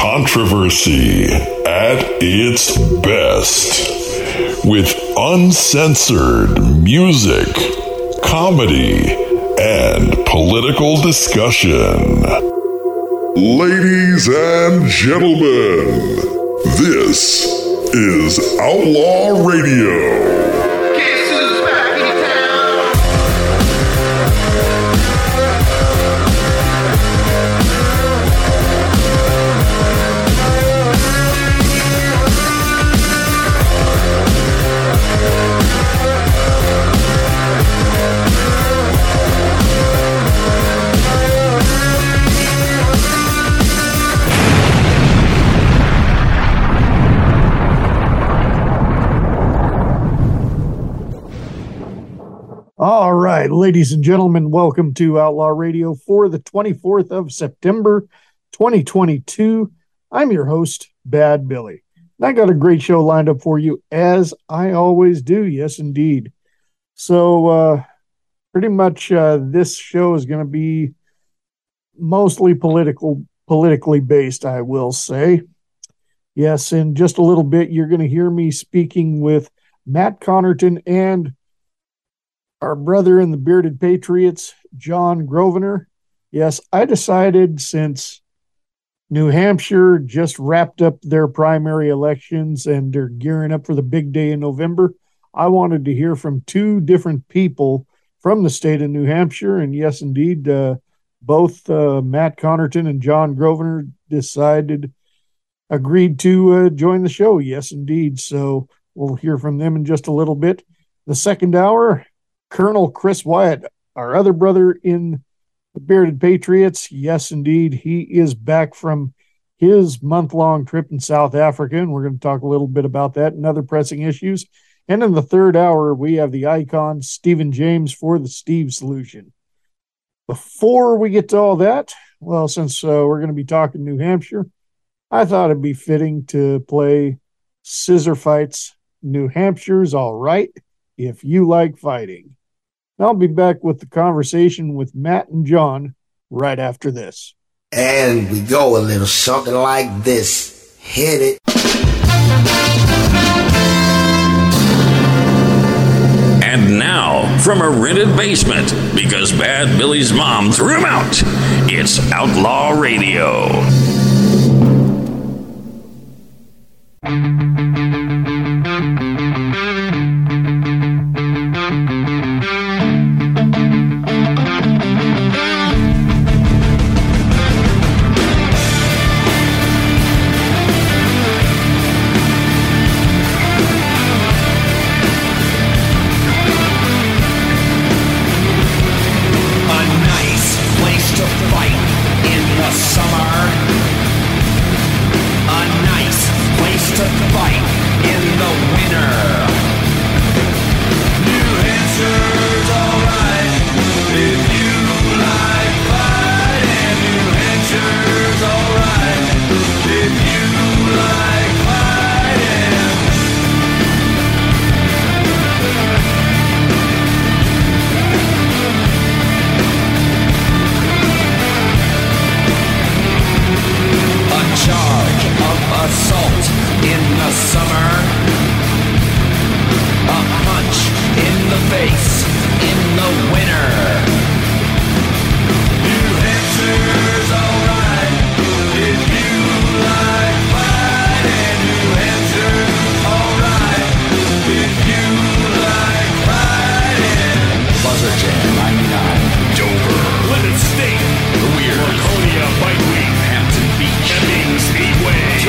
controversy at its best with uncensored music, comedy, and political discussion. Ladies and gentlemen, this is Outlaw Radio. Right, ladies and gentlemen, welcome to Outlaw Radio for the 24th of September, 2022. I'm your host, Bad Billy. And I got a great show lined up for you, as I always do. Yes, indeed. So, uh, pretty much uh, this show is going to be mostly political, politically based, I will say. Yes, in just a little bit, you're going to hear me speaking with Matt Connerton and our brother in the Bearded Patriots, John Grosvenor. Yes, I decided since New Hampshire just wrapped up their primary elections and they're gearing up for the big day in November, I wanted to hear from two different people from the state of New Hampshire. And yes, indeed, uh, both uh, Matt Connerton and John Grosvenor decided, agreed to uh, join the show. Yes, indeed. So we'll hear from them in just a little bit. The second hour, Colonel Chris Wyatt, our other brother in the Bearded Patriots. Yes, indeed. He is back from his month long trip in South Africa, and we're going to talk a little bit about that and other pressing issues. And in the third hour, we have the icon Stephen James for the Steve Solution. Before we get to all that, well, since uh, we're going to be talking New Hampshire, I thought it'd be fitting to play Scissorfight's New Hampshire's All Right if you like fighting. I'll be back with the conversation with Matt and John right after this. And we go a little something like this. Hit it. And now, from a rented basement, because Bad Billy's mom threw him out, it's Outlaw Radio.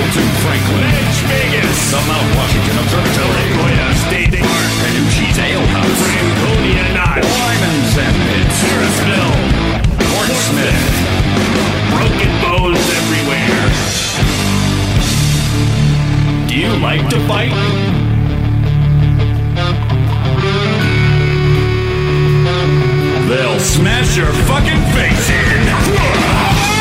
To Franklin, Edge, Vegas, the Mount Washington Observatory, Goya State, Park, Panucci's Ale House, Franconia Notch, Lyman's and Pits, Harrisville, Portsmouth, broken bones everywhere. Do you like to fight? They'll smash your fucking face in!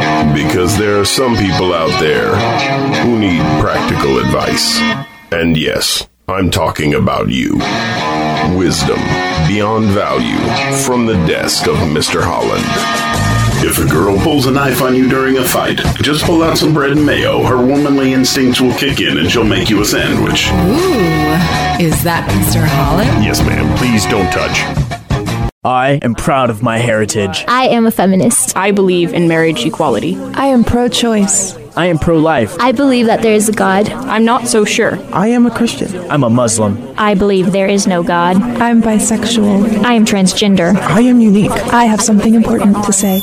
Because there are some people out there who need practical advice. And yes, I'm talking about you. Wisdom beyond value from the desk of Mr. Holland. If a girl pulls a knife on you during a fight, just pull out some bread and mayo. Her womanly instincts will kick in and she'll make you a sandwich. Ooh, is that Mr. Holland? Yes, ma'am. Please don't touch. I am proud of my heritage. I am a feminist. I believe in marriage equality. I am pro choice. I am pro life. I believe that there is a God. I'm not so sure. I am a Christian. I'm a Muslim. I believe there is no God. I'm bisexual. I am transgender. I am unique. I have something important to say.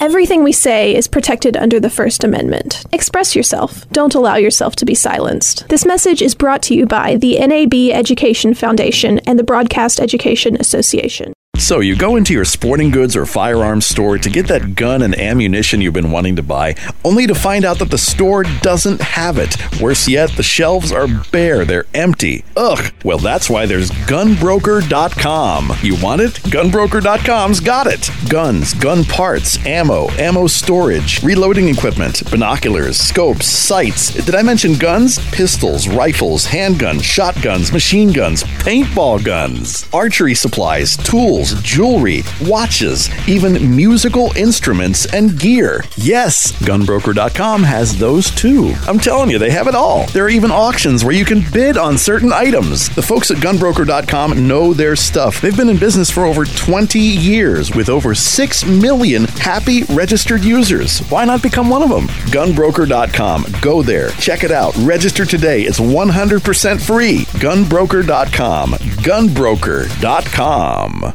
Everything we say is protected under the First Amendment. Express yourself. Don't allow yourself to be silenced. This message is brought to you by the NAB Education Foundation and the Broadcast Education Association. So you go into your sporting goods or firearms store to get that gun and ammunition you've been wanting to buy, only to find out that the store doesn't have it. Worse yet, the shelves are bare, they're empty. Ugh. Well, that's why there's gunbroker.com. You want it? Gunbroker.com's got it. Guns, gun parts, ammo, ammo storage, reloading equipment, binoculars, scopes, sights. Did I mention guns? Pistols, rifles, handguns, shotguns, machine guns, paintball guns, archery supplies, tools, jewelry, watches, even musical instruments and gear. Yes, gunbroker.com has those too. I'm telling you, they have it all. There are even auctions where you can bid on certain items. The folks at gunbroker.com know their stuff. They've been in business for over 20 years with over 6 million happy registered users. Why not become one of them? Gunbroker.com. Go there, check it out, register today. It's 100% free. Gunbroker.com. Gunbroker.com.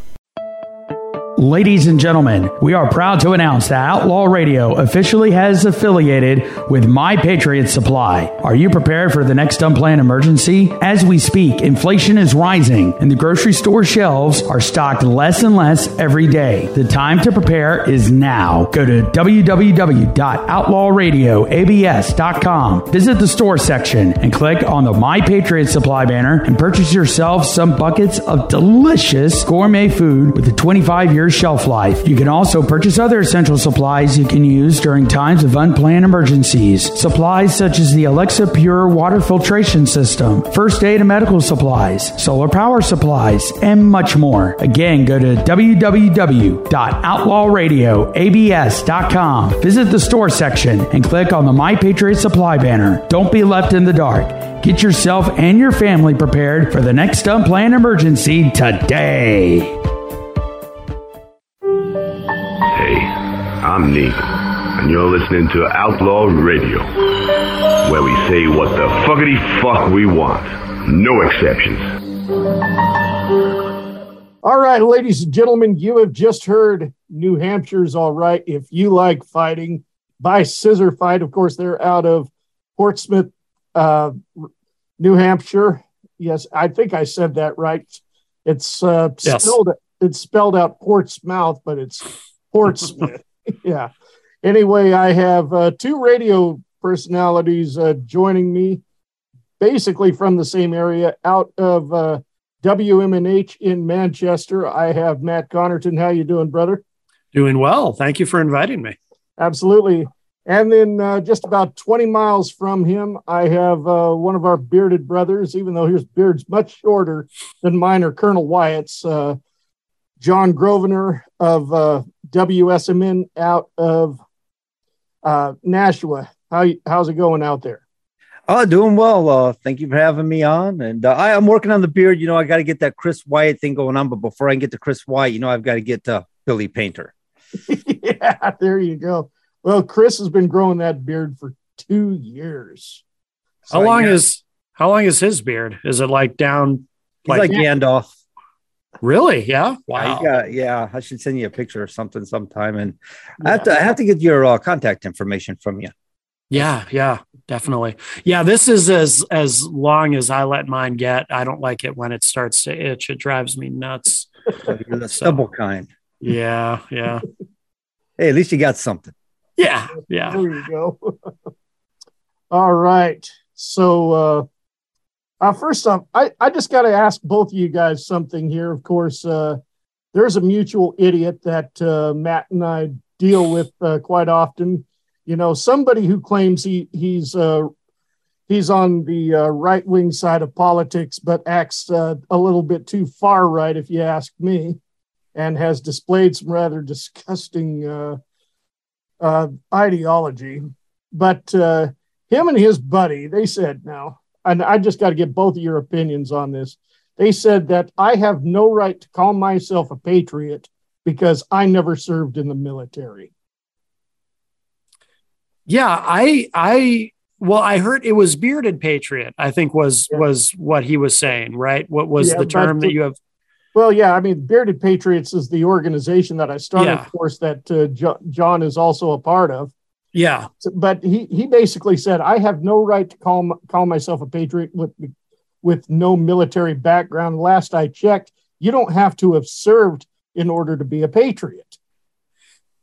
Ladies and gentlemen, we are proud to announce that Outlaw Radio officially has affiliated with My Patriot Supply. Are you prepared for the next unplanned emergency? As we speak, inflation is rising and the grocery store shelves are stocked less and less every day. The time to prepare is now. Go to www.outlawradioabs.com. Visit the store section and click on the My Patriot Supply banner and purchase yourself some buckets of delicious gourmet food with a 25 year shelf life. You can also purchase other essential supplies you can use during times of unplanned emergencies. Supplies such as the Alexapure water filtration system, first aid and medical supplies, solar power supplies, and much more. Again, go to www.outlawradioabs.com. Visit the store section and click on the My Patriot Supply banner. Don't be left in the dark. Get yourself and your family prepared for the next unplanned emergency today. I'm Negan, and you're listening to Outlaw Radio, where we say what the fuckity fuck we want. No exceptions. All right, ladies and gentlemen, you have just heard New Hampshire's All Right. If you like fighting by Scissorfight, of course, they're out of Portsmouth, uh, New Hampshire. Yes, I think I said that right. It's uh, Yes. spelled it's spelled out Portsmouth, but it's Portsmouth. yeah. Anyway, I have uh, two radio personalities uh, joining me, basically from the same area, out of uh, WMNH in Manchester. I have Matt Connerton. How you doing, brother? Doing well. Thank you for inviting me. Absolutely. And then uh, just about 20 miles from him, I have uh, one of our bearded brothers, even though his beard's much shorter than mine or Colonel Wyatt's, uh, John Grosvenor of uh, WSMN out of uh, Nashua. How, how's it going out there? Oh, doing well. Uh, thank you for having me on. And uh, I, I'm working on the beard. You know, I got to get that Chris Wyatt thing going on. But before I can get to Chris Wyatt, you know, I've got to get to Billy Painter. yeah, there you go. Well, Chris has been growing that beard for two years. How long is how long is his beard? Is it like down He's like Gandalf. Really? Yeah. Wow. He's yeah, I should send you a picture or something sometime. And I have to I have to get your uh, contact information from you. Yeah, yeah, definitely. Yeah, this is as as long as I let mine get. I don't like it when it starts to itch. It drives me nuts. You're the stubble kind. Yeah, yeah. Hey, at least you got something. Yeah, yeah. There you go. All right. So, uh, uh, first off, I, I just got to ask both of you guys something here. Of course, uh, there's a mutual idiot that uh, Matt and I deal with uh, quite often. You know, somebody who claims he he's uh, he's on the uh, right wing side of politics, but acts a little bit too far right, if you ask me, and has displayed some rather disgusting ideology. But him and his buddy, they said now, and I just got to get both of your opinions on this. They said that I have no right to call myself a patriot because I never served in the military. Yeah, I I well, I heard it was bearded patriot. I think was was what he was saying, right? What was Yeah, the term that you have? Well, yeah, I mean, Bearded Patriots is the organization that I started, Yeah. of course, that uh, jo- John is also a part of. Yeah, but he he basically said, I have no right to call call myself a patriot with with no military background. Last I checked, you don't have to have served in order to be a patriot.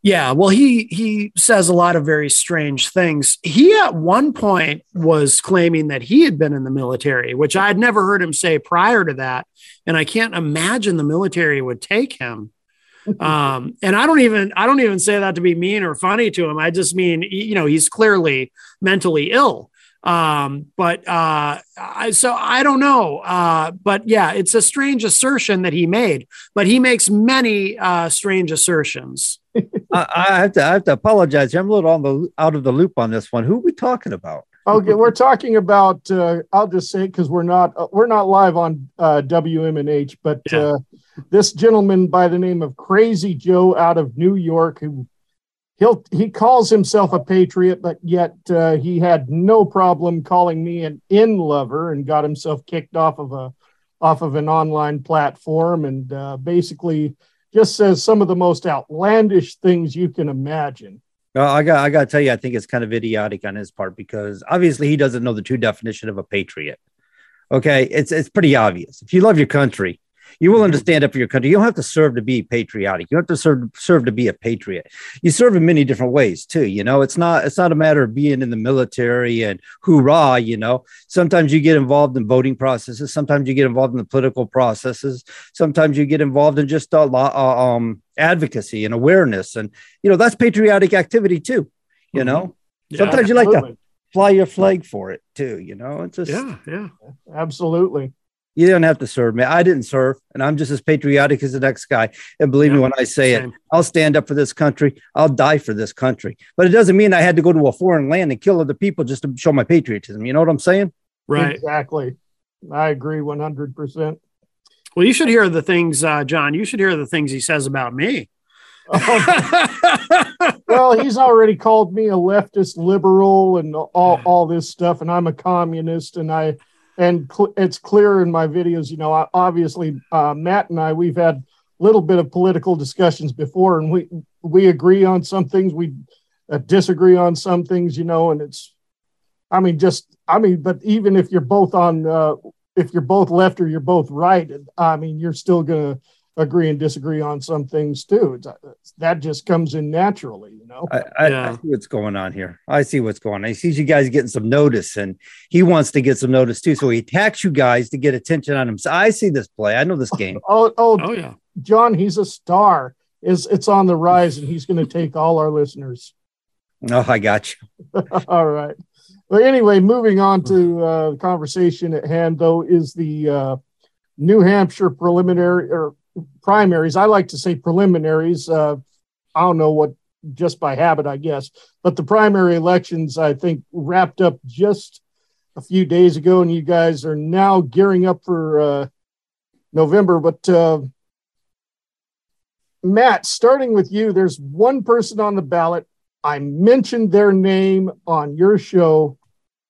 Yeah, well, he he says a lot of very strange things. He at one point was claiming that he had been in the military, which I had never heard him say prior to that, and I can't imagine the military would take him. Um, and I don't even I don't even say that to be mean or funny to him. I just mean you know he's clearly mentally ill. Um, but uh, I, so I don't know. Uh, but yeah, it's a strange assertion that he made. But he makes many uh, strange assertions. I, I have to I have to apologize. I'm a little on the out of the loop on this one. Who are we talking about? Okay, we're talking about. Uh, I'll just say because we're not uh, we're not live on uh, WMNH, but uh, this gentleman by the name of Crazy Joe out of New York, who he'll he calls himself a patriot, but yet uh, he had no problem calling me an in lover and got himself kicked off of a off of an online platform, and uh, basically just says some of the most outlandish things you can imagine. Well, I got I got to tell you, I think it's kind of idiotic on his part because obviously he doesn't know the true definition of a patriot. Okay, it's it's pretty obvious. If you love your country, you will understand up for your country. You don't have to serve to be patriotic. You don't have to serve serve to be a patriot. You serve in many different ways too. You know, it's not it's not a matter of being in the military and hoorah. You know, sometimes you get involved in voting processes. Sometimes you get involved in the political processes. Sometimes you get involved in just a lot uh, um advocacy and awareness, and you know that's patriotic activity too. You know, Yeah, sometimes you like to fly your flag for it too. You know, it's just yeah, yeah, absolutely. You don't have to serve me. I didn't serve, and I'm just as patriotic as the next guy. And believe me when I say it, I'll stand up for this country. I'll die for this country. But it doesn't mean I had to go to a foreign land and kill other people just to show my patriotism. You know what I'm saying? Right. Exactly. I agree 100%. Well, you should hear the things, uh, John. You should hear the things he says about me. well, he's already called me a leftist liberal and all, all this stuff, and I'm a communist. And I, and cl- it's clear in my videos, you know, I- obviously, uh, Matt and I, we've had a little bit of political discussions before, and we, we agree on some things, we uh, disagree on some things, you know, and it's, I mean, just, I mean, but even if you're both on, uh, if you're both left or you're both right, I mean, you're still to agree and disagree on some things too. It's, that just comes in naturally, you know. I, I, I see what's going on here. I see what's going on. He sees you guys getting some notice, and he wants to get some notice too. So he attacks you guys to get attention on him. So I see this play. I know this game. Oh, oh, oh yeah, John, he's a star. Is it's on the rise, and he's going to take all our listeners. Oh, I got you. all right. But anyway, moving on to uh, the conversation at hand, though, is the uh, New Hampshire preliminary or primaries. I like to say preliminaries. Uh, I don't know what, just by habit, I guess. But the primary elections, I think, wrapped up just a few days ago, and you guys are now gearing up for uh, November. But uh, Matt, starting with you, there's one person on the ballot. I mentioned their name on your show,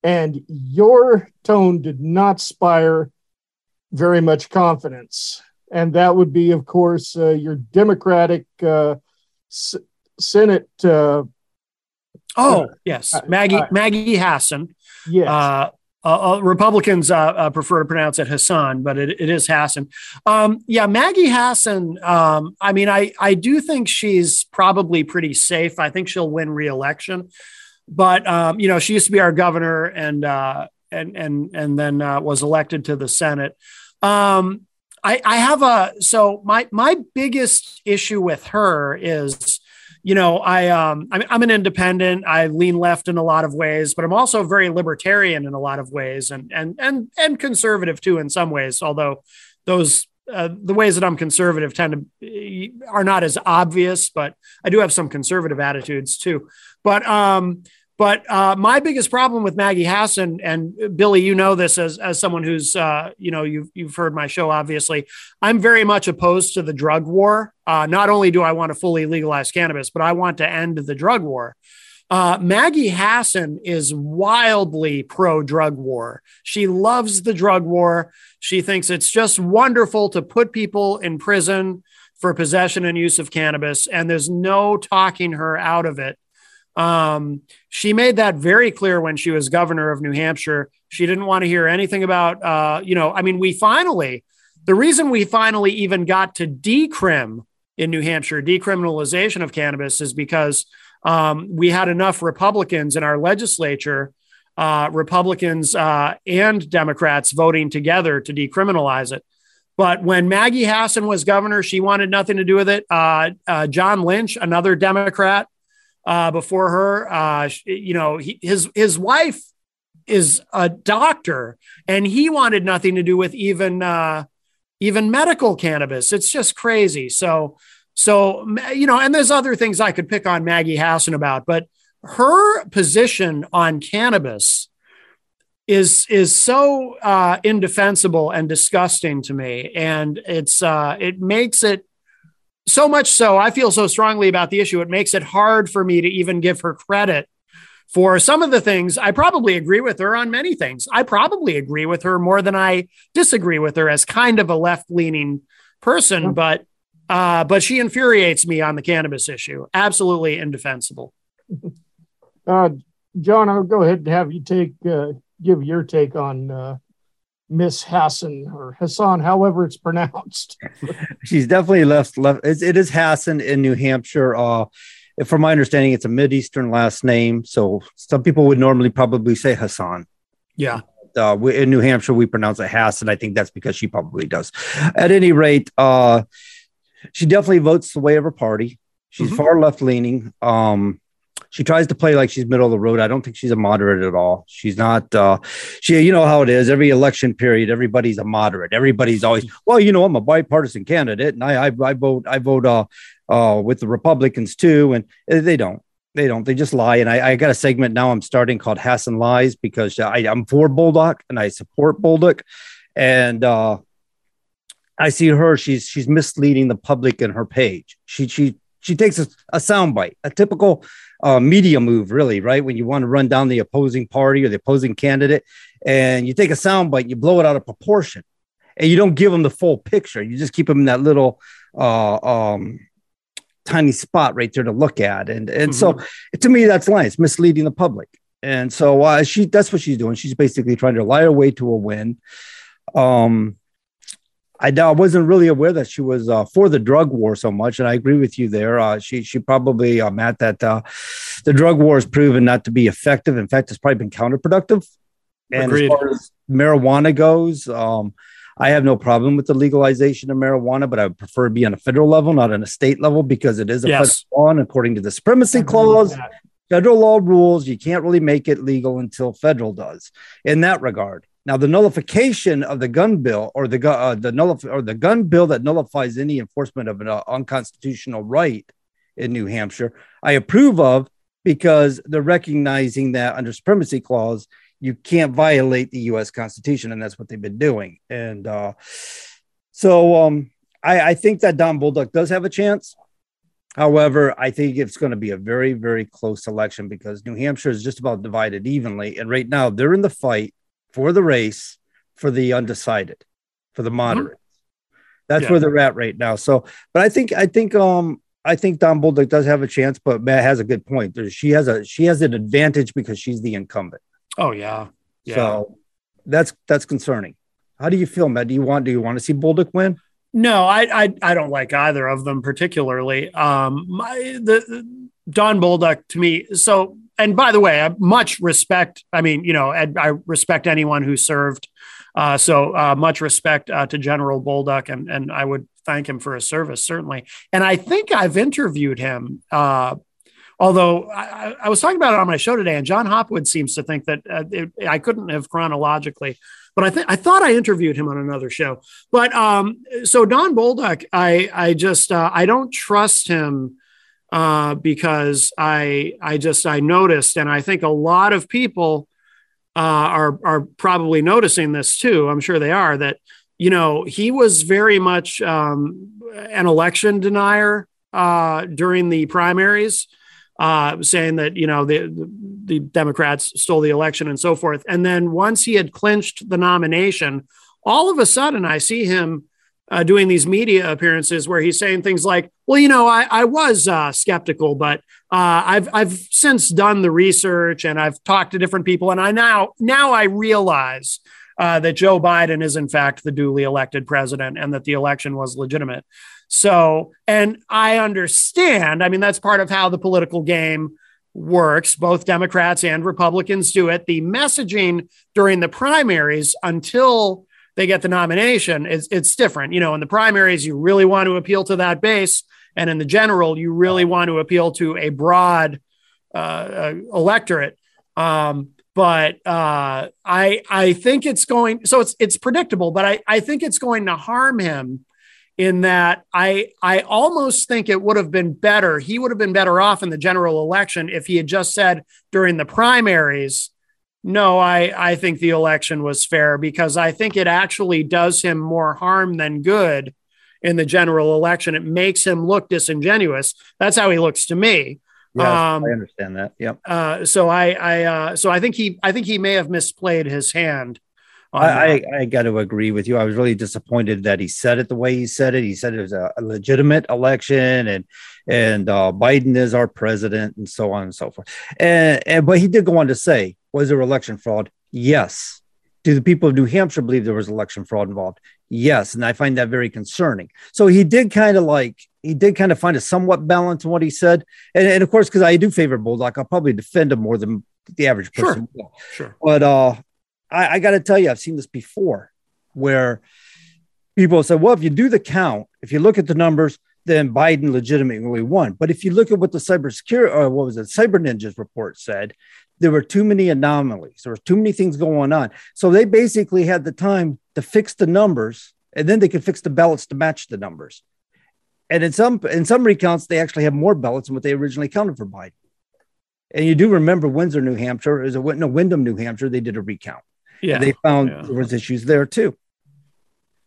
and your tone did not spire very much confidence and that would be, of course, uh, your Democratic uh, S- Senate. Uh, oh yes, Maggie Maggie Hassan. Yes. Uh, uh, Republicans uh, prefer to pronounce it Hassan, but it, it is Hassan. Um, yeah, Maggie Hassan. Um, I mean, I I do think she's probably pretty safe. I think she'll win re-election, but um, you know, she used to be our governor and and and and then was elected to the Senate. Um, I, I have a so my my biggest issue with her is you know i um I'm, I'm an independent. I lean left in a lot of ways but i'm also very libertarian in a lot of ways and and and and conservative too in some ways although those uh, the ways that i'm conservative tend to are not as obvious but i do have some conservative attitudes too. But um but uh, my biggest problem with Maggie Hassan and Billy, you know this as, as someone who's, uh, you know, you've, you've heard my show, obviously. I'm very much opposed to the drug war. Uh, not only do I want to fully legalize cannabis, but I want to end the drug war. Uh, Maggie Hassan is wildly pro drug war. She loves the drug war. She thinks it's just wonderful to put people in prison for possession and use of cannabis, and there's no talking her out of it. Um, she made that very clear when she was governor of New Hampshire. She didn't want to hear anything about, uh, you know, I mean, we finally, the reason we finally even got to decrim in New Hampshire, decriminalization of cannabis, is because um, we had enough Republicans in our legislature, uh, Republicans uh, and Democrats voting together to decriminalize it. But when Maggie Hassan was governor, she wanted nothing to do with it. Uh, uh, John Lynch, another Democrat, uh, before her. Uh, you know, he, his his wife is a doctor, and he wanted nothing to do with even uh, even medical cannabis. It's just crazy. So so you know, and there's other things I could pick on Maggie Hassan about, but her position on cannabis is is so uh, indefensible and disgusting to me, and it's uh, it makes it so much so I feel so strongly about the issue. It makes it hard for me to even give her credit for some of the things. I probably agree with her on many things. I probably agree with her more than I disagree with her as kind of a left leaning person, but uh, but she infuriates me on the cannabis issue. Absolutely indefensible. Uh, John, I'll go ahead and have you take uh, give your take on uh, Miss Hassan or Hassan, however it's pronounced. She's definitely left left. It is Hassan in New Hampshire. Uh, from my understanding, it's a Mid-Eastern last name. So some people would normally probably say Hassan. Yeah. Uh, we, in New Hampshire, we pronounce it Hassan. I think that's because she probably does. At any rate, uh, she definitely votes the way of her party. She's Mm-hmm. far left leaning. Um, she tries to play like she's middle of the road. I don't think she's a moderate at all. She's not. Uh, she, you know how it is. Every election period, everybody's a moderate. Everybody's always, well, you know, I'm a bipartisan candidate, and I, I, I vote, I vote, uh, uh, with the Republicans too, and they don't. They don't. They just lie. And I, I got a segment now I'm starting called Hassan Lies because I, I'm for Bolduc and I support Bolduc. And uh, I see her, she's she's misleading the public in her page. She she she takes a, a soundbite, a typical uh, media move, really, right? When you want to run down the opposing party or the opposing candidate, and you take a soundbite, you blow it out of proportion, and you don't give them the full picture. You just keep them in that little uh, um, tiny spot right there to look at, and and so to me, that's lying. It's misleading the public, and so uh, she that's what she's doing. She's basically trying to lie her way to a win. Um, I, I wasn't really aware that she was uh, for the drug war so much, and I agree with you there. Uh, she she probably uh, Matt that uh, the drug war has proven not to be effective. In fact, it's probably been counterproductive. And Agreed. as far as marijuana goes, um, I have no problem with the legalization of marijuana, but I would prefer to be on a federal level, not on a state level, because it is a Yes. federal law, and according to the supremacy clause, federal law rules you can't really make it legal until federal does in that regard now the nullification of the gun bill or the uh, the nullif- or the gun bill that nullifies any enforcement of an uh, unconstitutional right in New Hampshire I approve of because they're recognizing that under supremacy clause you can't violate the US constitution and that's what they've been doing and uh, so um I, I think that Don Bolduc does have a chance However, I think it's going to be a very, very close election because New Hampshire is just about divided evenly. And right now, they're in the fight for the race for the undecided, for the moderates. That's Yeah. where they're at right now. So, but I think, I think, um, I think Don Bolduc does have a chance, but Matt has a good point. There, she has a she has an advantage because she's the incumbent. Oh yeah. Yeah. So that's that's concerning. How do you feel, Matt? Do you want do you want to see Bolduc win? No, I, I I don't like either of them particularly. Um, my, the, the Don Bolduc to me. So, and by the way, I much respect. I mean, you know, I, respect anyone who served. Uh, so uh, much respect uh, to General Bolduc, and and I would thank him for his service certainly. And I think I've interviewed him. Uh, although I, I- I was talking about it on my show today, and John Hopwood seems to think that uh, it, I couldn't have chronologically, but I think I thought I interviewed him on another show. But um, so Don Bolduc, I I just uh, I don't trust him uh, because I I just I noticed, and I think a lot of people uh, are are probably noticing this too. I'm sure they are that you know he was very much um, an election denier uh, during the primaries, uh, saying that you know the the Democrats stole the election and so forth. And then once he had clinched the nomination, all of a sudden I see him uh, doing these media appearances where he's saying things like, "Well, you know, I, I was uh, skeptical, but uh, I've I've since done the research and I've talked to different people, and I now now I realize." Uh, that Joe Biden is in fact the duly elected president and that the election was legitimate. So, and I understand. I mean, that's part of how the political game works. Both Democrats and Republicans do it. The messaging during the primaries until they get the nomination is it's different. You know, in the primaries, you really want to appeal to that base, and in the general, you really want to appeal to a broad uh, uh, electorate. Um, but uh, I I think it's going so it's it's predictable, but I I think it's going to harm him in that I I almost think it would have been better. He would have been better off in the general election if he had just said during the primaries, no, I I think the election was fair because I think it actually does him more harm than good in the general election. It makes him look disingenuous. That's how he looks to me. Yes, Um, I understand that. Yep. uh, so I, I, uh, so I think he, I think he may have misplayed his hand. I, I, I got to agree with you. I was really disappointed that he said it the way he said it. He said it was a, a legitimate election, and and uh, Biden is our president, and so on and so forth. And, and but he did go on to say, was there election fraud? Yes. Do the people of New Hampshire believe there was election fraud involved? Yes, and I find that very concerning. So he did kind of like he did kind of find a somewhat balance in what he said, and, and of course, because I do favor Bolduc, I'll probably defend him more than the average person. will. Sure. But uh, I, I got to tell you, I've seen this before where people said, well, if you do the count, if you look at the numbers, then Biden legitimately won. But if you look at what the cybersecurity, or what was it, Cyber Ninjas report said, there were too many anomalies. There were too many things going on. So they basically had the time to fix the numbers, and then they could fix the ballots to match the numbers. And in some in some recounts, they actually have more ballots than what they originally counted for Biden. And you do remember Windsor, New Hampshire, is a no Windham, New Hampshire. They did a recount. Yeah. they found Yeah. there was issues there too.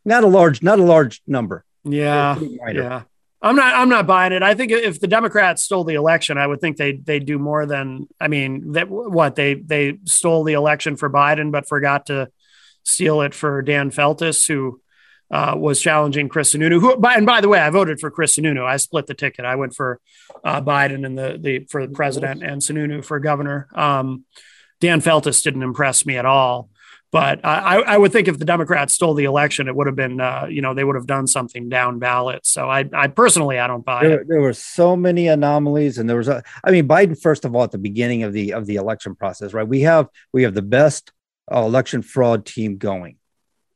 Not a large, not a large number. Yeah, yeah. I'm not. I'm not buying it. I think if the Democrats stole the election, I would think they they do more than. I mean, that what they they stole the election for Biden, but forgot to steal it for Dan Feltes, who uh, was challenging Chris Sununu. Who, by, and by the way, I voted for Chris Sununu. I split the ticket. I went for uh, Biden and the the for the president and Sununu for governor. Um, Dan Feltes didn't impress me at all. But I, I- would think if the Democrats stole the election, it would have been, uh, you know, they would have done something down ballot. So I, I personally, I don't buy There, it. there were so many anomalies, and there was a. I mean, Biden first of all at the beginning of the of the election process, right? We have we have the best uh, election fraud team going.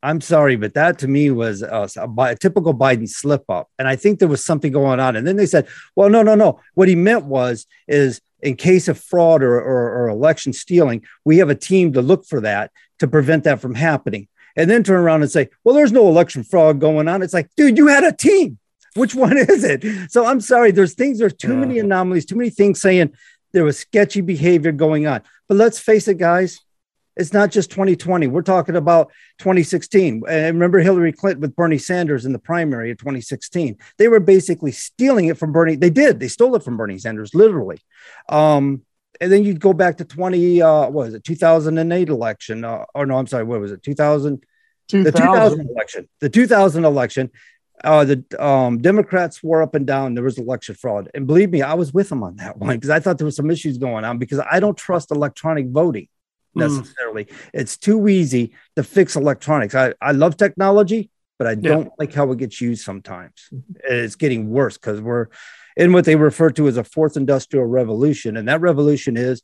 I'm sorry, but that to me was a, a typical Biden slip up, and I think there was something going on. And then they said, "Well, no, no, no. What he meant was is in case of fraud or, or, or election stealing, we have a team to look for that to prevent that from happening." And then turn around and say, "Well, there's no election fraud going on." It's like, dude, you had a team. Which one is it? So I'm sorry. There's things. There's too many anomalies. Too many things saying there was sketchy behavior going on. But let's face it, guys. It's not just 2020. We're talking about 2016. And remember Hillary Clinton with Bernie Sanders in the primary of 2016. They were basically stealing it from Bernie. They did. They stole it from Bernie Sanders, literally. Um, and then you'd go back to 20, uh, what was it, 2008 election? Uh, or no, I'm sorry, what was it, 2000? The 2000 election. The 2000 election. Uh, the um, Democrats swore up and down there was election fraud. And believe me, I was with them on that one because I thought there was some issues going on because I don't trust electronic voting Mm. necessarily. It's too easy to fix electronics. I, I love technology, but I don't like how it gets used sometimes. It's getting worse because we're in what they refer to as a fourth industrial revolution. And that revolution is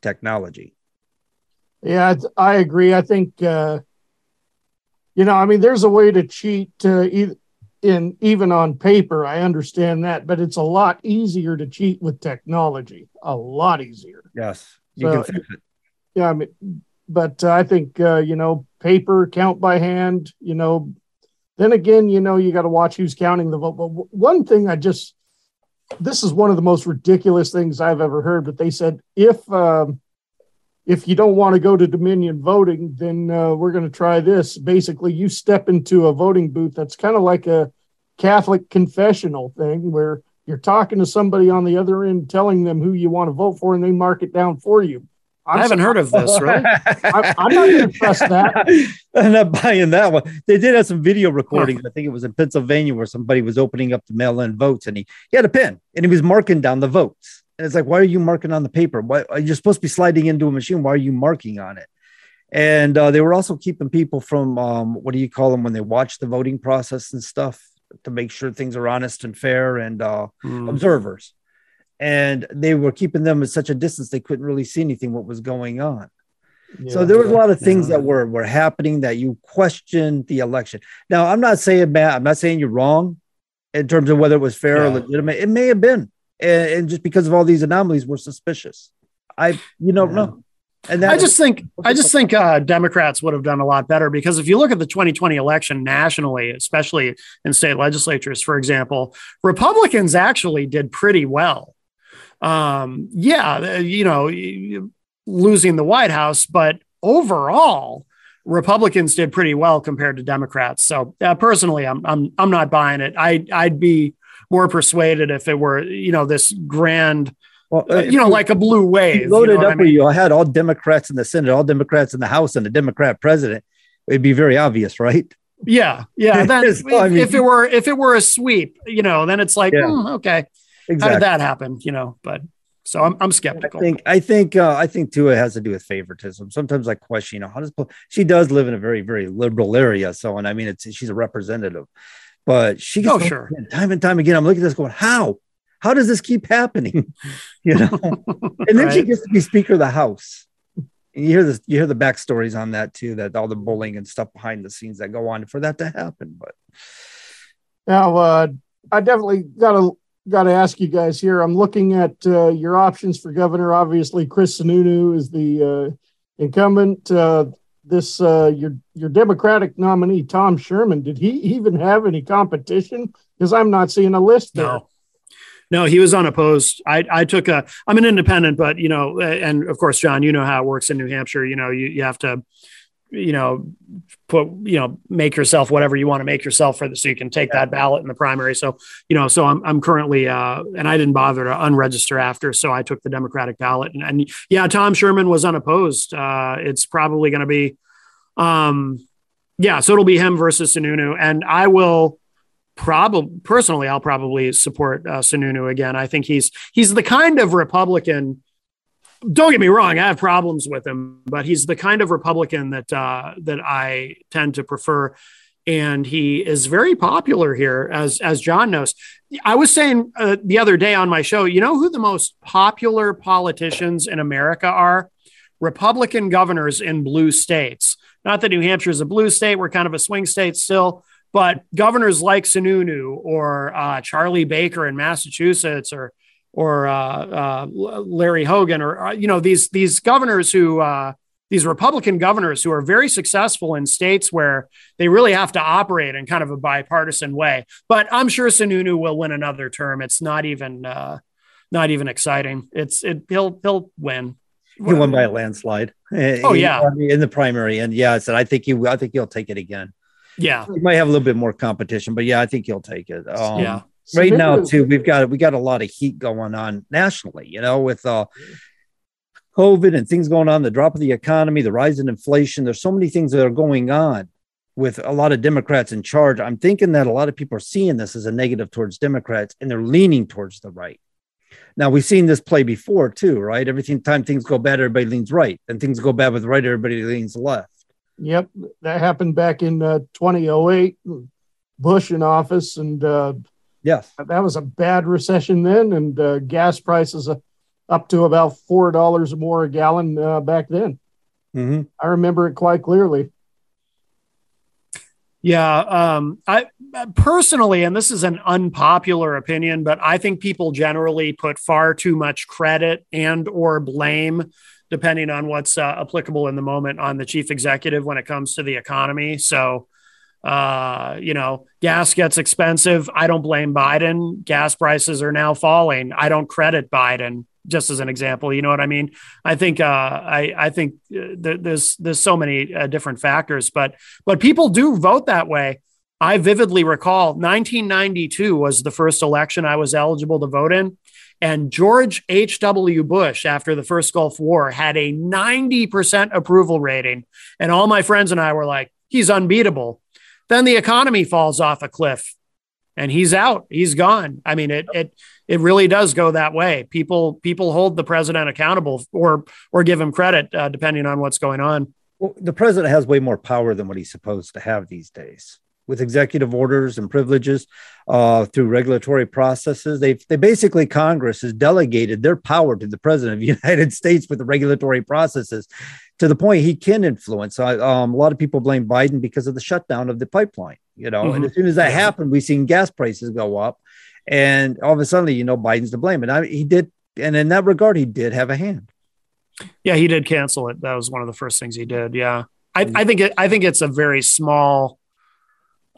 technology. Yeah, I, agree. I think, uh, you know, I mean, there's a way to cheat uh, in even on paper. I understand that, but it's a lot easier to cheat with technology. A lot easier. Yes. You So- can fix it. Yeah, I mean, but uh, I think uh, you know, paper count by hand. You know, then again, you know, you got to watch who's counting the vote. But one thing I just, this is one of the most ridiculous things I've ever heard. But they said if um, if you don't want to go to Dominion voting, then uh, we're going to try this. Basically, you step into a voting booth that's kind of like a Catholic confessional thing where you're talking to somebody on the other end, telling them who you want to vote for, and they mark it down for you. I haven't heard of this, right? I, I'm not going to trust that. I'm not buying that one. They did have some video recordings. I think it was in Pennsylvania where somebody was opening up the mail-in votes, and he, he had a pen and he was marking down the votes. And it's like, why are you marking on the paper? Why you're supposed to be sliding into a machine? Why are you marking on it? And uh, they were also keeping people from um, what do you call them when they watch the voting process and stuff to make sure things are honest and fair and uh, observers. And they were keeping them at such a distance they couldn't really see anything what was going on. so there was a lot of things Yeah. that were were happening that you questioned the election. Now I'm not saying Matt, I'm not saying you're wrong in terms of whether it was fair or legitimate. It may have been, and, and just because of all these anomalies, we're suspicious. I you don't know. And that I just think I just think uh, Democrats would have done a lot better because if you look at the 2020 election nationally, especially in state legislatures, for example, Republicans actually did pretty well. Um, yeah, uh, you know, losing the White House, but overall, Republicans did pretty well compared to Democrats. So uh, personally, I'm I'm I'm not buying it. I I'd be more persuaded if it were you know this grand. Well, uh, you know, like a blue wave. you you loaded know up I mean? you had all Democrats in the Senate, all Democrats in the House, and a Democrat president. It'd be very obvious, right? Yeah, yeah. Then So, I if, mean- if it were if it were a sweep, you know, then it's like, Yeah. hmm, okay, how did that happen? You know, but so I'm I'm skeptical. I think I think uh, I think too it has to do with favoritism. Sometimes I question, you know, how does she does live in a very very liberal area, so and I mean it's she's a representative, but she gets Oh, sure. in time and time again. I'm looking at this going, how how does this keep happening? you know, and then she gets to be Speaker of the House. And you hear this, you hear the backstories on that too, that all the bullying and stuff behind the scenes that go on for that to happen. But Now, uh, I definitely got to got to ask you guys here. I'm looking at uh, your options for governor. Obviously, Chris Sununu is the uh, incumbent. Uh, this uh, your your Democratic nominee Tom Sherman. Did he even have any competition? Because I'm not seeing a list there. No. No, he was unopposed. I, I took a, I'm an independent, but you know, and of course, John, you know how it works in New Hampshire. You know, you, you have to, you know, put, you know, make yourself whatever you want to make yourself for the, so you can take that ballot in the primary. So, you know, so I'm, I'm currently, uh, and I didn't bother to unregister after. So I took the Democratic ballot and, and yeah, Tom Sherman was unopposed. Uh, it's probably going to be, um, yeah, so it'll be him versus Sununu. And I will, probably personally, I'll probably support uh, Sununu again. I think he's he's the kind of Republican. Don't get me wrong, I have problems with him, but he's the kind of Republican that uh, that I tend to prefer, and he is very popular here, as as John knows. I was saying uh, the other day on my show, you know who the most popular politicians in America are? Republican governors in blue states. Not that New Hampshire is a blue state; we're kind of a swing state still but governors like Sununu or uh, Charlie Baker in Massachusetts or or uh, uh, Larry Hogan or uh, you know these these governors who uh, these Republican governors who are very successful in states where they really have to operate in kind of a bipartisan way. But I'm sure Sununu will win another term. It's not even uh, not even exciting. It's it he'll he'll win. He won by a landslide. Oh, He yeah. in the primary, and yeah, I said I think he I think he'll take it again. Yeah, He might have a little bit more competition, but yeah, I think he'll take it. Um, Yeah. Right now, too, we've got we got a lot of heat going on nationally. You know, with uh, COVID and things going on, the drop of the economy, the rise in inflation. There's so many things that are going on with a lot of Democrats in charge. I'm thinking that a lot of people are seeing this as a negative towards Democrats, and they're leaning towards the right. Now we've seen this play before too, right? Every time things go bad, everybody leans right, and things go bad with the right, everybody leans left. Yep, that happened back in uh, 2008. Bush in office, and uh, Yes. that was a bad recession then, and uh, gas prices uh, up to about four dollars more a gallon uh, back then. Mm-hmm. I remember it quite clearly. Yeah, um, I personally, and this is an unpopular opinion, but I think people generally put far too much credit and or blame, depending on what's uh, applicable in the moment, on the chief executive when it comes to the economy. So, uh, you know, gas gets expensive. I don't blame Biden. Gas prices are now falling. I don't credit Biden. Just as an example, you know what I mean. I think uh, I I think uh, there, there's there's so many uh, different factors, but but people do vote that way. I vividly recall 1992 was the first election I was eligible to vote in. And George H.W. Bush, after the first Gulf War, had a 90% approval rating. And all my friends and I were like, he's unbeatable. Then the economy falls off a cliff and he's out. He's gone. I mean, it, it, it really does go that way. People, people hold the president accountable or, or give him credit, uh, depending on what's going on. Well, the president has way more power than what he's supposed to have these days with executive orders and privileges uh, through regulatory processes. They they basically Congress has delegated their power to the president of the United States with the regulatory processes to the point he can influence. I, um, a lot of people blame Biden because of the shutdown of the pipeline. You know, and Mhm. as soon as that happened, we've seen gas prices go up, and all of a sudden, you know, Biden's to blame. And I, he did, and in that regard, he did have a hand. Yeah, he did cancel it. That was one of the first things he did. Yeah, I, I think it, I think it's a very small.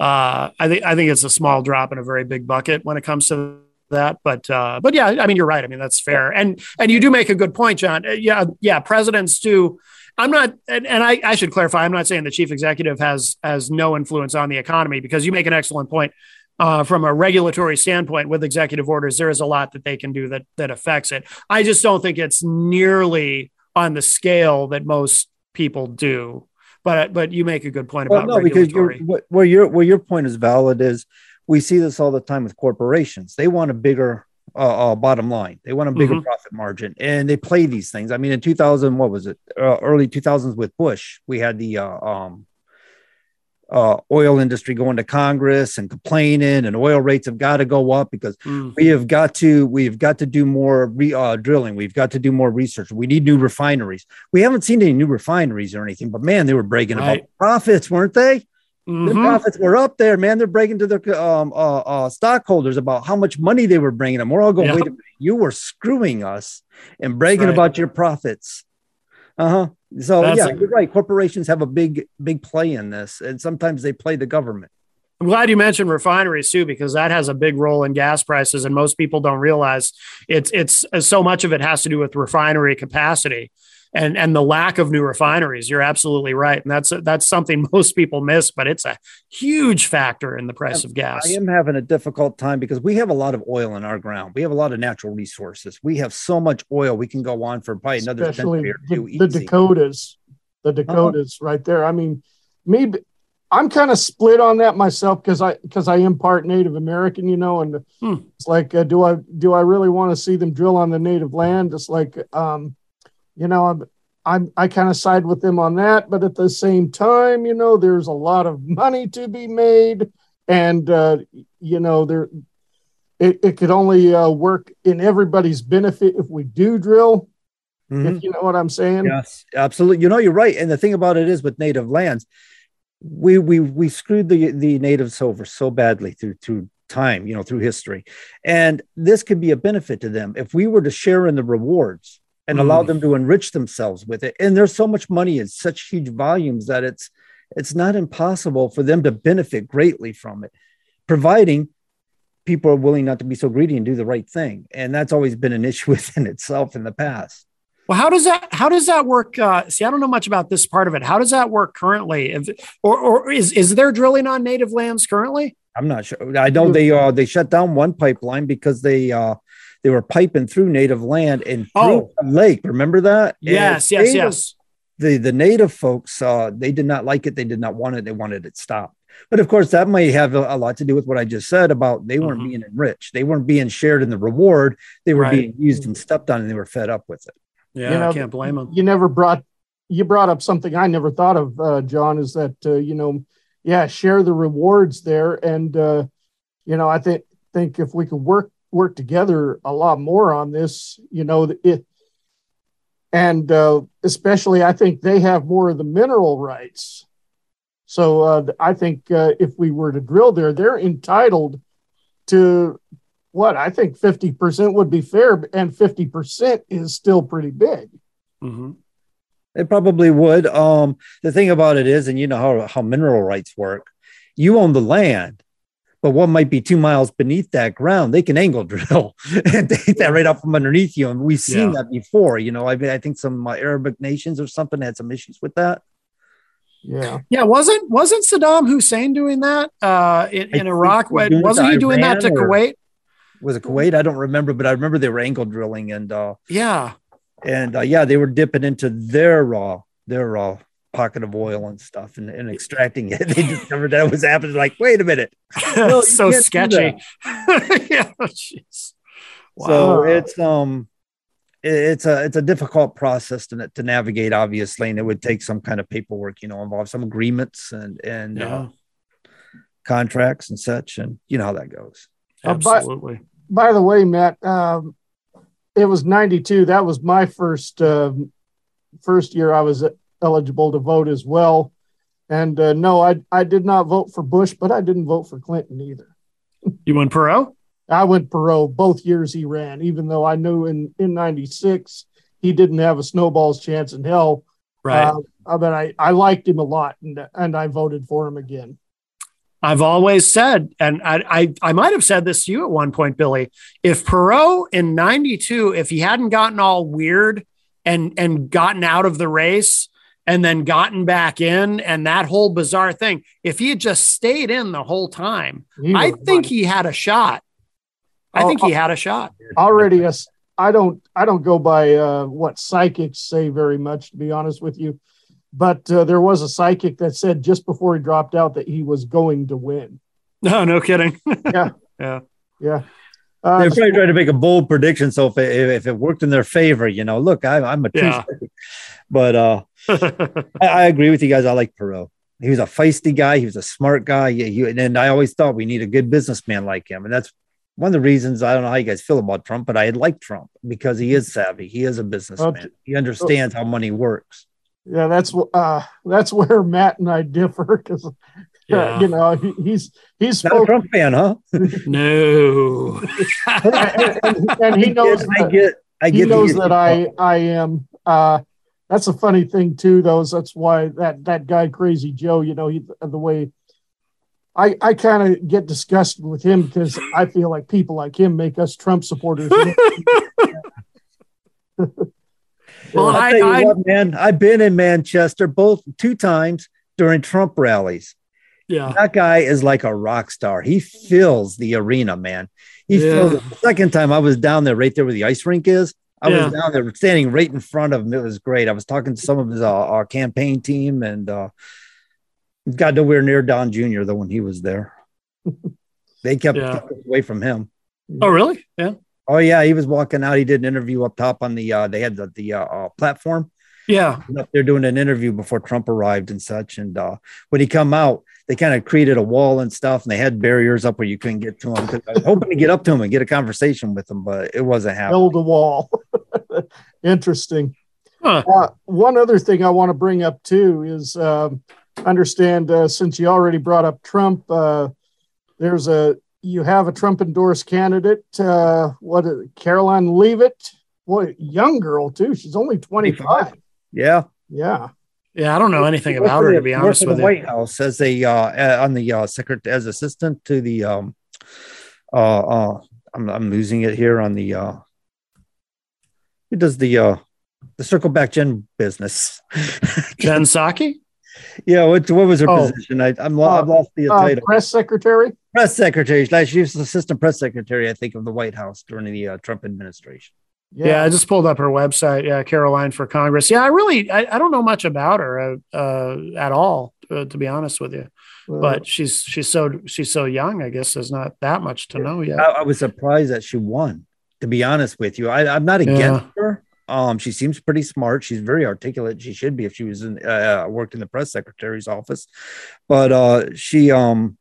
Uh, I think I think it's a small drop in a very big bucket when it comes to that. But uh, but yeah, I mean you're right. I mean that's fair. And and you do make a good point, John. Uh, Yeah, yeah. Presidents do. I'm not, and, and I, I should clarify. I'm not saying the chief executive has has no influence on the economy because you make an excellent point. Uh, from a regulatory standpoint, with executive orders, there is a lot that they can do that that affects it. I just don't think it's nearly on the scale that most people do. But but you make a good point Well, about no, because you're, what- where your where your point is valid is we see this all the time with corporations. They want a bigger uh, uh, bottom line. They want a bigger Mhm. profit margin, and they play these things. I mean, in 2000, what was it? Uh, early 2000s with Bush, we had the uh, um, uh, oil industry going to Congress and complaining, and oil rates have got to go up because Mm. we have got to we've got to do more re, uh, drilling. We've got to do more research. We need new refineries. We haven't seen any new refineries or anything, but man, they were bragging Right. about profits, weren't they? Their Mhm. profits were up there, man. They're bragging to their um, uh, uh, stockholders about how much money they were bringing them. We're all going, Yep. wait a minute, you were screwing us and bragging right. about your profits. Uh huh. So That's yeah, a- you're right. Corporations have a big, big play in this, and sometimes they play the government. I'm glad you mentioned refineries too, because that has a big role in gas prices, and most people don't realize it's it's so much of it has to do with refinery capacity and and the lack of new refineries. You're absolutely right, and that's that's something most people miss, but it's a huge factor in the price of gas. I am having a difficult time because we have a lot of oil in our ground. We have a lot of natural resources. We have so much oil. We can go on for probably another especially century or the, two. the. Dakotas, the Dakotas right there. I mean, me, I'm kind of split on that myself because I because I am part Native American, you know, and it's like, uh, do I do I really want to see them drill on the native land? It's like, um, you know, I'm I'm I kind of side with them on that, but at the same time, you know, there's a lot of money to be made, and uh, you know, there it, it could only uh, work in everybody's benefit if we do drill. Mhm. If you know what I'm saying. Yes, absolutely. You know, you're right. And the thing about it is with native lands, we we we screwed the the natives over so badly through through time, you know, through history. And this could be a benefit to them if we were to share in the rewards and allow Mm. them to enrich themselves with it. And there's so much money in such huge volumes that it's it's not impossible for them to benefit greatly from it, providing people are willing not to be so greedy and do the right thing. And that's always been an issue within itself in the past. Well, how does that how does that work? Uh, see, I don't know much about this part of it. How does that work currently? If, or or is is there drilling on native lands currently? I'm not sure. I know they uh they shut down one pipeline because they uh they were piping through native land and through Oh. a lake. Remember that? Yes, yes, native- yes. The the native folks uh they did not like it. They did not want it. They wanted it stopped. But of course, that might have a, a lot to do with what I just said about they weren't being enriched. They weren't being shared in the reward. They were Mm-hmm. Right. being used and stepped on, and they were fed up with it. Yeah, You know, I can't blame them. you never brought you brought up something I never thought of, uh, John, is that uh, you know, yeah, share the rewards there, and uh, you know, I think think if we could work work together a lot more on this, you know, it, and uh, especially I think they have more of the mineral rights. So uh, I think uh, if we were to drill there, they're entitled to what I think fifty percent would be fair, and fifty percent is still pretty big. Mm-hmm. It probably would. Um, the thing about it is, and you know how, how mineral rights work, you own the land, but one might be two miles beneath that ground, they can angle drill and take that right up from underneath you. And we've seen Yeah. that before. You know, I mean, I think some uh, Arabic nations or something had some issues with that. Yeah. Yeah, wasn't wasn't Saddam Hussein doing that uh, in, in Iraq? he Was wasn't to he doing that to Kuwait? Was it Kuwait? I don't remember, but I remember they were angle drilling and uh, Yeah, and uh, yeah, they were dipping into their raw their raw pocket of oil and stuff and, and extracting it. They discovered that was happening. Like, wait a minute, No, so sketchy. yeah, jeez. Wow. So it's um it's a it's a difficult process to, to navigate, obviously, and it would take some kind of paperwork, you know, involve some agreements and and uh, contracts and such, and you know how that goes. Uh, but- Absolutely. By the way, Matt, um, it was 92. That was my first um, first year I was eligible to vote as well. And uh, no, I I did not vote for Bush, but I didn't vote for Clinton either. You went Perot? I went Perot both years he ran, even though I knew in in '96 he didn't have a snowball's chance in hell. Right. Uh, I mean, I, I liked him a lot, and and I voted for him again. I've always said, and I, I, I might have said this to you at one point, Billy. If Perot in '92, if he hadn't gotten all weird and and gotten out of the race and then gotten back in, and that whole bizarre thing, if he had just stayed in the whole time, I was think he had a shot. I Oh, think he had a shot. already a s- I don't I don't go by uh, what psychics say very much to be honest with you, but uh, there was a psychic that said just before he dropped out that he was going to win. No, no kidding. yeah, yeah, yeah. Uh, They're probably trying to make a bold prediction. So if it, if it worked in their favor, you know, look, I, I'm a true Yeah. Psychic. But uh, I, I agree with you guys. I like Perot. He was a feisty guy. He was a smart guy. He, he- and I always thought we need a good businessman like him. And that's one of the reasons I don't know how you guys feel about Trump, but I like Trump because he is savvy. He is a businessman. He understands how money works. yeah, that's uh, that's where Matt and I differ because Yeah. you know he, he's he's Not a Trump fan, huh? no. and, and- and he knows I that, get, I he get. the knows that I I am. Uh, that's a funny thing too, though. is That's why that that guy Crazy Joe, you know, he uh, the way I, I kind of get disgusted with him because I feel like people like him make us Trump supporters. Well, I- I, tell you I- what, man, I've been in Manchester both two times during Trump rallies. Yeah. That guy is like a rock star. He fills the arena, man. He Yeah. fills it. The second time I was down there, right there where the ice rink is. I Yeah. was down there standing right in front of him. It was great. I was talking to some of his uh, our campaign team and uh, got nowhere near Don Jr. though when he was there. They kept, Yeah. kept away from him. Oh, really? Yeah. Oh yeah, he was walking out. He did an interview up top on the uh they had the, the uh, uh platform. Yeah. Up there doing an interview before Trump arrived and such. And uh when he come out, they kind of created a wall and stuff, and they had barriers up where you couldn't get to them. I was hoping to get up to them and get a conversation with them, but it wasn't happening. Build a wall. Interesting. Huh. Uh, one other thing I want to bring up too is um, understand uh, since you already brought up Trump, uh, there's a you have a Trump endorsed candidate. Uh, what is it, Caroline Leavitt? Boy, young girl too. She's only 25. Yeah. Yeah. Yeah, I don't know anything about her to be honest with the you. White House as a uh, uh, on the uh, secretary as assistant to the um uh uh I'm I'm losing it here on the uh who does the uh the circle back Jen business. Jen Psaki? Yeah, what, what was her Oh. position? I, I'm lo- I've Uh, lost the uh, title. press secretary. Press secretary. She was assistant press secretary, I think, of the White House during the uh, Trump administration. Yeah. I just pulled up her website. Yeah, Caroline for Congress. Yeah, I really, I, I don't know much about her uh, uh, at all, uh, to be honest with you. but she's she's so she's so young. I guess there's not that much to know yet. I, I was surprised that she won. To be honest with you, I, I'm not against Yeah. her. Um, she seems pretty smart. She's very articulate. She should be if she was in uh, worked in the press secretary's office. But uh, she, um,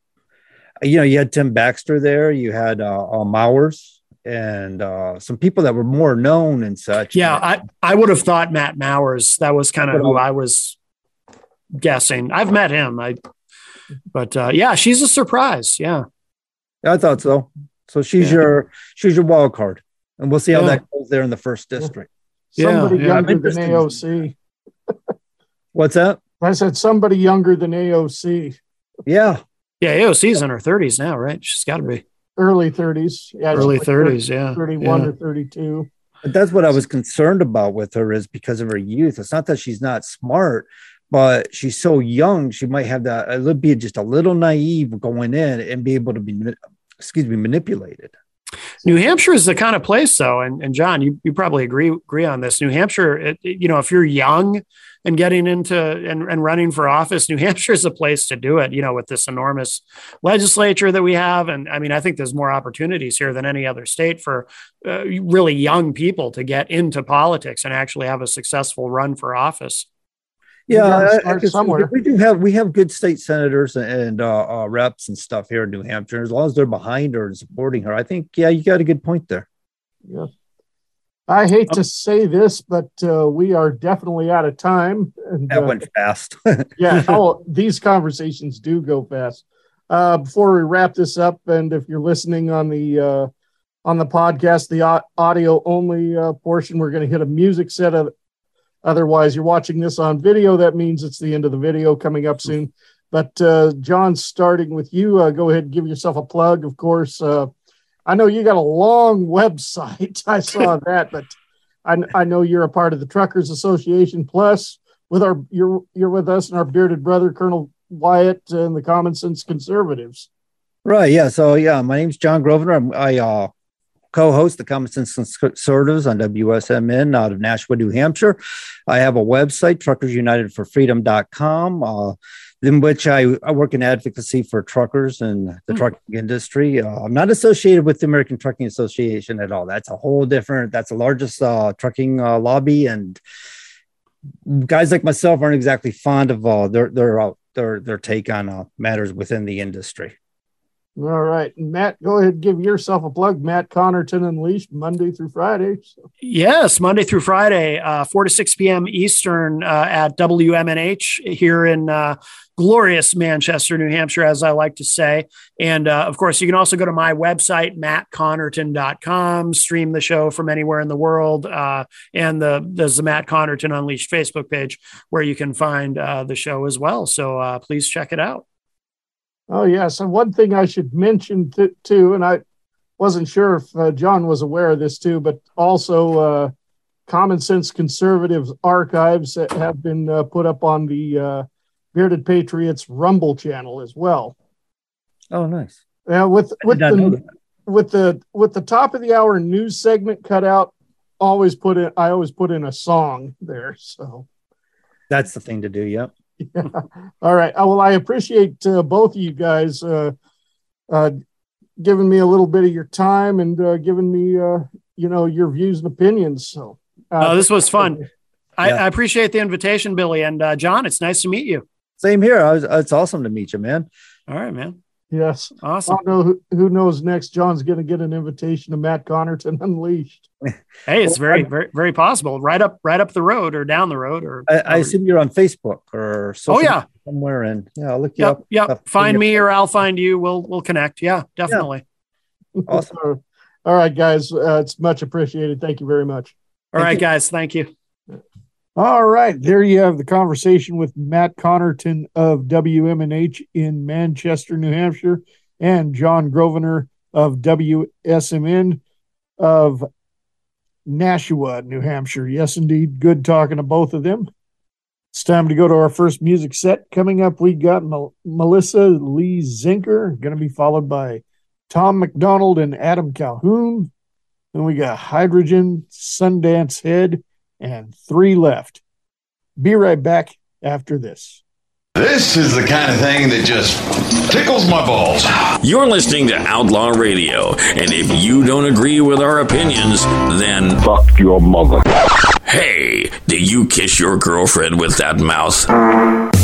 you know, you had Tim Baxter there. You had uh, uh, Mowers and uh, some people that were more known and such. Yeah, I, I would have thought Matt Mowers. That was kind of who I was guessing. I've met him. I, but uh, yeah, she's a surprise. Yeah, I thought so. So she's Yeah. your she's your wild card, and we'll see how Yeah. that goes there in the first district. Somebody yeah. I'm younger than. AOC. What's that? I said somebody younger than AOC. Yeah, yeah. AOC's in her 30s now, right? She's got to be Early 30s. Yeah. early like 30s. Yeah, 31 yeah. or 32. But that's what I was concerned about with her is because of her youth. It's not that she's not smart, but she's so young. She might have that a little be just a little naive going in and be able to be, excuse me, manipulated. New Hampshire is the kind of place, though, and, and John, you, you probably agree agree on this. New Hampshire, it, you know, if you're young and getting into and, and running for office, New Hampshire is a place to do it. You know, with this enormous legislature that we have, and I mean, I think there's more opportunities here than any other state for uh, really young people to get into politics and actually have a successful run for office. Yeah, I- I start can somewhere. we do have we have good state senators and uh, uh, reps and stuff here in New Hampshire. As long as they're behind her and supporting her, I think yeah, you got a good point there. Yeah. I hate to say this, but uh, we are definitely out of time. And, That uh, went fast. yeah. Oh, these conversations do go fast. Uh, before we wrap this up, and if you're listening on the uh, on the podcast, the audio only uh, portion, we're going to hit a music set of. Otherwise, you're watching this on video. That means it's the end of the video coming up soon. But uh, John, starting with you, uh, go ahead and give yourself a plug. Of course, uh, I know you got a long website. I saw that, but I, I know you're a part of the Truckers Association. Plus, with our you're you're with us and our bearded brother Colonel Wyatt and the Common Sense Conservatives. Right. Yeah. So yeah, my name's John Grosvenor. I'm, I uh, co-host the Common Sense Conservatives on WSMN out of Nashua, New Hampshire. I have a website, truckersunitedforfreedom.com, uh, in which I, I work in advocacy for truckers and the trucking industry. Uh, I'm not associated with the American Trucking Association at all. That's a whole different, that's the largest uh, trucking uh, lobby. And guys like myself aren't exactly fond of uh, their, their, uh, their, their take on uh, matters within the industry. All right, Matt, go ahead and give yourself a plug. Matt Connarton Unleashed Monday through Friday. So, Yes, Monday through Friday, uh, 4 to 6 p.m. Eastern uh, at WMNH here in uh, glorious Manchester, New Hampshire, as I like to say. And uh, of course, you can also go to my website, mattconnarton.com, stream the show from anywhere in the world. Uh, and the, there's the Matt Connarton Unleashed Facebook page where you can find uh, the show as well. So please check it out. Oh yes, and one thing I should mention t- too, and I wasn't sure if uh, John was aware of this too, but also uh, Common Sense Conservatives archives that have been uh, put up on the uh, Bearded Patriots Rumble channel as well. Oh, nice. Yeah, with with the with the with the top of the hour news segment cut out, always put in I always put in a song there. So That's the thing to do. Yep. Yeah. All right. Uh, Well, I appreciate uh, both of you guys uh, uh, giving me a little bit of your time and uh, giving me, uh, you know, your views and opinions. So, uh, Oh, this was fun. I, Yeah. I appreciate the invitation, Billy. And uh, John, it's nice to meet you. Same here. I was, it's awesome to meet you, man. All right, man. Yes. Awesome. I don't know who, who knows next. John's going to get an invitation to Matt Connarton Unleashed. Hey, it's very, very, very possible. Right up, right up the road, or down the road, or I, I assume you're on Facebook or social Oh, yeah. somewhere, and yeah, I'll look you Yep, up. yep. Stuff. Find me, or I'll find you. We'll, we'll connect. Yeah, definitely. Awesome. All right, guys. Uh, it's much appreciated. Thank you very much. All right, guys. Thank you. All right, there you have the conversation with Matt Connarton of WMNH in Manchester, New Hampshire, and John Grosvenor of WSMN of Nashua, New Hampshire. Yes, indeed. Good talking to both of them. It's time to go to our first music set. Coming up, we got Mel- Melissa Lee Zinker, going to be followed by Tom MacDonald and Adam Calhoun. Then we got Hydrogen, Sundance Head, and three left. Be right back after this. This is the kind of thing that just tickles my balls. You're listening to Outlaw Radio, and if you don't agree with our opinions, then fuck your mother. Hey, do you kiss your girlfriend with that mouth?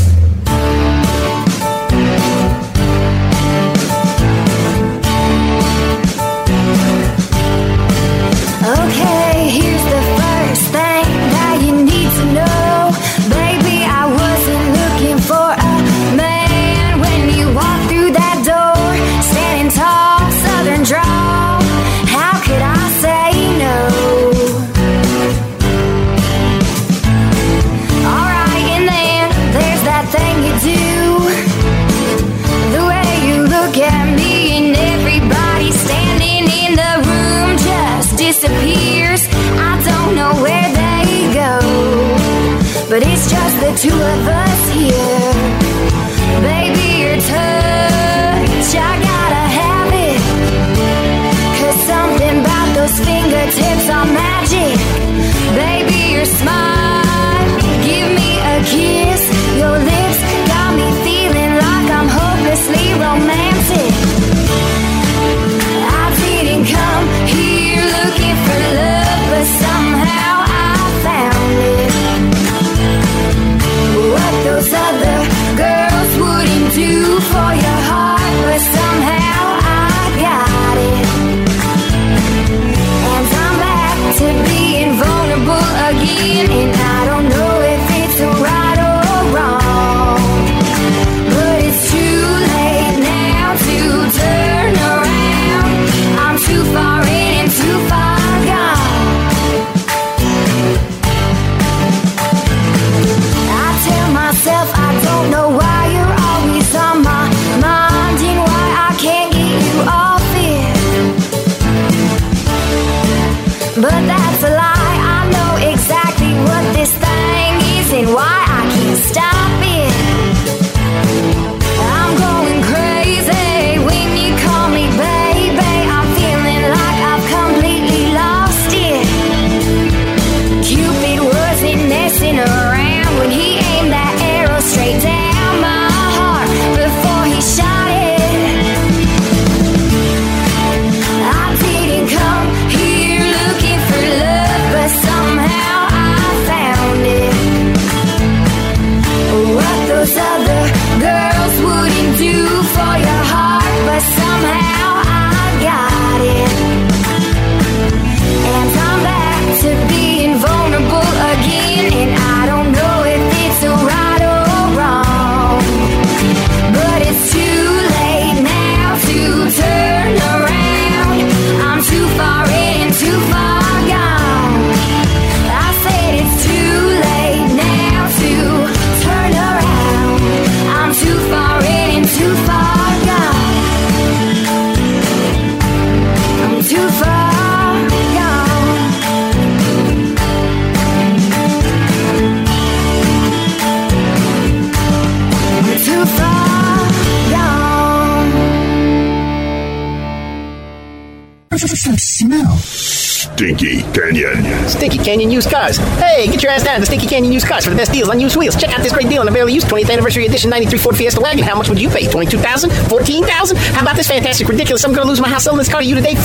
Stinky Canyon. Stinky Canyon used cars. Hey, get your ass down to Stinky Canyon used cars for the best deals on used wheels. Check out this great deal on a barely used 20th anniversary edition 93 Ford Fiesta wagon. How much would you pay? 22000 14000 How about this fantastic, ridiculous, I'm going to lose my house selling this car to you today?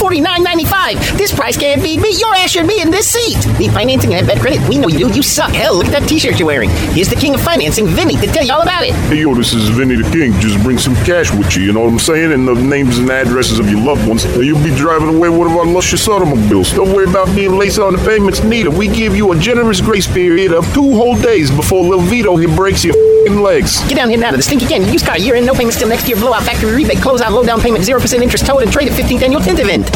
$49.95. This price can't be beat. Your ass should be in this seat. Need financing and bad credit? We know you do. You suck. Hell, look at that t-shirt you're wearing. Here's the king of financing, Vinny, to tell you all about it. Hey, yo, this is Vinny the King. Just bring some cash with you, you know what I'm saying? And the names and addresses of your loved ones. And you'll be driving away one of our luscious automobiles. Don't worry about being late on the payments neither. We give you a generous grace period of two whole days before Lil Vito he breaks your fing legs. Get down here now to the Stinky Canyon used car year in, no payments till next year, blowout factory rebate, close out, low down payment, 0% interest, towed, and trade at 15th annual tint event.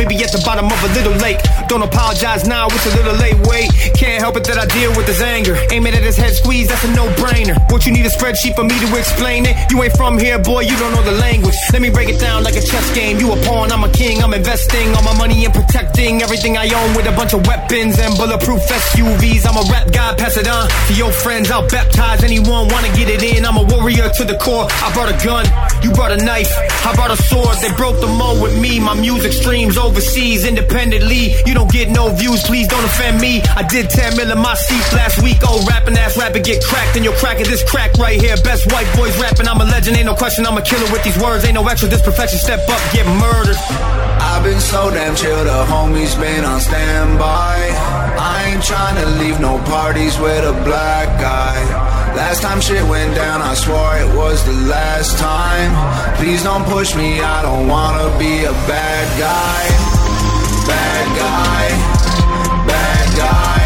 Maybe at the bottom of a little lake. Don't apologize now, it's a little late. Wait, can't help it that I deal with his anger. Aim it at his head squeeze, that's a no brainer. What you need a spreadsheet for me to explain it? You ain't from here, boy, you don't know the language. Let me break it down like a chess game. You a pawn, I'm a king. I'm investing all my money in protecting everything I own with a bunch of weapons and bulletproof SUVs. I'm a rap guy, pass it on to your friends. I'll baptize anyone, wanna get it in. I'm a warrior to the core. I brought a gun, you brought a knife. I brought a sword. They broke the mold with me. My music streams overseas independently. You don't get no views, please don't offend me. I did 10 mil in my seats last week. Oh, rapping ass rapper get cracked, and you're cracking this crack right here. Best white boys rapping. I'm a legend, ain't no question. I'm a killer with these words. Ain't no extra. This perfection. Step up, get murdered. I've been so damn chill, the homies been on standby. I ain't trying to leave no parties with a black guy. Last time shit went down, I swore it was the last time. Please don't push me, I don't wanna be a bad guy. Bad guy, bad guy.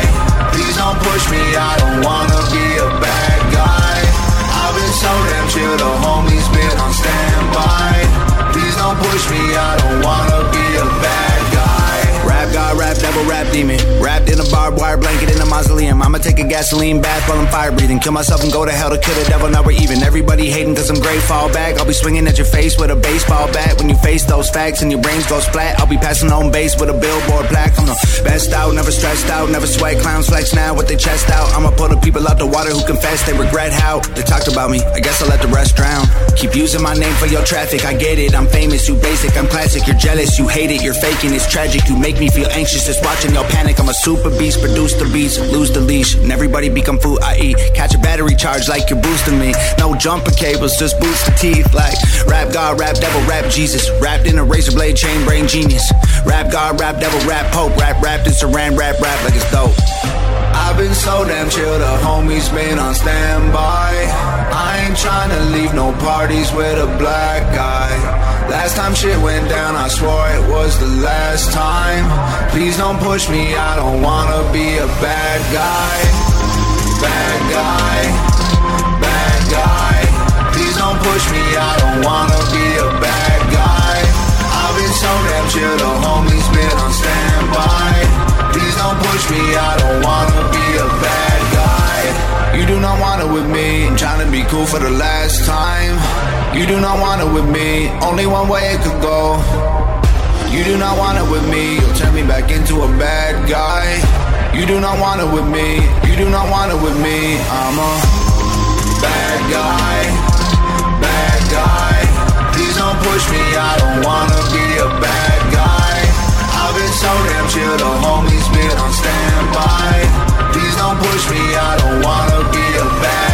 Please don't push me, I don't wanna be a bad guy. I've been so damn chill, the homies been on standby. Please don't push me, I don't wanna be a bad rap devil, rap demon. Wrapped in a barbed wire blanket in a mausoleum. I'ma take a gasoline bath while I'm fire breathing. Kill myself and go to hell to kill the devil. Now we're even. Everybody hating cause I'm great. Fall back. I'll be swinging at your face with a baseball bat. When you face those facts and your brains go splat, I'll be passing on base with a billboard plaque. I'm the best out, never stressed out, never sweat. Clowns flex now with their chest out. I'ma pull the people out the water who confess they regret how they talked about me. I guess I'll let the rest drown. Keep using my name for your traffic. I get it. I'm famous, you basic. I'm classic. You're jealous, you hate it. You're faking. It's tragic. You make me feel anxious just watching your panic. I'm a super beast, produce the beats, lose the leash, and everybody become food I eat. Catch a battery charge like you're boosting me. No jumper cables, just boost the teeth. Like rap god, rap devil, rap Jesus. Wrapped in a razor blade, chain brain genius. Rap god, rap devil, rap pope, rap wrapped in saran rap rap like it's dope. I've been so damn chill, the homies been on standby. I ain't trying to leave no parties with a black guy. Last time shit went down, I swore it was the last time. Please don't push me, I don't wanna be a bad guy. Bad guy, bad guy. Please don't push me, I don't wanna be a bad guy. I've been so damn chill, the homies been on standby. Please don't push me, I don't wanna be a bad guy. You do not want it with me, I'm trying to be cool for the last time. You do not want it with me, only one way it could go. You do not want it with me, you'll turn me back into a bad guy. You do not want it with me, you do not want it with me, I'm a bad guy, bad guy. Please don't push me, I don't wanna be a bad guy. I've been so damn chill, the homies been on standby. Please don't push me, I don't wanna be a bad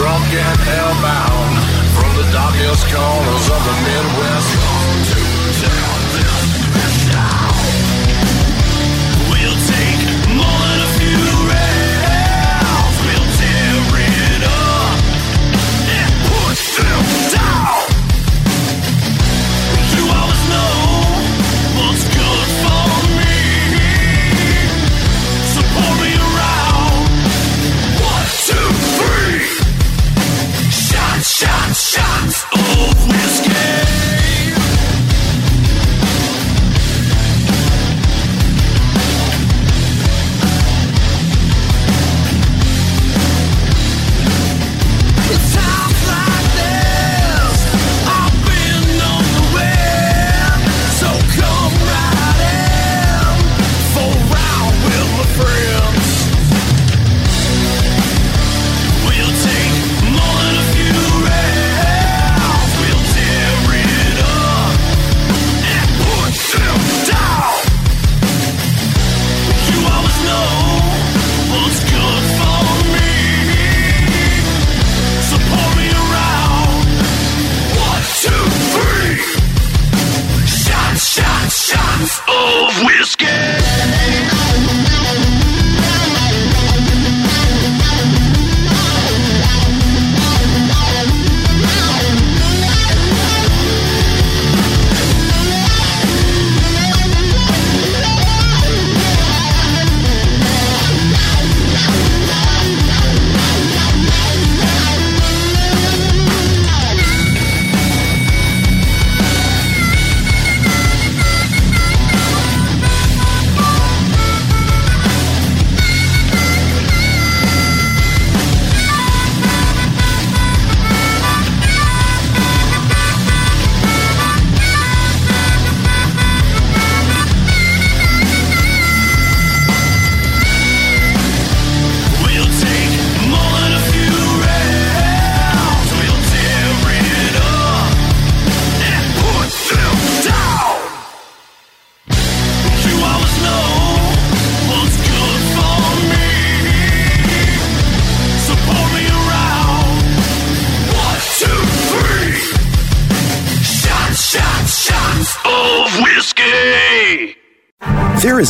drunk and hellbound from the darkest corners of the Midwest.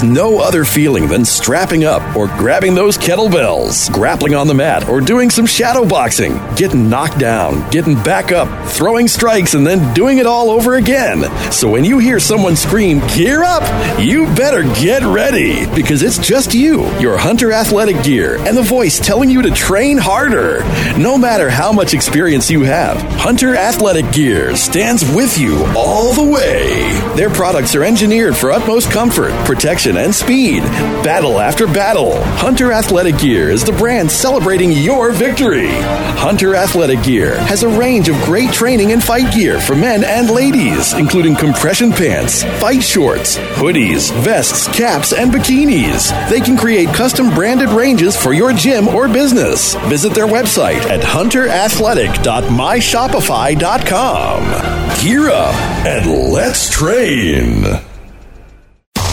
Is no other feeling than strapping up or grabbing those kettlebells, grappling on the mat, or doing some shadow boxing, getting knocked down, getting back up, throwing strikes, and then doing it all over again. So when you hear someone scream, Gear up! You better get ready because it's just you, your Hunter Athletic gear, and the voice telling you to train harder. No matter how much experience you have, Hunter Athletic Gear stands with you all the way. Their products are engineered for utmost comfort, protection, and speed. Battle after battle, Hunter Athletic Gear is the brand celebrating your victory. Hunter Athletic Gear has a range of great training and fight gear for men and ladies, including compression pants, fight shorts, hoodies, vests, caps, and bikinis. They can create custom branded ranges for your gym or business. Visit their website at hunterathletic.myshopify.com. Gear up and let's train.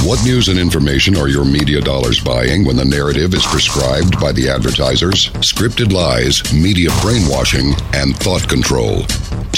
What news and information are your media dollars buying when the narrative is prescribed by the advertisers? Scripted lies, media brainwashing, and thought control.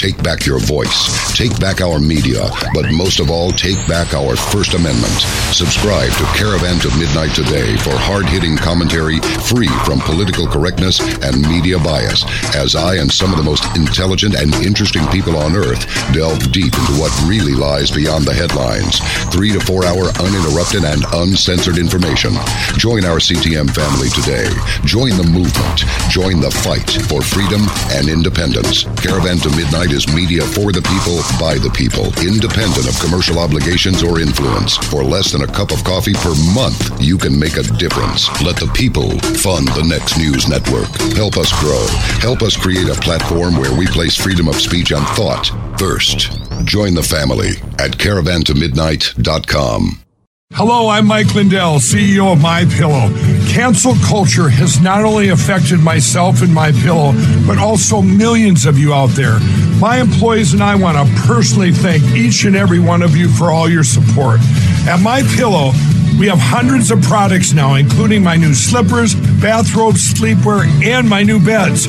Take back your voice. Take back our media. But most of all, take back our First Amendment. Subscribe to Caravan to Midnight today for hard hitting commentary free from political correctness and media bias, as I and some of the most intelligent and interesting people on earth delve deep into what really lies beyond the headlines. Three to four hour uninterrupted and uncensored information. Join our CTM family today. Join the movement. Join the fight for freedom and independence. Caravan to Midnight is media for the people, by the people, independent of commercial obligations or influence. For less than a cup of coffee per month, you can make a difference. Let the people fund the next news network. Help us grow. Help us create a platform where we place freedom of speech and thought first. Join the family at caravantomidnight.com. Hello, I'm Mike Lindell, CEO of My Pillow. Cancel culture has not only affected myself and My Pillow, but also millions of you out there. My employees and I want to personally thank each and every one of you for all your support. At My Pillow, we have hundreds of products now, including my new slippers, bathrobes, sleepwear, and my new beds.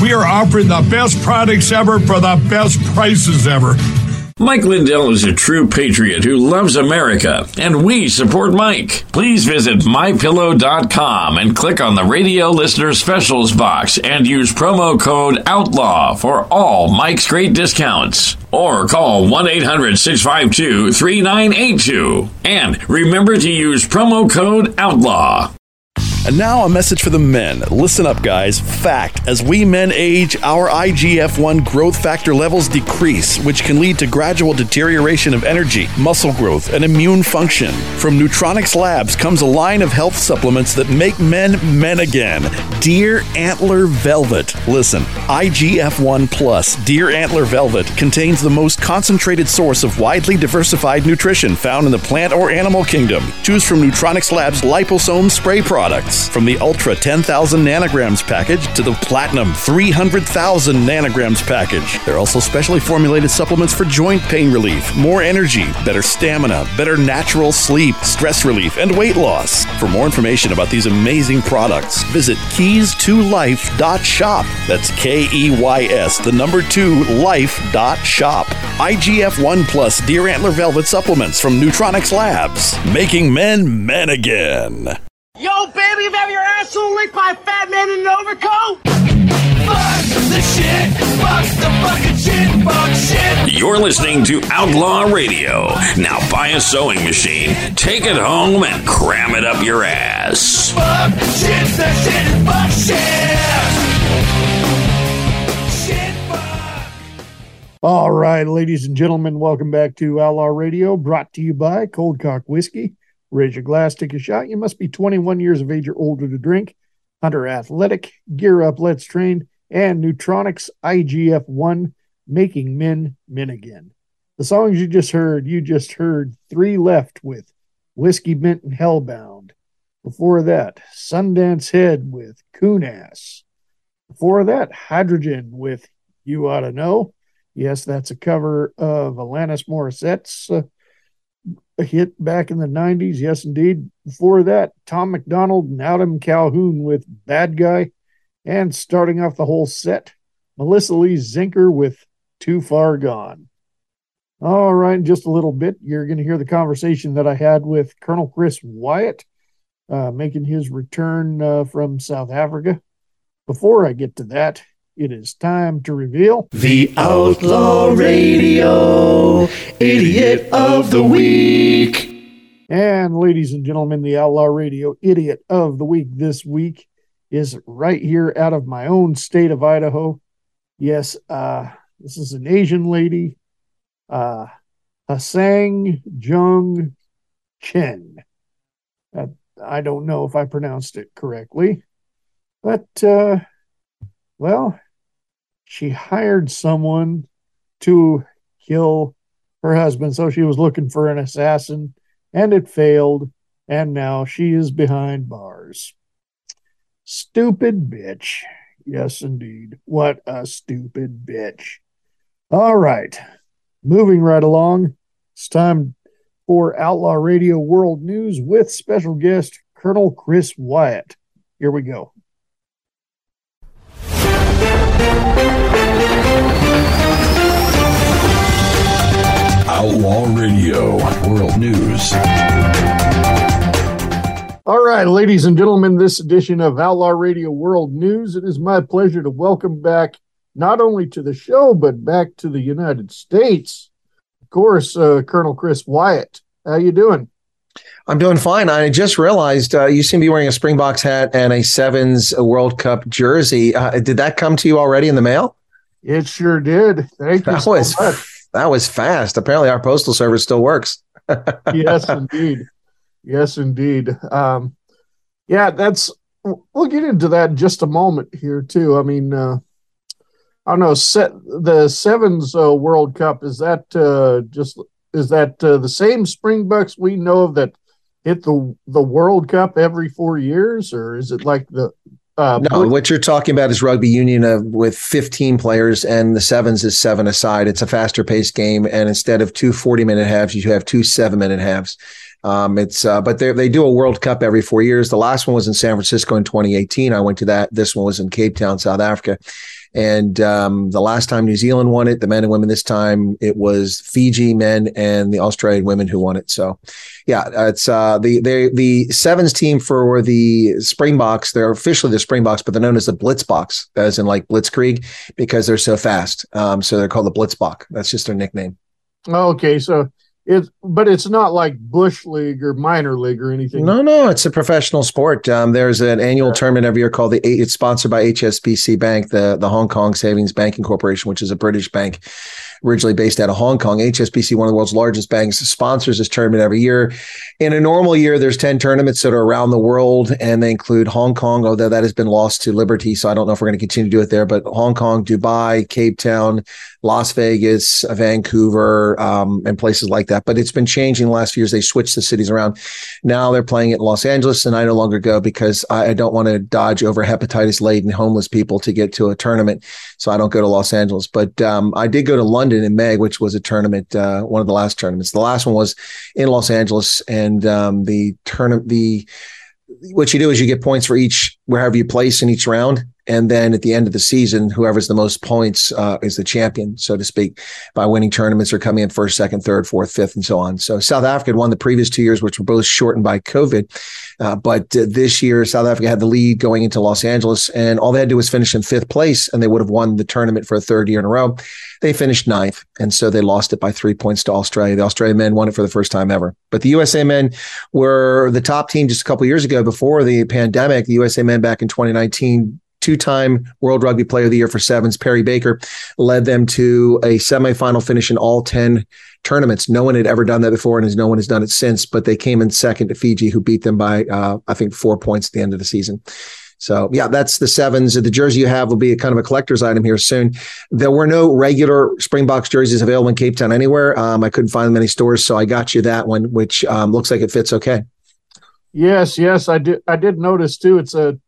We are offering the best products ever for the best prices ever. Mike Lindell is a true patriot who loves America, and we support Mike. Please visit mypillow.com and click on the radio listener specials box and use promo code OUTLAW for all Mike's great discounts. Or call 1 800 652 3982. And remember to use promo code OUTLAW. And now a message for the men. Listen up, guys. Fact as we men age, our IGF 1 growth factor levels decrease, which can lead to gradual deterioration of energy, muscle growth, and immune function. From Neutronics Labs comes a line of health supplements that make men men again. Deer Antler Velvet. Listen, IGF 1 Plus Deer Antler Velvet contains the most concentrated source of widely diversified nutrition found in the plant or animal kingdom. Choose from Neutronics Labs liposome spray From the Ultra 10,000 nanograms package to the Platinum 300,000 nanograms package. They're also specially formulated supplements for joint pain relief, more energy, better stamina, better natural sleep, stress relief, and weight loss. For more information about these amazing products, visit keys2life.shop. That's K E Y S, the number two, life.shop. IGF 1 Plus Deer Antler Velvet supplements from Neutronics Labs, making men men again. Yo, baby, you have your asshole licked by a fat man in an overcoat? Fuck the shit, fuck the fucking shit, fuck shit. You're listening to Outlaw Radio. Now buy a sewing machine, take it home, and cram it up your ass. Fuck shit, the shit, fuck shit. All right, ladies and gentlemen, welcome back to Outlaw Radio, brought to you by Cold Cock Whiskey. Raise your glass, take a shot. You must be 21 years of age or older to drink. Hunter Athletic, Gear Up, Let's Train, and Neutronics IGF 1, making men men again. The songs you just heard, you just heard three left with Whiskey Bent and Hellbound. Before that, Sundance Head with Coon Ass. Before that, Hydrogen with You Oughta Know. Yes, that's a cover of Alanis Morissette's uh, a hit back in the 90s. Yes, indeed. Before that, Tom MacDonald and Adam Calhoun with Bad Guy. And starting off the whole set, Melissa Lee Zinker with Too Far Gone. All right, in just a little bit, you're going to hear the conversation that I had with Colonel Chris Wyatt, uh, making his return uh, from South Africa. Before I get to that, it is time to reveal The Outlaw Radio Idiot of the Week. And ladies and gentlemen, the Outlaw Radio Idiot of the Week this week is right here out of my own state of Idaho. Yes, uh, this is an Asian lady, uh, Hasang Jung Chen. Uh, I don't know if I pronounced it correctly, but uh, well, she hired someone to kill her husband, so she was looking for an assassin and it failed, and now she is behind bars. Stupid bitch. Yes, indeed. What a stupid bitch. All right. Moving right along, it's time for Outlaw Radio World News with special guest Colonel Chris Wyatt. Here we go. Outlaw Radio World News. All right, ladies and gentlemen, this edition of Outlaw Radio World News, it is my pleasure to welcome back not only to the show, but back to the United States, of course, uh, Colonel Chris Wyatt. How you doing? I'm doing fine. I just realized uh, you seem to be wearing a Springboks hat and a Sevens World Cup jersey. Uh, did that come to you already in the mail? It sure did. Thank you That so was much. that was fast. Apparently, our postal service still works. yes, indeed. Yes, indeed. Um, yeah, that's. We'll get into that in just a moment here too. I mean, uh, I don't know. Set the sevens uh, World Cup is that uh, just is that uh, the same Springboks we know of that hit the the World Cup every four years, or is it like the uh, No, what you're talking about is rugby union uh, with 15 players, and the sevens is seven aside. It's a faster paced game, and instead of two 40 minute halves, you have two seven minute halves. Um, it's uh, but they they do a World Cup every four years. The last one was in San Francisco in 2018. I went to that. This one was in Cape Town, South Africa. And um, the last time New Zealand won it, the men and women this time, it was Fiji men and the Australian women who won it. So, yeah, it's uh, the the the sevens team for the Springboks. They're officially the Springboks, but they're known as the Blitzboks, as in like Blitzkrieg, because they're so fast. Um, so they're called the Blitzbok. That's just their nickname. Okay, so it's but it's not like bush league or minor league or anything. No, no, it's a professional sport. Um, there's an annual tournament every year called the. It's sponsored by HSBC Bank, the the Hong Kong Savings Banking Corporation, which is a British bank originally based out of Hong Kong. HSBC, one of the world's largest banks, sponsors this tournament every year. In a normal year, there's 10 tournaments that are around the world, and they include Hong Kong, although that has been lost to Liberty. So I don't know if we're going to continue to do it there, but Hong Kong, Dubai, Cape Town, Las Vegas, Vancouver, um, and places like that. But it's been changing the last few years. They switched the cities around. Now they're playing it in Los Angeles, and I no longer go because I, I don't want to dodge over hepatitis laden homeless people to get to a tournament. So I don't go to Los Angeles. But um, I did go to London in May, which was a tournament, uh, one of the last tournaments. The last one was in Los Angeles, and um, the tournament, the what you do is you get points for each wherever you place in each round. And then at the end of the season, whoever's the most points uh, is the champion, so to speak, by winning tournaments or coming in first, second, third, fourth, fifth, and so on. So South Africa had won the previous two years, which were both shortened by COVID. Uh, but uh, this year, South Africa had the lead going into Los Angeles, and all they had to do was finish in fifth place, and they would have won the tournament for a third year in a row. They finished ninth, and so they lost it by three points to Australia. The Australian men won it for the first time ever. But the USA men were the top team just a couple years ago before the pandemic. The USA men back in 2019 two-time World Rugby Player of the Year for sevens, Perry Baker, led them to a semifinal finish in all 10 tournaments. No one had ever done that before, and no one has done it since. But they came in second to Fiji, who beat them by uh, I think four points at the end of the season. So yeah, that's the sevens. The jersey you have will be a kind of a collector's item here soon. There were no regular Springboks jerseys available in Cape Town anywhere. Um, I couldn't find them in any stores, so I got you that one, which um, looks like it fits okay. Yes, yes, I did. I did notice too. It's a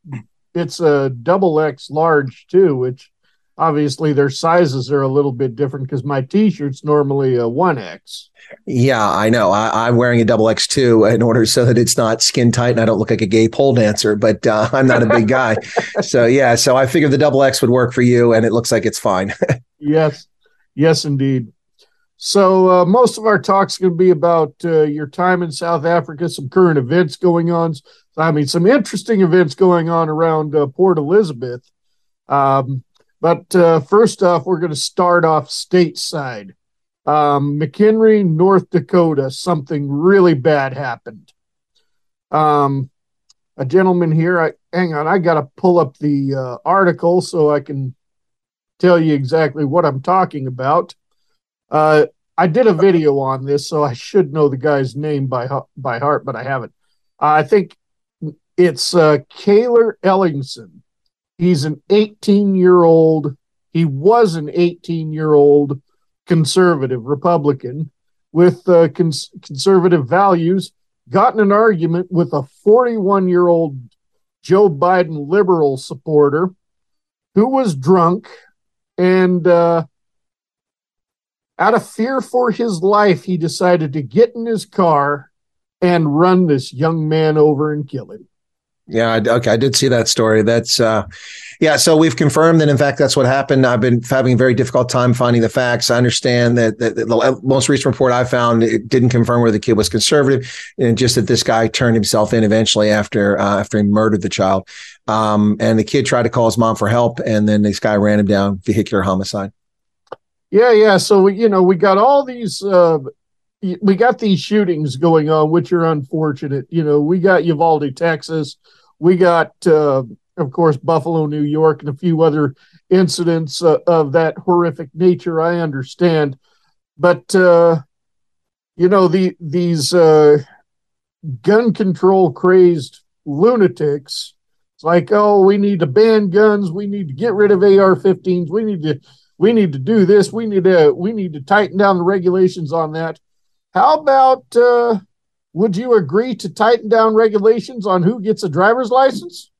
it's a double X large too, which obviously their sizes are a little bit different because my T-shirt's normally a one X. Yeah, I know. I, I'm wearing a double X two in order so that it's not skin tight and I don't look like a gay pole dancer. But uh, I'm not a big guy, so yeah. So I figured the double X would work for you, and it looks like it's fine. Yes, yes, indeed. So uh, most of our talk's going to be about uh, your time in South Africa, some current events going on. I mean, some interesting events going on around uh, Port Elizabeth. Um, but uh, first off, we're going to start off stateside. Um, McHenry, North Dakota, something really bad happened. Um, a gentleman here, I hang on, I got to pull up the uh, article so I can tell you exactly what I'm talking about. Uh, I did a video on this, so I should know the guy's name by by heart, but I haven't. I think it's uh, Cayler Ellingson. He's an 18 year old. He was an 18 year old conservative Republican with uh, cons- conservative values. Got in an argument with a 41 year old Joe Biden liberal supporter who was drunk and uh, out of fear for his life, he decided to get in his car and run this young man over and kill him. Yeah, okay, I did see that story. That's uh yeah, so we've confirmed that in fact that's what happened. I've been having a very difficult time finding the facts. I understand that, that the most recent report I found it didn't confirm whether the kid was conservative, and just that this guy turned himself in eventually after uh, after he murdered the child. Um, and the kid tried to call his mom for help, and then this guy ran him down, vehicular homicide. Yeah, yeah. So you know, we got all these, uh, we got these shootings going on, which are unfortunate. You know, we got Uvalde, Texas. We got, uh, of course, Buffalo, New York, and a few other incidents uh, of that horrific nature. I understand, but uh, you know, the these uh, gun control crazed lunatics. It's like, oh, we need to ban guns. We need to get rid of AR-15s. We need to we need to do this. We need to we need to tighten down the regulations on that. How about uh, would you agree to tighten down regulations on who gets a driver's license?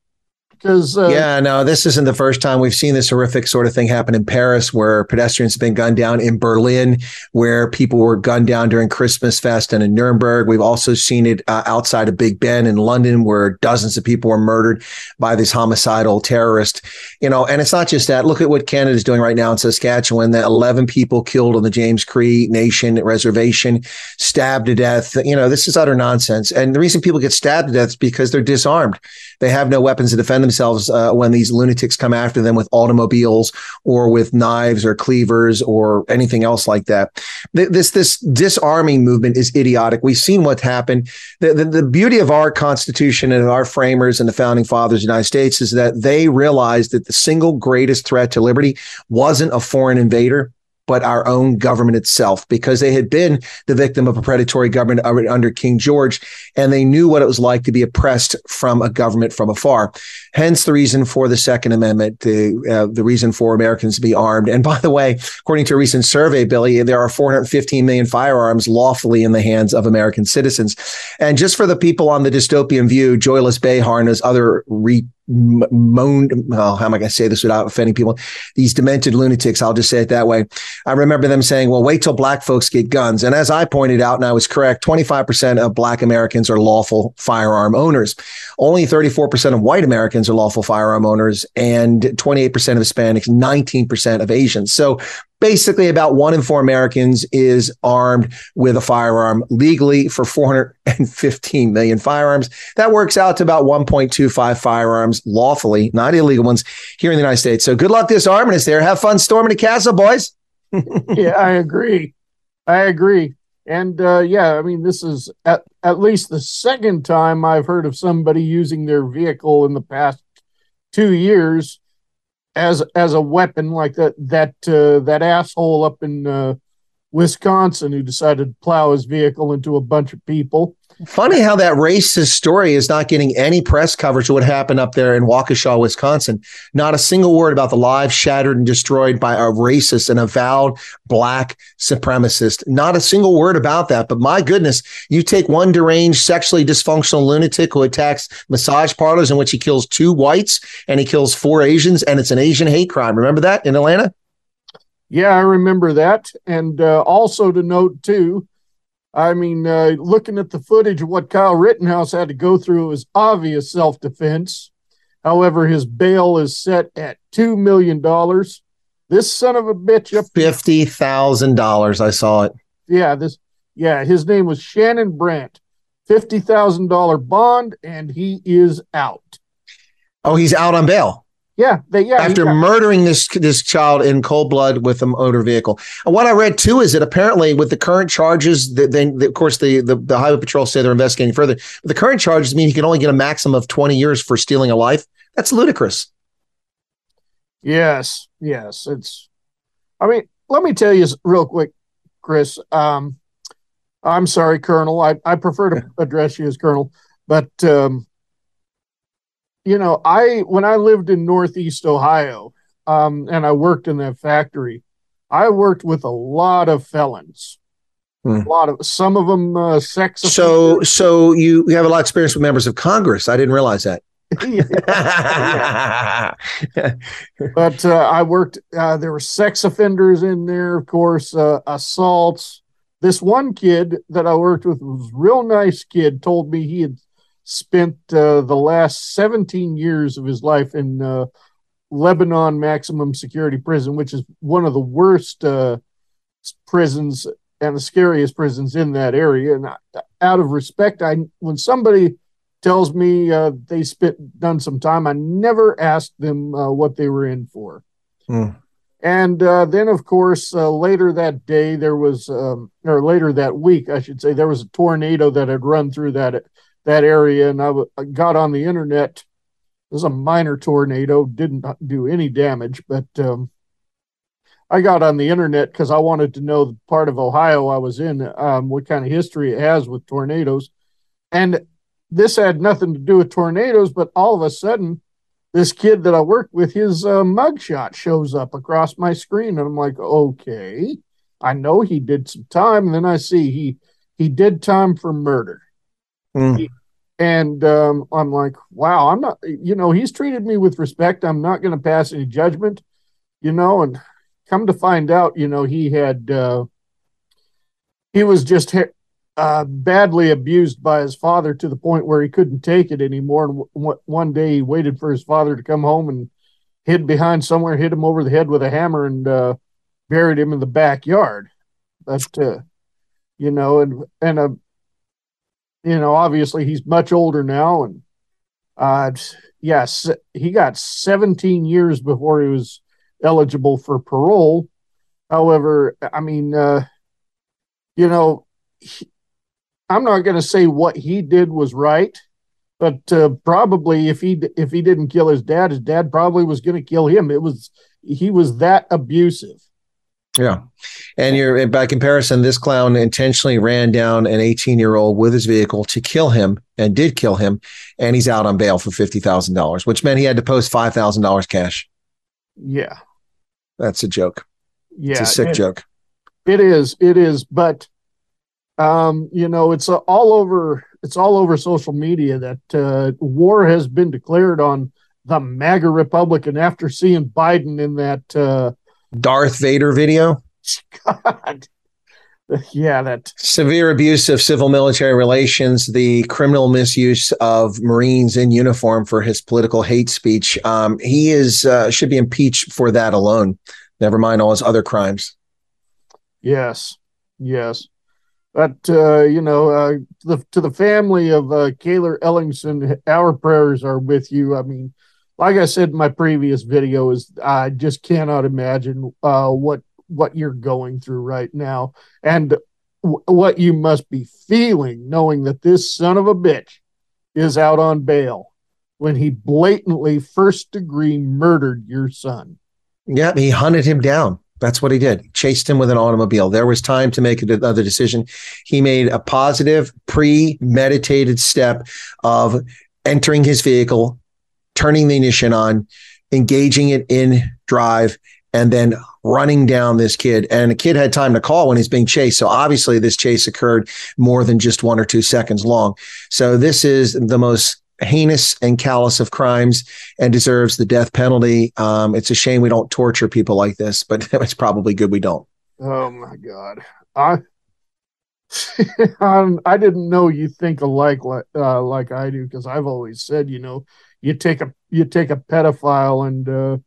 Because uh, yeah, no, this isn't the first time we've seen this horrific sort of thing happen in Paris, where pedestrians have been gunned down. In Berlin, where people were gunned down during Christmas Fest, and in Nuremberg, we've also seen it uh, outside of Big Ben in London, where dozens of people were murdered by this homicidal terrorist. You know, and it's not just that. Look at what Canada is doing right now in Saskatchewan. That 11 people killed on the James Cree Nation reservation, stabbed to death. You know, this is utter nonsense. And the reason people get stabbed to death is because they're disarmed. They have no weapons to defend themselves uh, when these lunatics come after them with automobiles or with knives or cleavers or anything else like that. This this disarming movement is idiotic. We've seen what happened. The, the, the beauty of our Constitution and our framers and the founding fathers of the United States is that they realized that the single greatest threat to liberty wasn't a foreign invader but our own government itself, because they had been the victim of a predatory government under King George, and they knew what it was like to be oppressed from a government from afar. Hence, the reason for the Second Amendment, the uh, the reason for Americans to be armed. And by the way, according to a recent survey, Billy, there are 415 million firearms lawfully in the hands of American citizens. And just for the people on the dystopian view, Joyless Behar and his other re moaned, well, how am I going to say this without offending people? These demented lunatics, I'll just say it that way. I remember them saying, well, wait till black folks get guns. And as I pointed out, and I was correct, 25% of black Americans are lawful firearm owners. Only 34% of white Americans are lawful firearm owners, and 28% of Hispanics, 19% of Asians. So basically about one in four Americans is armed with a firearm legally for 415 million firearms. That works out to about 1.25 firearms lawfully, not illegal ones here in the United States. So good luck disarming us there. Have fun storming the castle, boys. yeah, I agree. I agree. And uh, yeah, I mean, this is at, at least the second time I've heard of somebody using their vehicle in the past two years as as a weapon, like that that uh, that asshole up in uh, Wisconsin who decided to plow his vehicle into a bunch of people. Funny how that racist story is not getting any press coverage of what happened up there in Waukesha, Wisconsin. Not a single word about the lives shattered and destroyed by a racist and avowed black supremacist. Not a single word about that. But my goodness, you take one deranged, sexually dysfunctional lunatic who attacks massage parlors in which he kills two whites and he kills four Asians, and it's an Asian hate crime. Remember that in Atlanta? Yeah, I remember that. And uh, also to note too, I mean, uh, looking at the footage of what Kyle Rittenhouse had to go through, it was obvious self-defense. However, his bail is set at two million dollars. This son of a bitch up Fifty thousand dollars. I saw it. yeah, this yeah, his name was Shannon Brandt. Fifty thousand dollar bond, and he is out. Oh, he's out on bail Yeah, they yeah after got- murdering this this child in cold blood with a motor vehicle. And what I read too is that apparently with the current charges, that then of course the, the the highway patrol say they're investigating further. But the current charges mean he can only get a maximum of twenty years for stealing a life. That's ludicrous. Yes, yes. It's I mean, let me tell you real quick, Chris. Um I'm sorry, Colonel. I, I prefer to address you as Colonel, but um you know, I when I lived in Northeast Ohio, um, and I worked in that factory, I worked with a lot of felons. Hmm. A lot of some of them uh, sex So so you you have a lot of experience with members of Congress. I didn't realize that. but uh, I worked. Uh, there were sex offenders in there, of course, uh, assaults. This one kid that I worked with was a real nice kid. Told me he had spent uh, the last 17 years of his life in uh, Lebanon maximum security prison, which is one of the worst uh, prisons and the scariest prisons in that area. And I, out of respect, I when somebody tells me uh, they spent done some time, I never asked them uh, what they were in for. Hmm. And uh, then, of course, uh, later that day, there was, um, or later that week, I should say, there was a tornado that had run through that that area, and I, w- I got on the internet. It was a minor tornado, didn't do any damage, but um, I got on the internet because I wanted to know the part of Ohio I was in, um, what kind of history it has with tornadoes, and this had nothing to do with tornadoes, but all of a sudden, this kid that I worked with, his uh, mugshot shows up across my screen, and I'm like, okay, I know he did some time, and then I see he he did time for murder, Hmm. and um, I'm like, wow, I'm not, you know, he's treated me with respect. I'm not going to pass any judgment, you know, and come to find out, you know, he had uh, he was just uh, badly abused by his father to the point where he couldn't take it anymore. And w- one day he waited for his father to come home and hid behind somewhere, hit him over the head with a hammer, and uh, buried him in the backyard. That's, uh, you know, and and uh, you know, obviously he's much older now, and uh, yes, he got 17 years before he was eligible for parole. However, I mean, uh, you know, he- I'm not going to say what he did was right, but uh, probably if he if he didn't kill his dad, his dad probably was going to kill him. It was he was that abusive. Yeah. And you're by comparison, this clown intentionally ran down an 18 year old with his vehicle to kill him and did kill him. And he's out on bail for $50,000, which meant he had to post $5,000 cash. Yeah, That's a joke. yeah, it's a sick it- joke. It is, it is, but um, you know, it's uh, all over. It's all over social media that uh, war has been declared on the MAGA Republican after seeing Biden in that. Uh, Darth Vader video. God, yeah, that Severe abuse of civil military relations, the criminal misuse of Marines in uniform for his political hate speech. Um, he is uh, should be impeached for that alone. Never mind all his other crimes. Yes, yes. But uh, you know, uh, to the to the family of uh, Cayler Ellingson, our prayers are with you. I mean, like I said in my previous video, is I just cannot imagine uh, what what you're going through right now, and w- what you must be feeling, knowing that this son of a bitch is out on bail when he blatantly first degree murdered your son. Yeah, he hunted him down. That's what he did. Chased him with an automobile. There was time to make another decision. He made a positive, premeditated step of entering his vehicle, turning the ignition on, engaging it in drive, and then running down this kid. And the kid had time to call when he's being chased. So obviously, this chase occurred more than just one or two seconds long. So this is the most heinous and callous of crimes and deserves the death penalty. Um, it's a shame we don't torture people like this, but it's probably good we don't. Oh my God. I um, I didn't know you think alike like uh, like I do because I've always said you know you take a you take a pedophile and uh,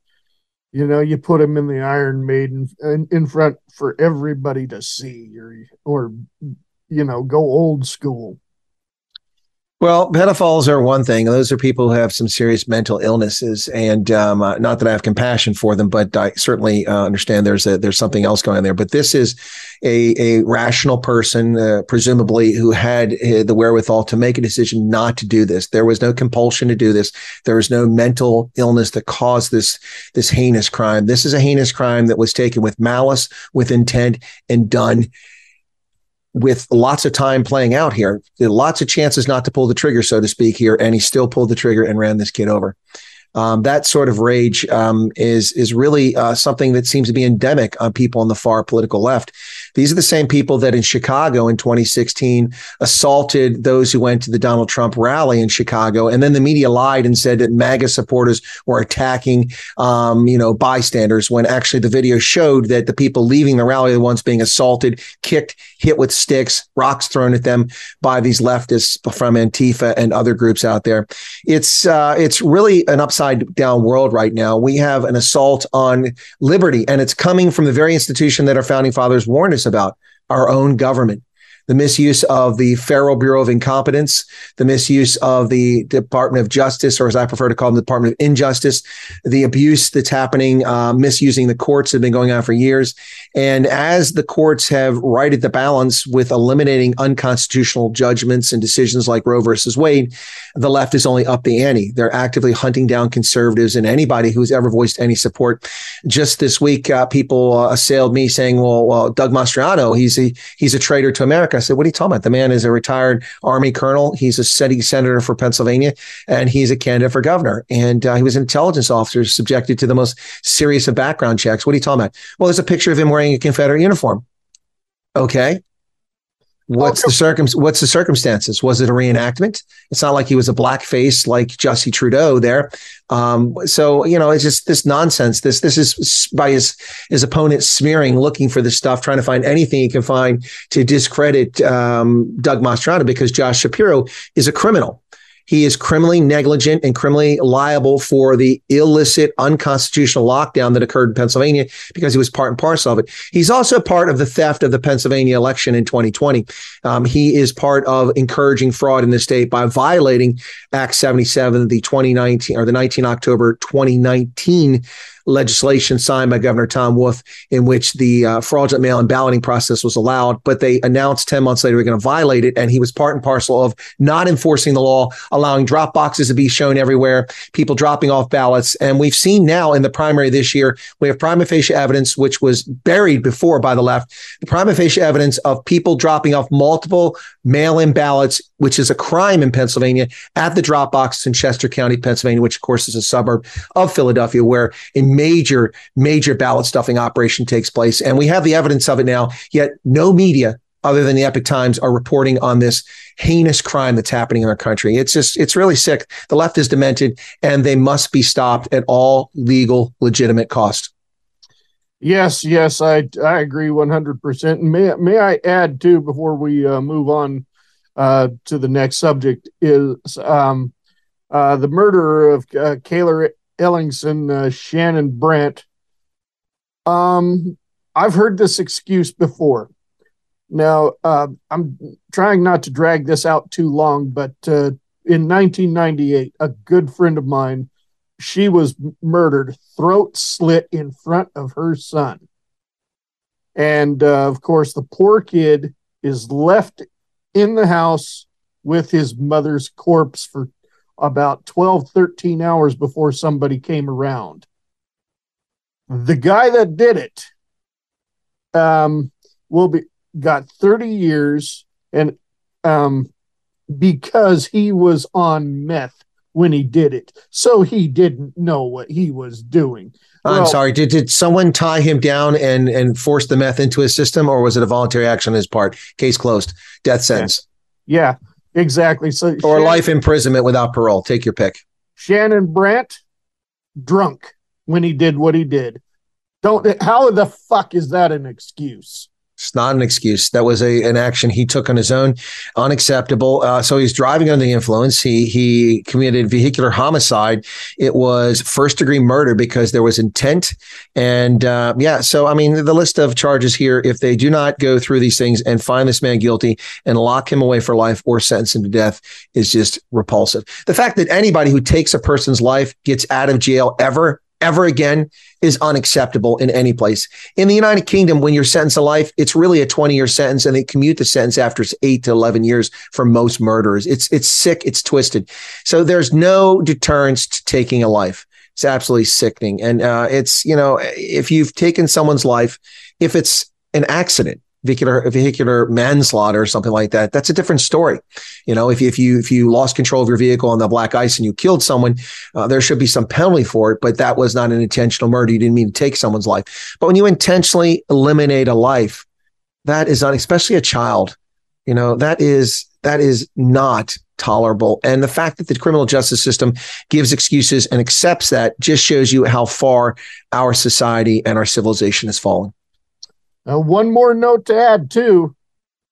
you know, you put him in the Iron Maiden in, in front for everybody to see, or or you know, go old school. Well, pedophiles are one thing. Those are people who have some serious mental illnesses, and um, uh, not that I have compassion for them, but I certainly uh, understand there's a, there's something else going on there. But this is a a rational person, uh, presumably, who had uh, the wherewithal to make a decision not to do this. There was no compulsion to do this. There was no mental illness that caused this this heinous crime. This is a heinous crime that was taken with malice, with intent, and done with lots of time playing out here, lots of chances not to pull the trigger, so to speak, here, and he still pulled the trigger and ran this kid over. Um, that sort of rage um, is is really uh, something that seems to be endemic on people on the far political left. These are the same people that in Chicago in 2016 assaulted those who went to the Donald Trump rally in Chicago, and then the media lied and said that MAGA supporters were attacking, um, you know, bystanders. When actually the video showed that the people leaving the rally are the ones being assaulted, kicked, hit with sticks, rocks thrown at them by these leftists from Antifa and other groups out there. It's uh, it's really an upside down world right now. We have an assault on liberty, and it's coming from the very institution that our founding fathers warned us about, our own government. The misuse of the Federal Bureau of Incompetence, the misuse of the Department of Justice, or as I prefer to call them, the Department of Injustice, the abuse that's happening, uh, misusing the courts have been going on for years. And as the courts have righted the balance with eliminating unconstitutional judgments and decisions like Roe versus Wade, the left is only up the ante. They're actively hunting down conservatives and anybody who's ever voiced any support. Just this week, uh, people uh, assailed me saying, "Well, well, Doug Mastriano, he's a he's a traitor to America." I said, "What are you talking about? The man is a retired Army colonel. He's a sitting senator for Pennsylvania, and he's a candidate for governor. And uh, he was an intelligence officer subjected to the most serious of background checks. What are you talking about? Well, there's a picture of him wearing a Confederate uniform. Okay." What's the circum? What's the circumstances? Was it a reenactment? It's not like he was a blackface like Jussie Trudeau there. Um, so you know, it's just this nonsense. This this is by his his opponent smearing, looking for this stuff, trying to find anything he can find to discredit um, Doug Mastriano because Josh Shapiro is a criminal. He is criminally negligent and criminally liable for the illicit, unconstitutional lockdown that occurred in Pennsylvania because he was part and parcel of it. He's also part of the theft of the Pennsylvania election in 2020. Um, he is part of encouraging fraud in the state by violating Act 77, the 2019 or the 19 October 2019 legislation signed by Governor Tom Wolf, in which the uh, fraudulent mail-in balloting process was allowed. But they announced 10 months later they're going to violate it, and he was part and parcel of not enforcing the law, allowing drop boxes to be shown everywhere, people dropping off ballots. And we've seen now in the primary this year, we have prima facie evidence, which was buried before by the left, the prima facie evidence of people dropping off multiple mail-in ballots, which is a crime in Pennsylvania, at the drop boxes in Chester County, Pennsylvania, which of course is a suburb of Philadelphia, where a major, major ballot stuffing operation takes place. And we have the evidence of it now, yet no media other than the Epoch Times are reporting on this heinous crime that's happening in our country. It's just, it's really sick. The left is demented and they must be stopped at all legal, legitimate cost. Yes, yes, I I agree one hundred percent. And may may I add too before we uh, move on uh, to the next subject is um, uh, the murder of uh, Cayler Ellingson, uh, Shannon Brandt. Um, I've heard this excuse before. Now, uh, I'm trying not to drag this out too long, but uh, in 1998, a good friend of mine, she was murdered, throat slit in front of her son. And uh, of course, the poor kid is left in the house with his mother's corpse for about 12, 13 hours before somebody came around. The guy that did it um, will be got 30 years and um, because he was on meth when he did it. So he didn't know what he was doing. I'm Well, sorry. Did, did someone tie him down and, and force the meth into his system, or was it a voluntary action on his part? Case closed. Death sentence. Yeah, exactly. So Or Shan- life imprisonment without parole. Take your pick. Shannon Brandt drunk when he did what he did. Don't how the fuck is that an excuse? It's not an excuse. That was a an action he took on his own, unacceptable. Uh, so he's driving under the influence. He he committed vehicular homicide. It was first degree murder because there was intent, and uh, yeah. So I mean, the list of charges here, if they do not go through these things and find this man guilty and lock him away for life or sentence him to death, is just repulsive. The fact that anybody who takes a person's life gets out of jail ever ever again is unacceptable in any place. In the United Kingdom, when you're sentenced to life, it's really a 20 year sentence and they commute the sentence after eight to 11 years for most murderers. It's, it's sick. It's twisted. So there's no deterrence to taking a life. It's absolutely sickening. And uh, it's, you know, if you've taken someone's life, if it's an accident, vehicular vehicular manslaughter or something like that, that's a different story. You know, if you, if you if you lost control of your vehicle on the black ice and you killed someone, uh, there should be some penalty for it. But that was not an intentional murder. You didn't mean to take someone's life. But when you intentionally eliminate a life, that is not, especially a child. You know, that is that is not tolerable. And the fact that the criminal justice system gives excuses and accepts that just shows you how far our society and our civilization has fallen. Uh, one more note to add too: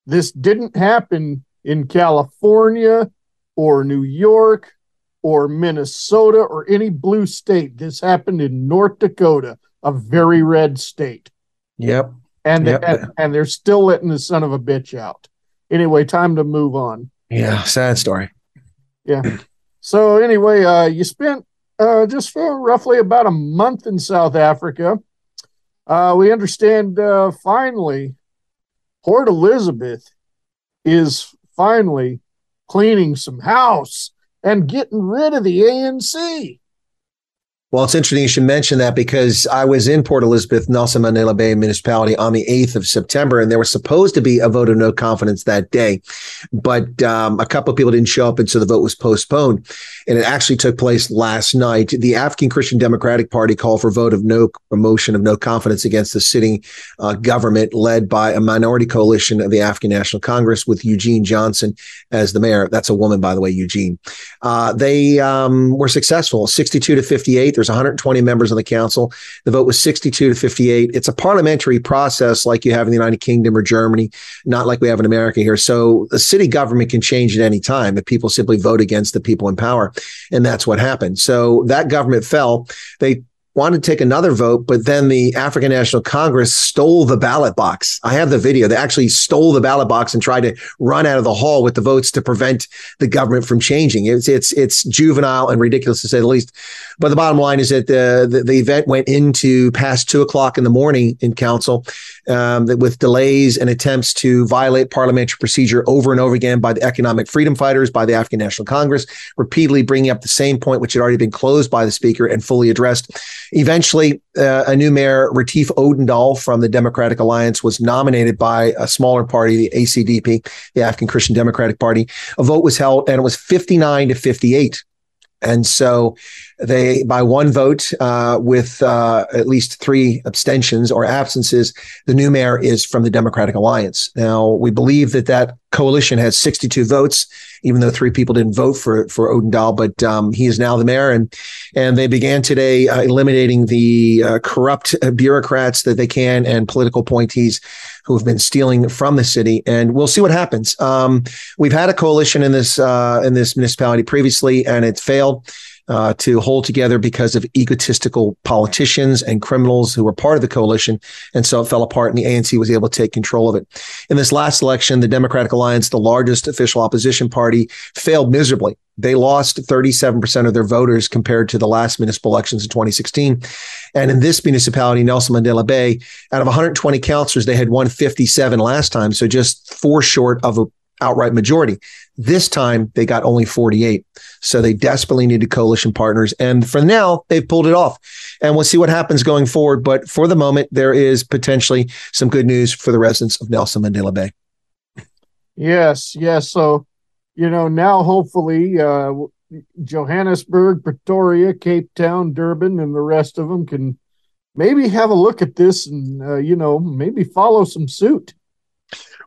this didn't happen in California or New York or Minnesota or any blue state. This happened in North Dakota, a very red state, Yep. and Yep. and, and they're still letting the son of a bitch out. Anyway, time to move on. Yeah. Sad story. Yeah. So anyway, uh, you spent uh, just for roughly about a month in South Africa. Uh, we understand uh, finally Port Elizabeth is finally cleaning some house and getting rid of the ANC. Well, it's interesting you should mention that because I was in Port Elizabeth, Nelson Mandela Bay Municipality on the 8th of September, and there was supposed to be a vote of no confidence that day. But um, a couple of people didn't show up, and so the vote was postponed. And it actually took place last night. The African Christian Democratic Party called for vote of no motion of no confidence against the sitting uh, government led by a minority coalition of the African National Congress with Eugene Johnson as the mayor. That's a woman, by the way, Eugene. Uh, they um, were successful, 62 to 58. There's 120 members on the council. The vote was 62 to 58. It's a parliamentary process like you have in the United Kingdom or Germany, not like we have in America here. So the city government can change at any time if people simply vote against the people in power. And that's what happened. So that government fell. They wanted to take another vote, but then the African National Congress stole the ballot box. I have the video. They actually stole the ballot box and tried to run out of the hall with the votes to prevent the government from changing. It's it's it's juvenile and ridiculous to say the least. But the bottom line is that the the, the event went into past two o'clock in the morning in council, um, with delays and attempts to violate parliamentary procedure over and over again by the economic freedom fighters, by the African National Congress, repeatedly bringing up the same point which had already been closed by the speaker and fully addressed. Eventually, uh, a new mayor, Retief Odendaal from the Democratic Alliance, was nominated by a smaller party, the ACDP, the African Christian Democratic Party. A vote was held, and it was 59 to 58. And so they, by one vote, uh, with uh, at least three abstentions or absences, the new mayor is from the Democratic Alliance. Now, we believe that that coalition has 62 votes, even though three people didn't vote for for Odendaal, but um, he is now the mayor. And and they began today uh, eliminating the uh, corrupt bureaucrats that they can and political appointees who have been stealing from the city. And we'll see what happens. Um, we've had a coalition in this uh, in this municipality previously, and it failed. Uh, to hold together because of egotistical politicians and criminals who were part of the coalition. And so it fell apart, and the ANC was able to take control of it. In this last election, the Democratic Alliance, the largest official opposition party, failed miserably. They lost 37% of their voters compared to the last municipal elections in 2016. And in this municipality, Nelson Mandela Bay, out of 120 councillors, they had won 57 last time. So just four short of a outright majority. This time they got only 48. So they desperately needed coalition partners. And for now, they've pulled it off. And we'll see what happens going forward. But for the moment, there is potentially some good news for the residents of Nelson Mandela Bay. Yes, yes. So, you know, now hopefully uh, Johannesburg, Pretoria, Cape Town, Durban, and the rest of them can maybe have a look at this and, uh, you know, maybe follow some suit.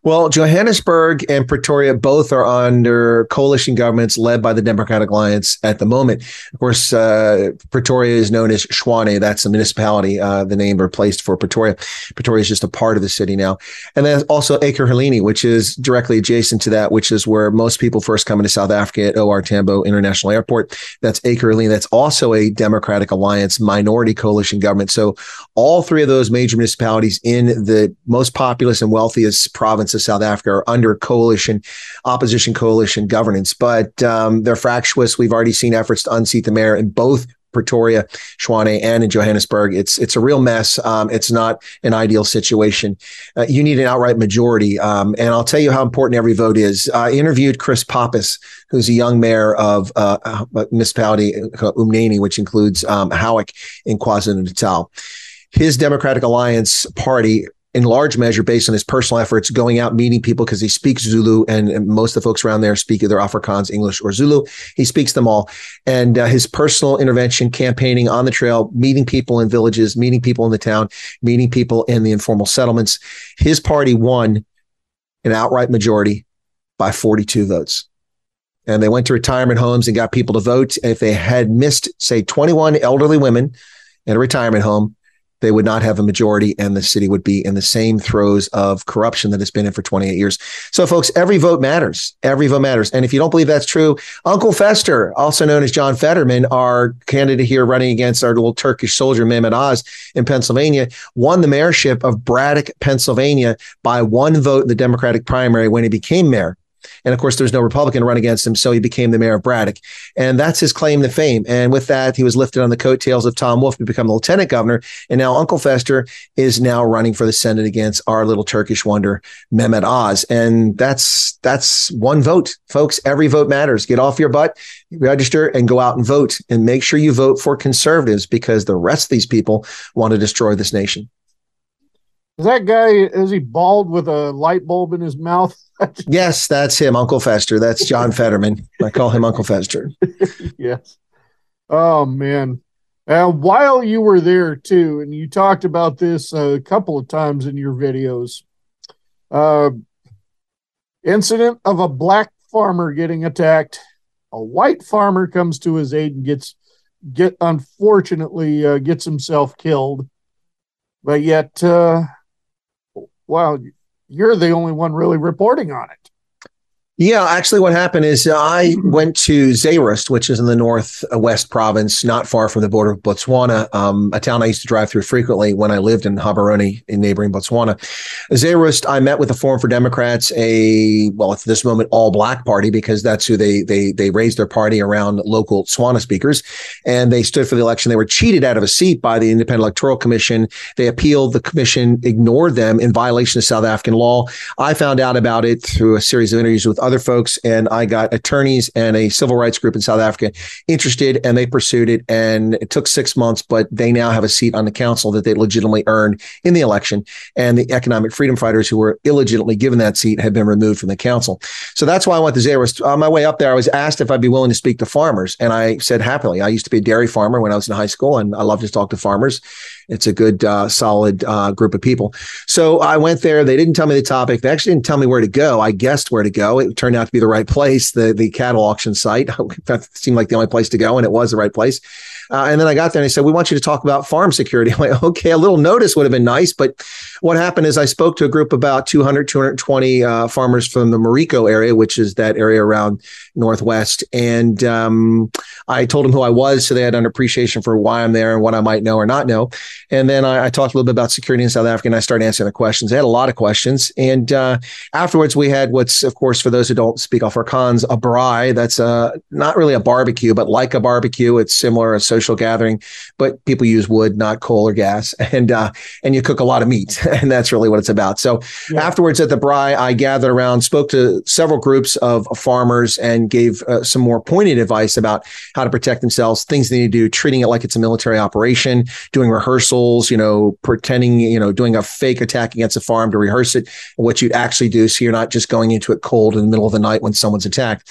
Well, Johannesburg and Pretoria both are under coalition governments led by the Democratic Alliance at the moment. Of course, uh, Pretoria is known as Tshwane. That's the municipality, uh, the name replaced for Pretoria. Pretoria is just a part of the city now. And then also Ekurhuleni, which is directly adjacent to that, which is where most people first come into South Africa at OR Tambo International Airport. That's Ekurhuleni. That's also a Democratic Alliance minority coalition government. So all three of those major municipalities in the most populous and wealthiest province of South Africa are under coalition, opposition coalition governance, but um, they're fractious. We've already seen efforts to unseat the mayor in both Pretoria, Tshwane, and in Johannesburg. It's it's a real mess. Um, it's not an ideal situation. Uh, you need an outright majority, um, and I'll tell you how important every vote is. I interviewed Chris Pappas, who's a young mayor of uh, a municipality uh, uMngeni, which includes um, Howick in KwaZulu Natal. His Democratic Alliance party in large measure based on his personal efforts going out meeting people because he speaks Zulu and, most of the folks around there speak either Afrikaans, English, or Zulu. He speaks them all. And uh, his personal intervention, campaigning on the trail, meeting people in villages, meeting people in the town, meeting people in the informal settlements. His party won an outright majority by 42 votes. And they went to retirement homes and got people to vote. And if they had missed, say, 21 elderly women in a retirement home, they would not have a majority and the city would be in the same throes of corruption that it's been in for 28 years. So, folks, every vote matters. Every vote matters. And if you don't believe that's true, Uncle Fester, also known as John Fetterman, our candidate here running against our little Turkish soldier, Mehmet Oz in Pennsylvania, won the mayorship of Braddock, Pennsylvania by one vote in the Democratic primary when he became mayor. And of course, there was no Republican run against him, so he became the mayor of Braddock. And that's his claim to fame. And with that, he was lifted on the coattails of Tom Wolf to become the lieutenant governor. And now Uncle Fester is now running for the Senate against our little Turkish wonder, Mehmet Oz. And that's that's one vote, folks. Every vote matters. Get off your butt, register, and go out and vote. And make sure you vote for conservatives because the rest of these people want to destroy this nation. Is that guy is he bald with a light bulb in his mouth? Yes, that's him, Uncle Fester. That's John Fetterman. I call him Uncle Fester. yes. Oh man. And while you were there too, and you talked about this a couple of times in your videos, uh, incident of a black farmer getting attacked. A white farmer comes to his aid and gets get unfortunately uh, gets himself killed. But yet, uh, well, you're the only one really reporting on it. Yeah, actually, what happened is I went to Zeerust, which is in the northwest province, not far from the border of Botswana, um, a town I used to drive through frequently when I lived in Gaborone in neighboring Botswana. Zeerust, I met with the Forum for Democrats, a well, at this moment, all black party because that's who they they they raised their party around local Tswana speakers, and they stood for the election. They were cheated out of a seat by the Independent Electoral Commission. They appealed. The commission ignored them in violation of South African law. I found out about it through a series of interviews with other folks, and I got attorneys and a civil rights group in South Africa interested, and they pursued it. And it took six months, but they now have a seat on the council that they legitimately earned in the election. And the economic freedom fighters who were illegitimately given that seat have been removed from the council. So that's why I went to Zeerust. On my way up there, I was asked if I'd be willing to speak to farmers, and I said happily. I used to be a dairy farmer when I was in high school, and I love to talk to farmers. It's a good, uh, solid uh, group of people. So I went there. They didn't tell me the topic. They actually didn't tell me where to go. I guessed where to go. It turned out to be the right place, the the cattle auction site. that seemed like the only place to go, and it was the right place. Uh, and then I got there and they said, We want you to talk about farm security. I'm like, okay, a little notice would have been nice. But what happened is I spoke to a group about 200, 220 uh, farmers from the Marico area, which is that area around Northwest. And um, I told them who I was. So they had an appreciation for why I'm there and what I might know or not know. And then I, I talked a little bit about security in South Africa and I started answering the questions. They had a lot of questions. And uh, afterwards, we had what's, of course, for those who don't speak Afrikaans, a braai. That's uh, not really a barbecue, but like a barbecue. It's similar, a social gathering, but people use wood, not coal or gas. And, uh, and you cook a lot of meat. And that's really what it's about. So afterwards at the braai, I gathered around, spoke to several groups of farmers and gave uh, some more pointed advice about how to protect themselves, things they need to do, treating it like it's a military operation, doing rehearsals, you know, pretending, you know, doing a fake attack against a farm to rehearse it, what you'd actually do. So you're not just going into it cold in the middle of the night when someone's attacked.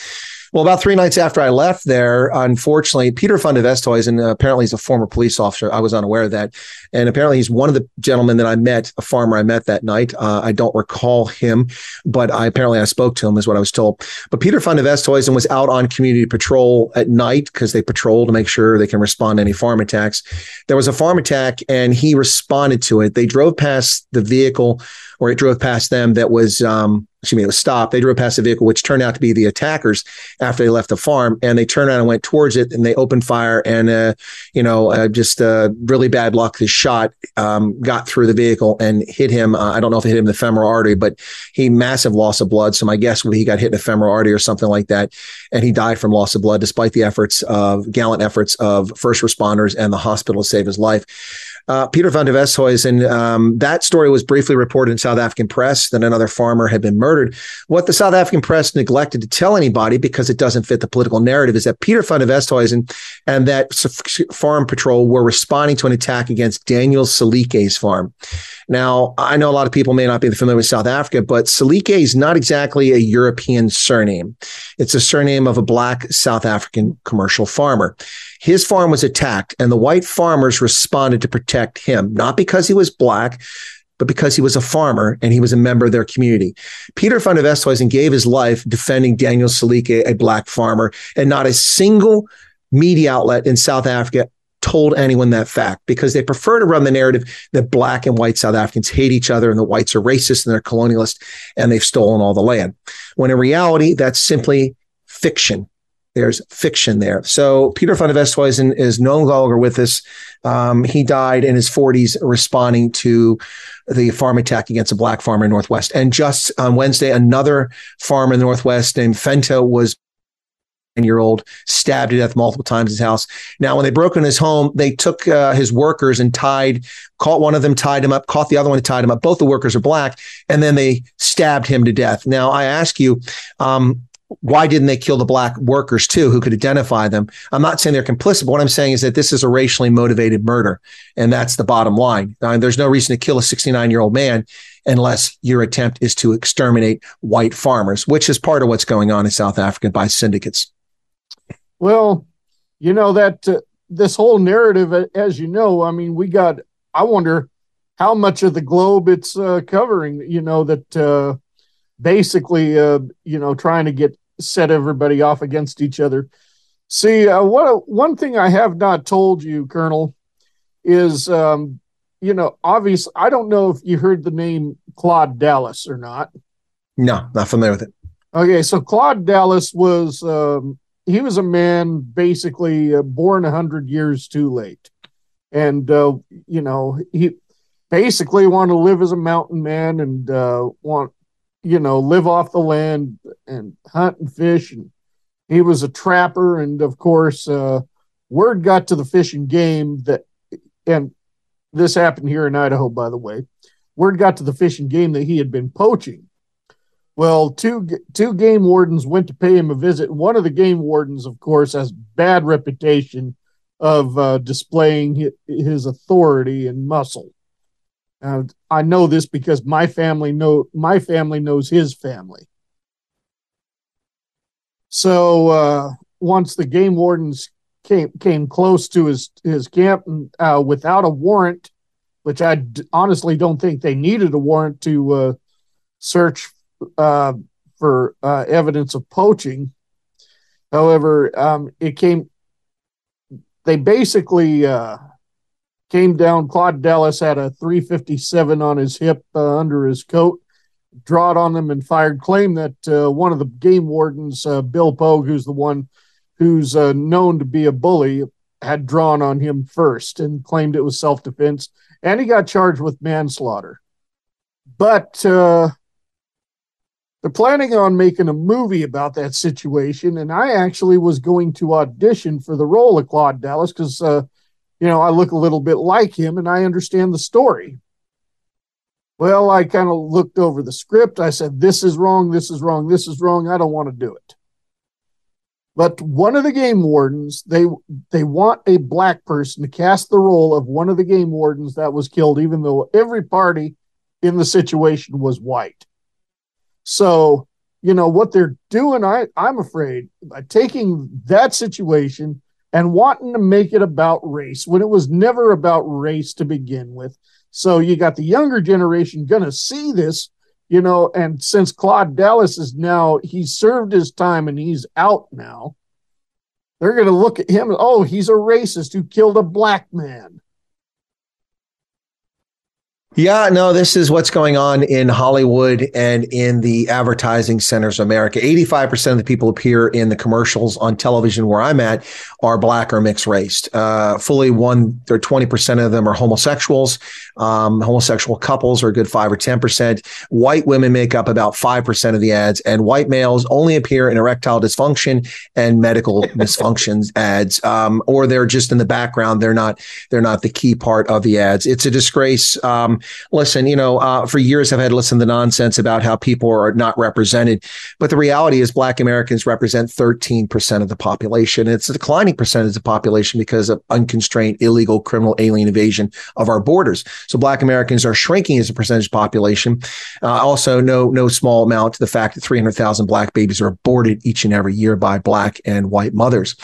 Well, about three nights after I left there, unfortunately, Peter Westhuizen, uh, apparently he's a former police officer. I was unaware of that. And apparently he's one of the gentlemen that I met, a farmer I met that night. Uh, I don't recall him, but I apparently I spoke to him is what I was told. But Peter Westhuizen was out on community patrol at night because they patrol to make sure they can respond to any farm attacks. There was a farm attack and he responded to it. They drove past the vehicle or it drove past them that was um, excuse me, it was stopped. They drove past the vehicle, which turned out to be the attackers after they left the farm. And they turned around and went towards it and they opened fire. And, uh, you know, uh, just uh, really bad luck. The shot um, got through the vehicle and hit him. Uh, I don't know if it hit him in the femoral artery, but he massive loss of blood. So my guess would he got hit in the femoral artery or something like that. And he died from loss of blood, despite the efforts of gallant efforts of first responders and the hospital to save his life. Uh, Peter van de Westhuizen, um, that story was briefly reported in South African press that another farmer had been murdered. What the South African press neglected to tell anybody because it doesn't fit the political narrative is that Peter van de Westhuizen and that farm patrol were responding to an attack against Daniel Salike's farm. Now, I know a lot of people may not be familiar with South Africa, but Salike is not exactly a European surname. It's a surname of a black South African commercial farmer. His farm was attacked, and the white farmers responded to protect him, not because he was black, but because he was a farmer and he was a member of their community. Peter van der Westhuizen gave his life defending Daniel Salike, a black farmer, and not a single media outlet in South Africa told anyone that fact because they prefer to run the narrative that black and white South Africans hate each other and the whites are racist and they're colonialist and they've stolen all the land. When in reality, that's simply fiction. There's fiction there. So Peter van Westhuizen is no longer with us. Um, he died in his 40s responding to the farm attack against a black farmer in Northwest. And just on Wednesday, another farmer in the Northwest named Fento was year old stabbed to death multiple times in his house. Now, when they broke in his home, they took uh, his workers and tied, caught one of them, tied him up, caught the other one, tied him up. Both the workers are black, and then they stabbed him to death. Now, I ask you, um, why didn't they kill the black workers too, who could identify them? I'm not saying they're complicit, but what I'm saying is that this is a racially motivated murder, and that's the bottom line. Uh, there's no reason to kill a 69 year old man unless your attempt is to exterminate white farmers, which is part of what's going on in South Africa by syndicates. Well, you know that uh, this whole narrative, uh, as you know, I mean, we got. I wonder how much of the globe it's uh, covering. You know that uh, basically, uh, you know, trying to get set everybody off against each other. See, uh, what one thing I have not told you, Colonel, is um, you know, obviously, I don't know if you heard the name Claude Dallas or not. No, not familiar with it. Okay, so Claude Dallas was um, he was a man basically uh, born a hundred years too late, and uh, you know he basically wanted to live as a mountain man and uh, want you know live off the land and hunt and fish, and he was a trapper, and of course, uh, word got to the fish and game that, and this happened here in Idaho, by the way. Word got to the fish and game that he had been poaching well, two two game wardens went to pay him a visit. One of the game wardens, of course, has bad reputation of uh, displaying his authority and muscle. I know this because my family know my family knows his family. So uh, once the game wardens came came close to his his camp uh, without a warrant, which I d- honestly don't think they needed a warrant to uh, search uh, for uh, evidence of poaching. However, um, it came. They basically came down. Claude Dallas had a 357 on his hip uh, under his coat, drawed on them and fired. Claim that uh, one of the game wardens, uh, Bill Pogue, who's the one who's known to be a bully, had drawn on him first and claimed it was self defense, and he got charged with manslaughter. But they're planning on making a movie about that situation. And I actually was going to audition for the role of Claude Dallas because, uh, you know, I look a little bit like him and I understand the story. Well, I kind of looked over the script. I said, This is wrong. This is wrong. This is wrong. I don't want to do it. But one of the game wardens, they they want a black person to cast the role of one of the game wardens that was killed, even though every party in the situation was white. So you know what they're doing i i'm afraid by taking that situation and wanting to make it about race when it was never about race to begin with. So you got the younger generation going to see this you know and since claude dallas is now he's served his time and he's out now they're going to look at him oh he's a racist who killed a black man Yeah, no, this is what's going on in Hollywood and in the advertising centers of America. 85% of the people appear in the commercials on television where I'm at are black or mixed race. Uh, fully one or 20% of them are homosexuals. Um, homosexual couples are a good five or 10%. White women make up about 5% of the ads, and white males only appear in erectile dysfunction and medical dysfunctions ads, um, or they're just in the background. They're not, they're not the key part of the ads. It's a disgrace. Um, listen, you know, uh, for years I've had to listen to the nonsense about how people are not represented, but the reality is Black Americans represent 13% of the population. It's a declining percentage of the population because of unconstrained illegal criminal alien invasion of our borders. So Black Americans are shrinking as a percentage population. Uh, also, no no small amount to the fact that 300,000 Black babies are aborted each and every year by Black and white mothers.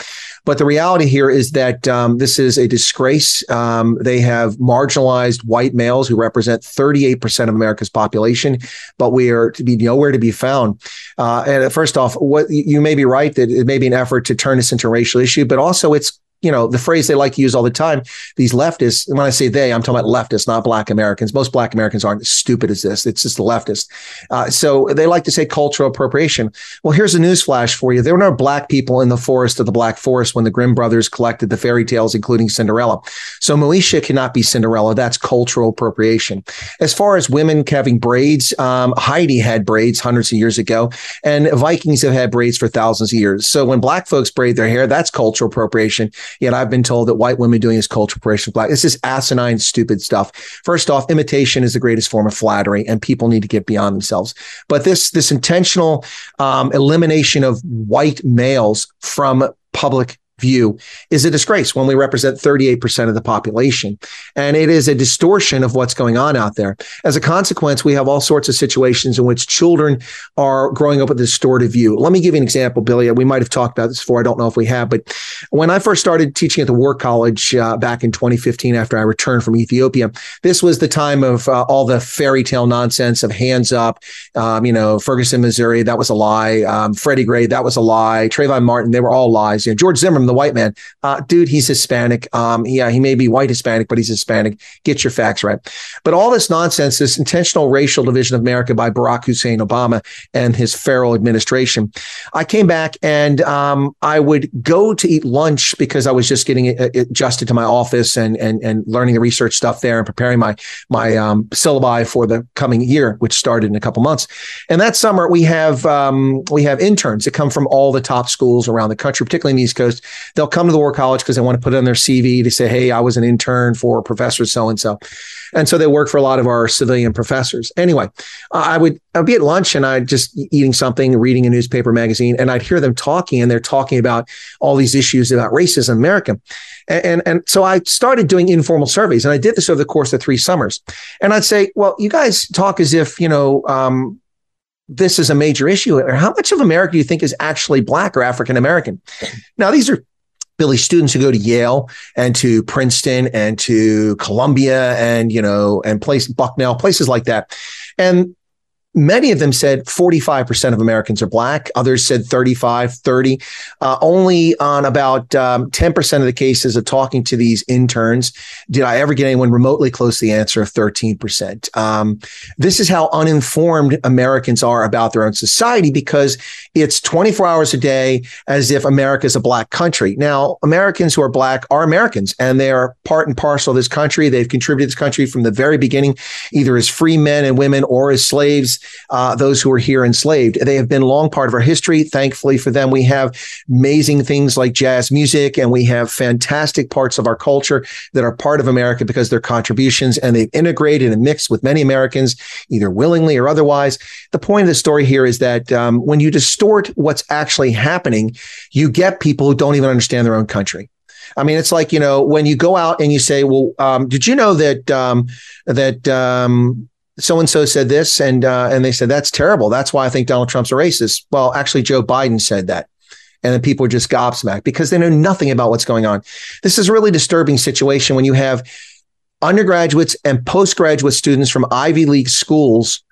But the reality here is that um, this is a disgrace. Um, they have marginalized white males who represent 38% of America's population, but we are to be nowhere to be found. Uh, and first off, what you may be right that it may be an effort to turn this into a racial issue, but also it's you know, the phrase they like to use all the time, these leftists, and when I say they, I'm talking about leftists, not black Americans. Most black Americans aren't as stupid as this. It's just the leftists. Uh, so they like to say cultural appropriation. Well, here's a news flash for you. There were no black people in the forest of the Black Forest when the Grimm brothers collected the fairy tales, including Cinderella. So Moesha cannot be Cinderella. That's cultural appropriation. As far as women having braids, um, Heidi had braids hundreds of years ago, and Vikings have had braids for thousands of years. So when black folks braid their hair, that's cultural appropriation. Yet I've been told that white women doing is cultural appropriation of black. This is asinine, stupid stuff. First off, imitation is the greatest form of flattery, and people need to get beyond themselves. But this this intentional um, elimination of white males from public view is a disgrace when we represent 38% of the population. And it is a distortion of what's going on out there. As a consequence, we have all sorts of situations in which children are growing up with a distorted view. Let me give you an example, Billy. We might have talked about this before. I don't know if we have, but when I first started teaching at the War College uh, back in 2015 after I returned from Ethiopia, this was the time of uh, all the fairy tale nonsense of hands up, um, you know, Ferguson, Missouri, that was a lie. Um, Freddie Gray, that was a lie. Trayvon Martin, they were all lies. You know, George Zimmerman, the white man, uh, dude, he's Hispanic. Um, yeah, he may be white Hispanic, but he's Hispanic. Get your facts right. But all this nonsense, this intentional racial division of America by Barack Hussein Obama and his feral administration. I came back and um, I would go to eat lunch because I was just getting uh, adjusted to my office and and and learning the research stuff there and preparing my my um, syllabi for the coming year, which started in a couple months. And that summer we have um, we have interns that come from all the top schools around the country, particularly in the East Coast. They'll come to the War College because they want to put it on their CV to say, "Hey, I was an intern for Professor so and so," and so they work for a lot of our civilian professors. Anyway, I would I'd be at lunch and I'd just eating something, reading a newspaper magazine, and I'd hear them talking, and they're talking about all these issues about racism in America. And, and, and so I started doing informal surveys, and I did this over the course of three summers. And I'd say, well, you guys talk as if you know um, this is a major issue. Or how much of America do you think is actually black or African American? Now, these are Billy students who go to Yale and to Princeton and to Columbia and you know and place Bucknell places like that, and many of them said 45% of Americans are black. Others said 35, 30. Uh, only on about um, 10% of the cases of talking to these interns did I ever get anyone remotely close to the answer of 13%. Um, this is how uninformed Americans are about their own society because it's 24 hours a day as if America is a black country. Now, Americans who are black are Americans and they are part and parcel of this country. They've contributed to this country from the very beginning, either as free men and women or as slaves uh, those who were here enslaved. They have been a long part of our history. Thankfully for them, we have amazing things like jazz music and we have fantastic parts of our culture that are part of America because their contributions and they've integrated and mixed with many Americans, either willingly or otherwise. The point of the story here is that um, when you distort what's actually happening, you get people who don't even understand their own country. I mean, it's like you know when you go out and you say, "Well, um, did you know that um, that um, so and so said this, and uh, and they said that's terrible. That's why I think Donald Trump's a racist. Well, actually, Joe Biden said that, and then people are just gobsmacked because they know nothing about what's going on. This is a really disturbing situation when you have undergraduates and postgraduate students from Ivy League schools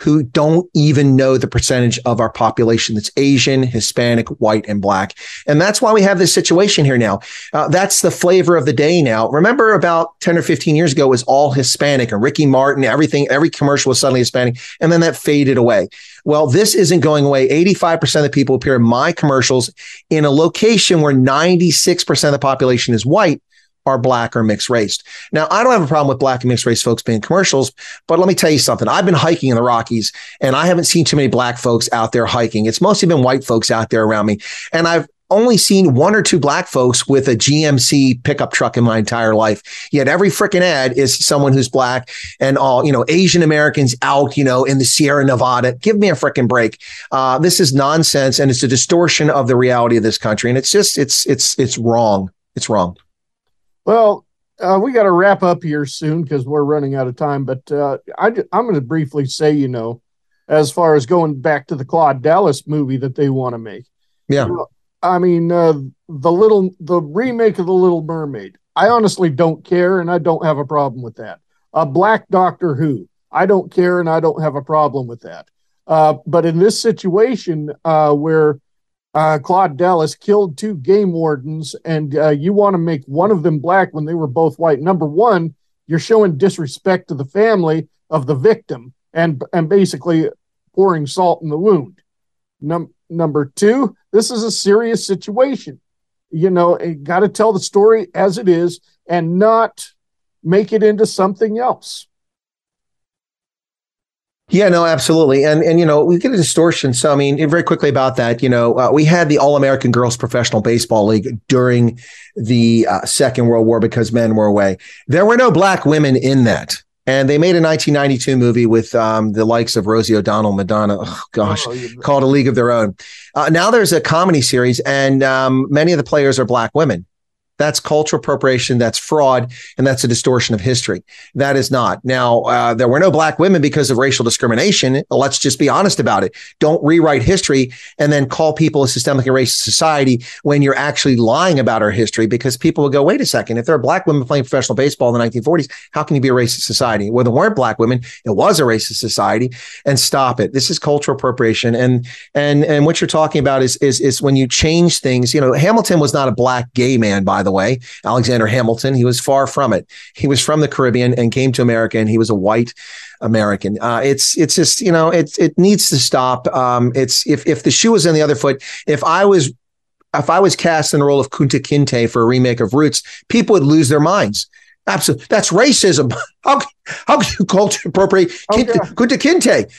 who don't even know the percentage of our population that's Asian, Hispanic, white, and black. And that's why we have this situation here now. Uh, that's the flavor of the day now. Remember about 10 or 15 years ago, it was all Hispanic and Ricky Martin, everything, every commercial was suddenly Hispanic. And then that faded away. Well, this isn't going away. 85% of the people appear in my commercials in a location where 96% of the population is white are black or mixed race. Now, I don't have a problem with black and mixed race folks being commercials, but let me tell you something. I've been hiking in the Rockies and I haven't seen too many black folks out there hiking. It's mostly been white folks out there around me. And I've only seen one or two black folks with a GMC pickup truck in my entire life. Yet every freaking ad is someone who's black and all, you know, Asian Americans out, you know, in the Sierra Nevada. Give me a freaking break. Uh, this is nonsense and it's a distortion of the reality of this country. And it's just, it's, it's, it's wrong. It's wrong. Well, uh, we got to wrap up here soon because we're running out of time. But uh, I, am going to briefly say, you know, as far as going back to the Claude Dallas movie that they want to make. Yeah. You know, I mean, uh, the little the remake of the Little Mermaid. I honestly don't care, and I don't have a problem with that. A Black Doctor Who. I don't care, and I don't have a problem with that. Uh, but in this situation, uh, where uh, Claude Dallas killed two game wardens, and uh, you want to make one of them black when they were both white. Number one, you're showing disrespect to the family of the victim, and and basically pouring salt in the wound. Num- number two, this is a serious situation. You know, got to tell the story as it is, and not make it into something else. Yeah, no, absolutely, and and you know we get a distortion. So I mean, very quickly about that, you know, uh, we had the All American Girls Professional Baseball League during the uh, Second World War because men were away. There were no black women in that, and they made a 1992 movie with um, the likes of Rosie O'Donnell, Madonna. Oh gosh, called A League of Their Own. Uh, now there's a comedy series, and um, many of the players are black women. That's cultural appropriation. That's fraud, and that's a distortion of history. That is not. Now, uh, there were no black women because of racial discrimination. Let's just be honest about it. Don't rewrite history and then call people a systemically racist society when you're actually lying about our history. Because people will go, wait a second. If there are black women playing professional baseball in the 1940s, how can you be a racist society? Well, there weren't black women. It was a racist society. And stop it. This is cultural appropriation. And and and what you're talking about is is is when you change things. You know, Hamilton was not a black gay man, by the way. Alexander Hamilton, he was far from it. He was from the Caribbean and came to America, and he was a white American. Uh, it's it's just you know it it needs to stop. Um, it's if if the shoe was in the other foot, if I was if I was cast in the role of Kunta Kinte for a remake of Roots, people would lose their minds. Absolutely, that's racism. How how can you culture appropriate Kinte, Kunta Kinte?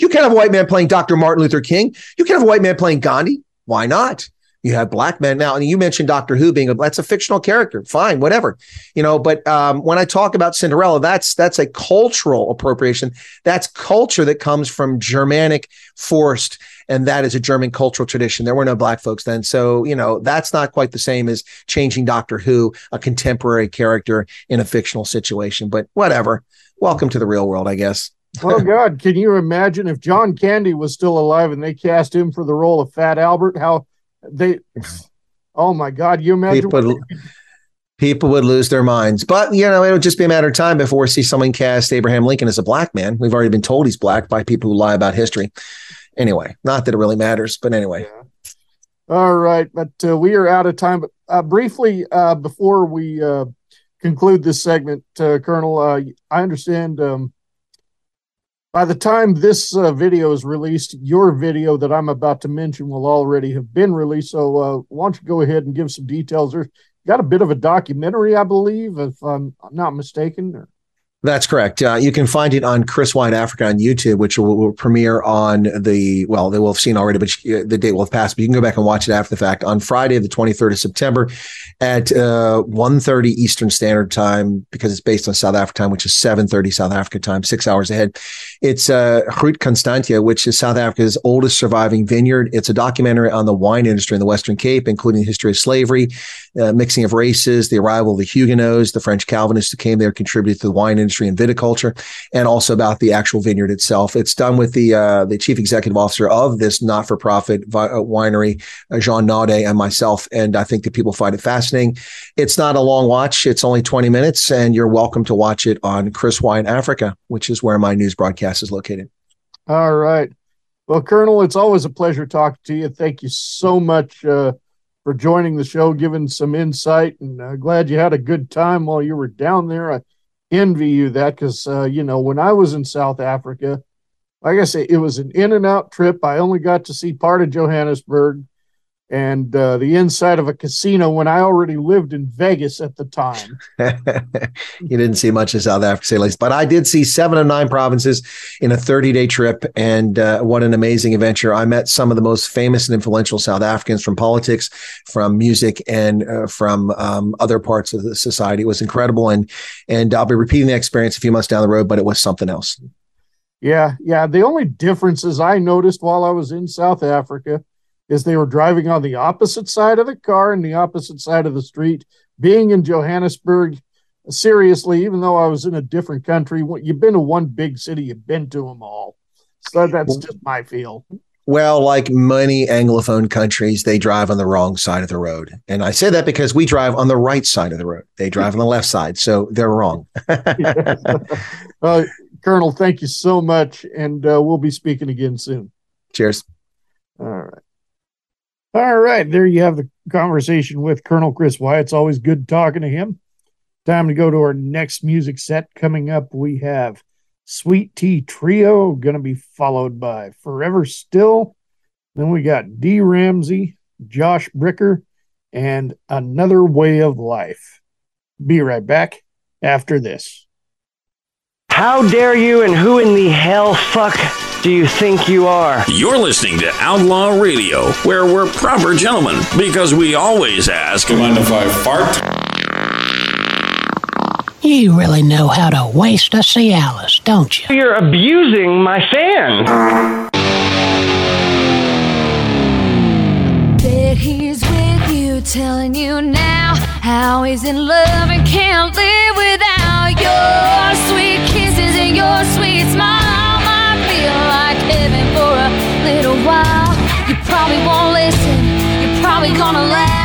You can't have a white man playing Dr. Martin Luther King. You can't have a white man playing Gandhi. Why not? You have black men now, and you mentioned Doctor Who being a that's a fictional character. Fine, whatever, you know. But um, when I talk about Cinderella, that's that's a cultural appropriation. That's culture that comes from Germanic forced, and that is a German cultural tradition. There were no black folks then, so you know that's not quite the same as changing Doctor Who, a contemporary character in a fictional situation. But whatever. Welcome to the real world, I guess. oh God, can you imagine if John Candy was still alive and they cast him for the role of Fat Albert? How they? Oh my God, you imagine? People, people would lose their minds. But you know, it would just be a matter of time before we see someone cast Abraham Lincoln as a black man. We've already been told he's black by people who lie about history. Anyway, not that it really matters, but anyway. All right, but uh, we are out of time. But uh, briefly, uh, before we uh, conclude this segment, uh, Colonel, uh, I understand um, by the time this uh, video is released, your video that I'm about to mention will already have been released. So uh, why don't you go ahead and give some details? There's got a bit of a documentary, I believe, if I'm not mistaken. Or... That's correct. Uh, you can find it on Chris Wyatt Africa on YouTube, which will, will premiere on the well, they will have seen already, but you- the date will have passed. But you can go back and watch it after the fact on Friday, the 23rd of September, at uh, 1.30 Eastern Standard Time, because it's based on South Africa time, which is 7.30 South Africa time, six hours ahead. It's uh, Groot Constantia, which is South Africa's oldest surviving vineyard. It's a documentary on the wine industry in the Western Cape, including the history of slavery, uh, mixing of races, the arrival of the Huguenots, the French Calvinists who came there, contributed to the wine industry industry and viticulture, and also about the actual vineyard itself. It's done with the uh, the chief executive officer of this not for profit vi- uh, winery, uh, Jean Naudé, and myself. And I think that people find it fascinating. It's not a long watch; it's only twenty minutes, and you're welcome to watch it on Chris Wyatt Africa, which is where my news broadcast is located. All right. Well, Colonel, it's always a pleasure talking to you. Thank you so much uh, for joining the show, giving some insight, and uh, glad you had a good time while you were down there. I envy you that because, uh, you know, when I was in South Africa, like I say, it was an in and out trip. I only got to see part of Johannesburg and uh, the inside of a casino when I already lived in Vegas at the time. you didn't see much of South Africa, say least, but I did see seven of nine provinces in a 30 day trip. And uh, what an amazing adventure. I met some of the most famous and influential South Africans from politics, from music, and uh, from um, other parts of the society. It was incredible. And, and I'll be repeating the experience a few months down the road, but it was something else. Yeah, yeah. The only differences I noticed while I was in South Africa is they were driving on the opposite side of the car and the opposite side of the street. Being in Johannesburg, seriously, even though I was in a different country, you've been to one big city, you've been to them all. So that's just my feel. Well, like many Anglophone countries, they drive on the wrong side of the road. And I say that because we drive on the right side of the road. They drive on the left side. So they're wrong. uh, Colonel, thank you so much. And uh, we'll be speaking again soon. Cheers. All right. All right. There you have the conversation with Colonel Chris Wyatt. It's always good talking to him. Time to go to our next music set. Coming up, we have Sweet Tea Trio, going to be followed by Forever Still. Then we got D. Ramsey, Josh Bricker, and Another Way of Life. Be right back after this. How dare you and who in the hell fuck do you think you are? You're listening to Outlaw Radio, where we're proper gentlemen because we always ask. Mind if I fart? You really know how to waste a Cialis, don't you? You're abusing my fans. Bet he's with you, telling you now how he's in love and can't live without your sweet kisses and your sweet smile. Might feel like heaven for a little while. You probably won't listen, you're probably gonna laugh.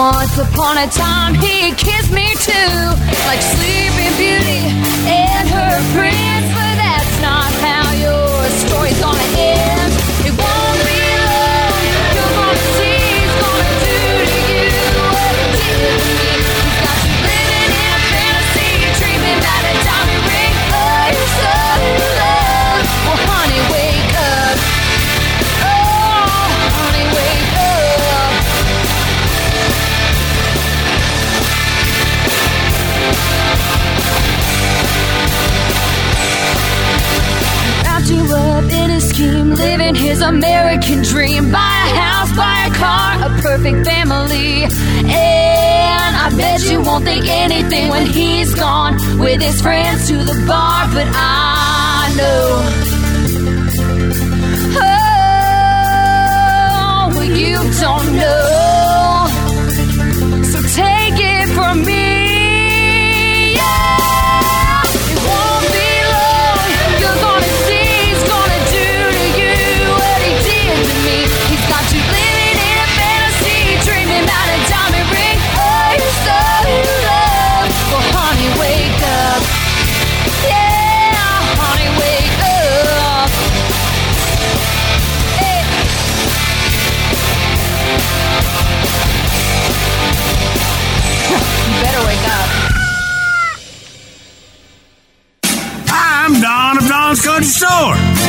Once upon a time, he kissed me too. Like Sleeping Beauty and her prince. Living his American dream. Buy a house, buy a car, a perfect family. And I bet you won't think anything when he's gone with his friends to the bar. But I know.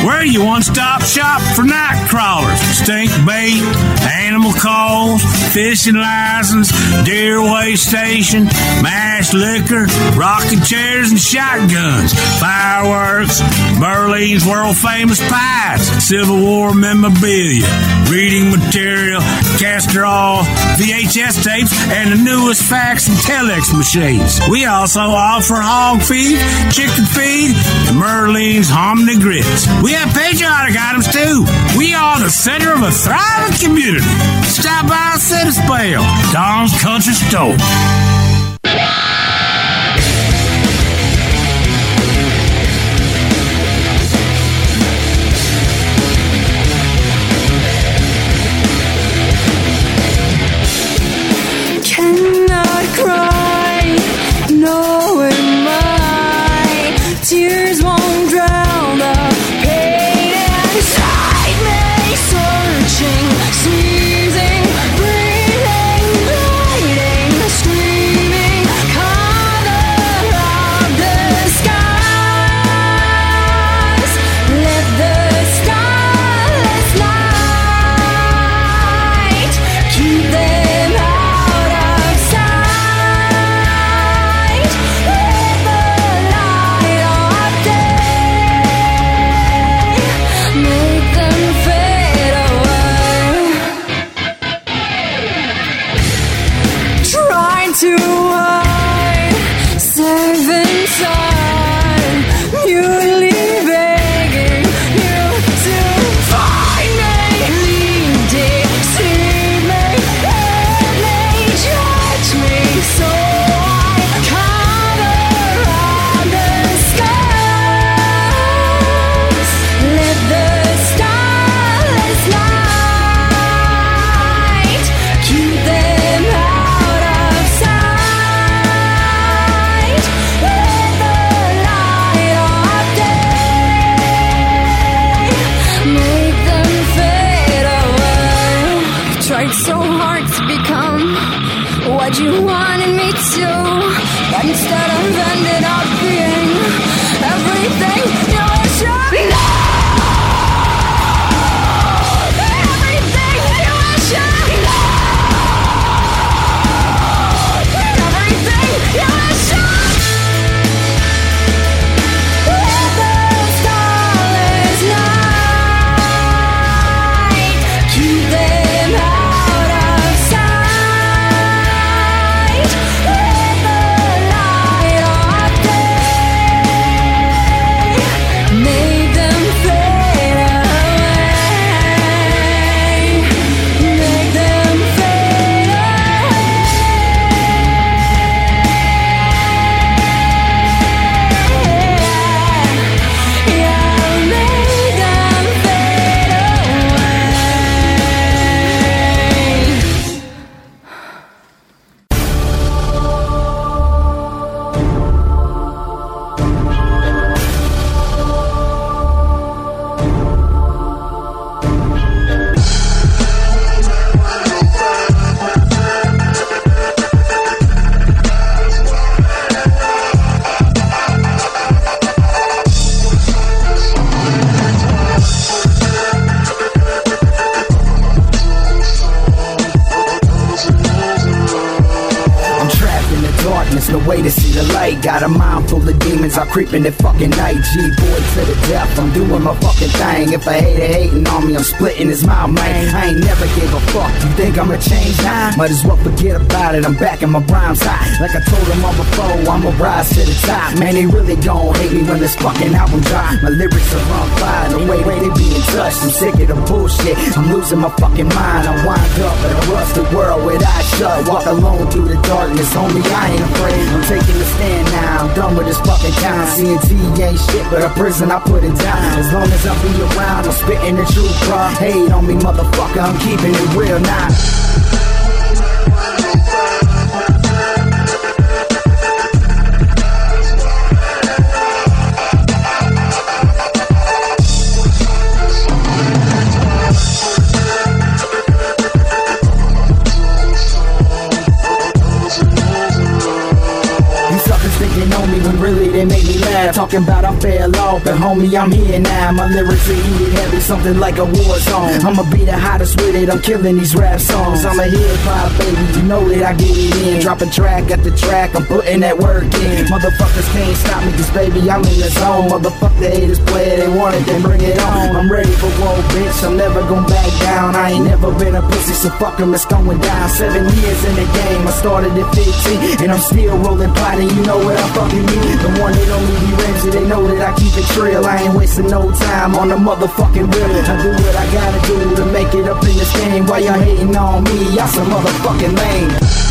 Store. We're your one-stop shop for night crawlers, stink bait, animal calls, fishing license, deer weigh station, mash liquor, rocking chairs and shotguns, fireworks, Berlin's world famous pies, Civil War memorabilia, reading material, castor VHS tapes, and the newest fax and telex machines. We also offer hog feed, chicken feed, and Merlin's hominy grits. We have patriotic items too. We are the center of a thriving community. Stop by a spell. Don's Country Store. In the fucking night. G boy to the death, I'm doing my fucking thing. If I hate hater hating on me, I'm splitting his mouth, man. I ain't never gave a fuck. You think I'ma change now? Might as well forget about it. I'm back in my rhymes high. Like I told them all before, I'ma rise to the top. Man, they really gon' hate me when this fucking album drop. My lyrics are on fire, the way they be in touch. I'm sick of the bullshit. I'm losing my fucking mind. I wind up in a rusted world with eyes shut. Walk alone through the darkness, homie. I ain't afraid. I'm taking a stand now. I'm done with this fucking town. CNT ain't shit, but a prison I put it down. As long as I be around, I'm spitting the truth, bro. Hate on me, motherfucker. I'm keeping it real now. Laugh. Talking about I fell off, but homie, I'm here now. My lyrics are heated heavy, something like a war zone. I'ma be the hottest with it, I'm killing these rap songs. I'm a hip hop baby, you know that I get it in. Dropping track at the track, I'm putting that work in. Motherfuckers can't stop me, cause baby, I'm in the zone. Motherfuck the haters play it, they want it, then bring it on. I'm ready for war, bitch, I'm never gonna back down. I ain't never been a pussy, so fuck 'em, it's going down. Seven years in the game, I started at 15, and I'm still rolling potty, you know what I fucking mean. The one that only Ramsey, they know that I keep it real. I ain't wasting no time on the motherfucking real. I do what I gotta do to make it up in this game. Why y'all hating on me? Y'all some motherfucking lame.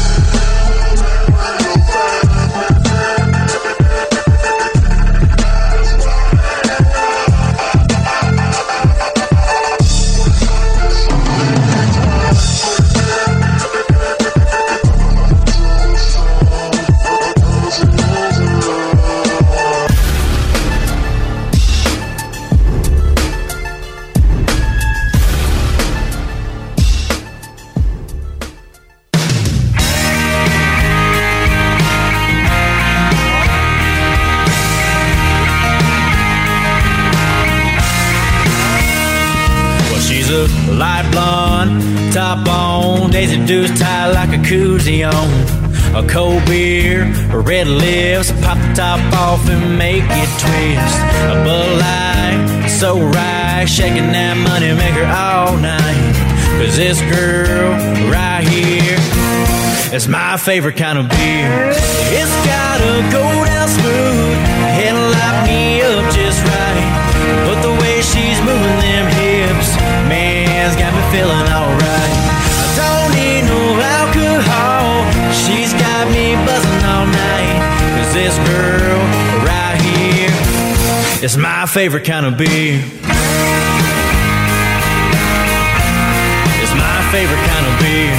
Red lips, pop the top off and make it twist. A Bud Light, so right, shaking that money maker all night. Cause this girl right here is my favorite kind of beer. It's gotta go down smooth is my favorite kind of beer. It's my favorite kind of beer.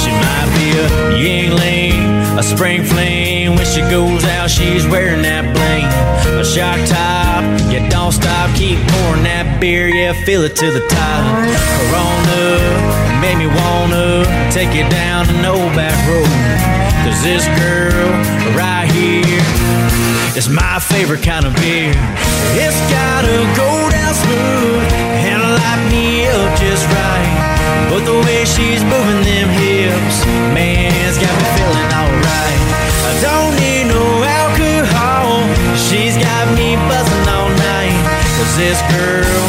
She might be a Yuengling, a spring fling. When she goes out, she's wearing that bling. A shock top, yeah, don't stop, keep pouring that beer, yeah, fill it to the top. Corona, made me wanna take you down an old back road. Cause this girl right here is my favorite kind of beer. It's gotta go down smooth and light me up just right. But the way she's moving them hips, man's got me feeling alright. I don't need no alcohol, she's got me buzzing all night. Cause this girl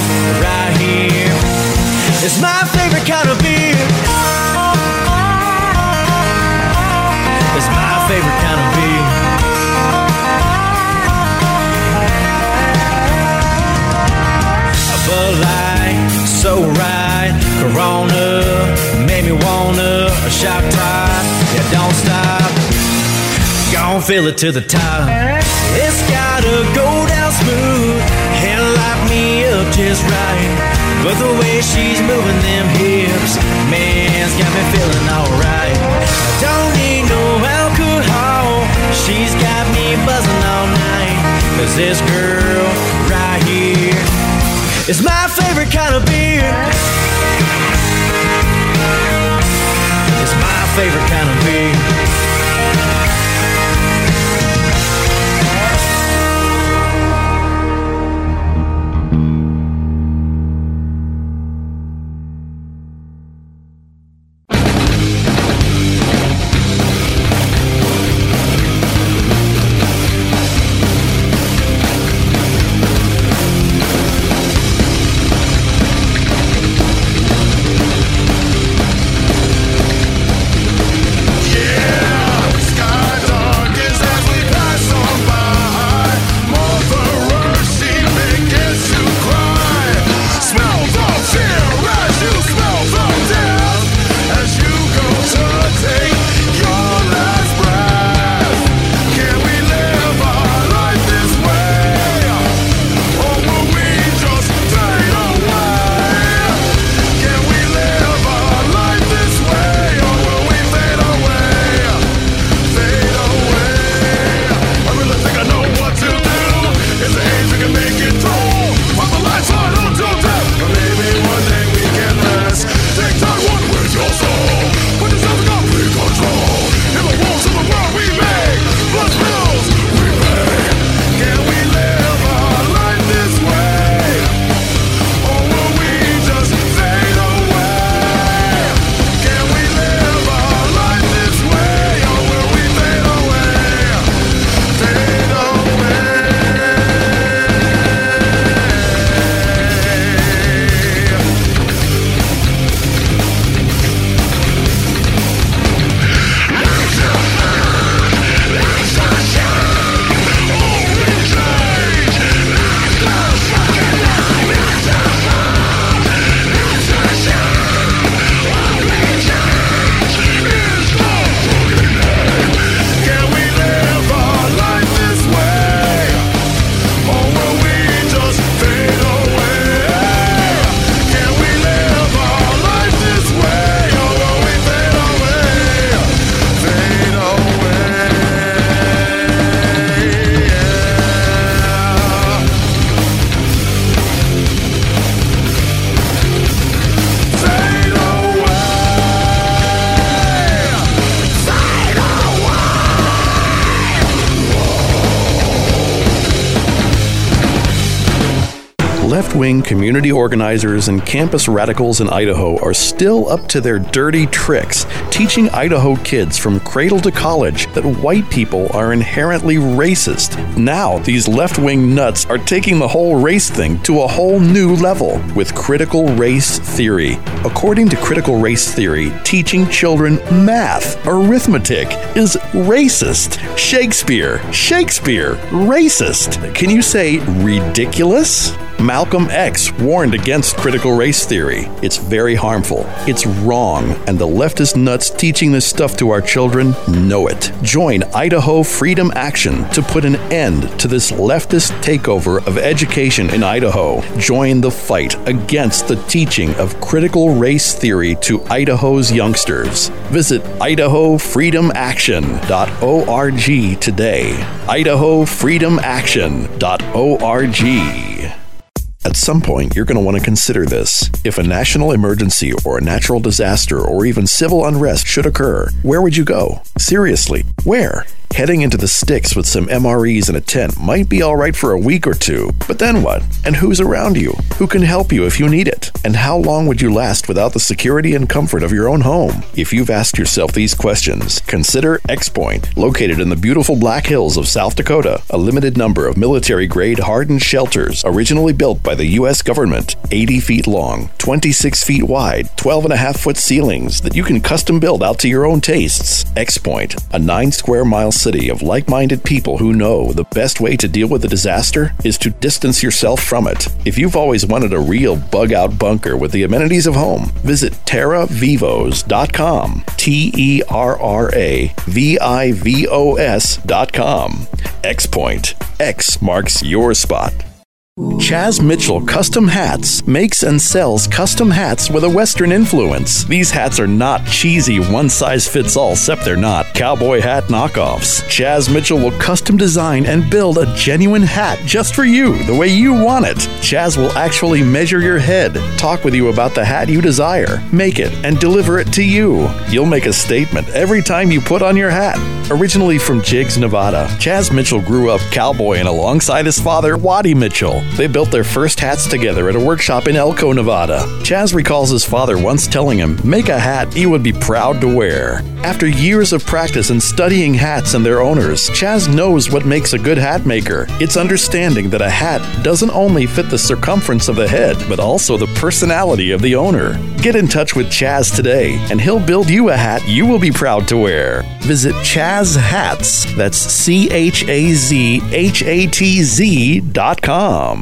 right here is my favorite kind of beer. It's my favorite kind of beer. A Bud Light, so right. Corona made me wanna a shot top. Yeah, don't stop. Gon' fill it to the top. It's gotta go down up just right. But the way she's moving them hips, man's got me feeling alright. Don't need no alcohol. She's got me buzzing all night. Cause this girl right here is my favorite kind of beer. It's my favorite kind of beer. Wing community organizers and campus radicals in Idaho are still up to their dirty tricks, teaching Idaho kids from cradle to college that white people are inherently racist. Now, these left wing nuts are taking the whole race thing to a whole new level with critical race theory. According to critical race theory, teaching children math, arithmetic, is racist. Shakespeare, Shakespeare, racist. Can you say ridiculous? Malcolm X warned against critical race theory. It's very harmful. It's wrong, and the leftist nuts teaching this stuff to our children know it. Join Idaho Freedom Action to put an end to this leftist takeover of education in Idaho. Join the fight against the teaching of critical race theory to Idaho's youngsters. Visit idahofreedomaction.org today. idahofreedomaction.org. At some point, you're going to want to consider this. If a national emergency or a natural disaster or even civil unrest should occur, where would you go? Seriously, where? Heading into the sticks with some MREs and a tent might be all right for a week or two, but then what? And who's around you? Who can help you if you need it? And how long would you last without the security and comfort of your own home? If you've asked yourself these questions, consider X Point, located in the beautiful Black Hills of South Dakota, a limited number of military grade hardened shelters originally built by the U.S. government, 80 feet long, 26 feet wide, 12 and a half foot ceilings that you can custom build out to your own tastes. X Point, a nine square mile city of like minded people who know the best way to deal with a disaster is to distance yourself from it. If you've always wanted a real bug out bunker with the amenities of home, visit terravivos.com. T E R R A V I V O S.com. X Point. X marks your spot. Chaz Mitchell Custom Hats makes and sells custom hats with a Western influence. These hats are not cheesy one size fits all, except they're not cowboy hat knockoffs. Chaz Mitchell will custom design and build a genuine hat just for you, the way you want it. Chaz will actually measure your head, talk with you about the hat you desire, make it, and deliver it to you. You'll make a statement every time you put on your hat. Originally from Jiggs, Nevada, Chaz Mitchell grew up cowboying alongside his father, Waddie Mitchell. They built their first hats together at a workshop in Elko, Nevada. Chaz recalls his father once telling him, Make a hat you would be proud to wear. After years of practice and studying hats and their owners, Chaz knows what makes a good hat maker. It's understanding that a hat doesn't only fit the circumference of the head, but also the personality of the owner. Get in touch with Chaz today, and he'll build you a hat you will be proud to wear. Visit Chaz Hats, that's C H A Z H A T Z dot com.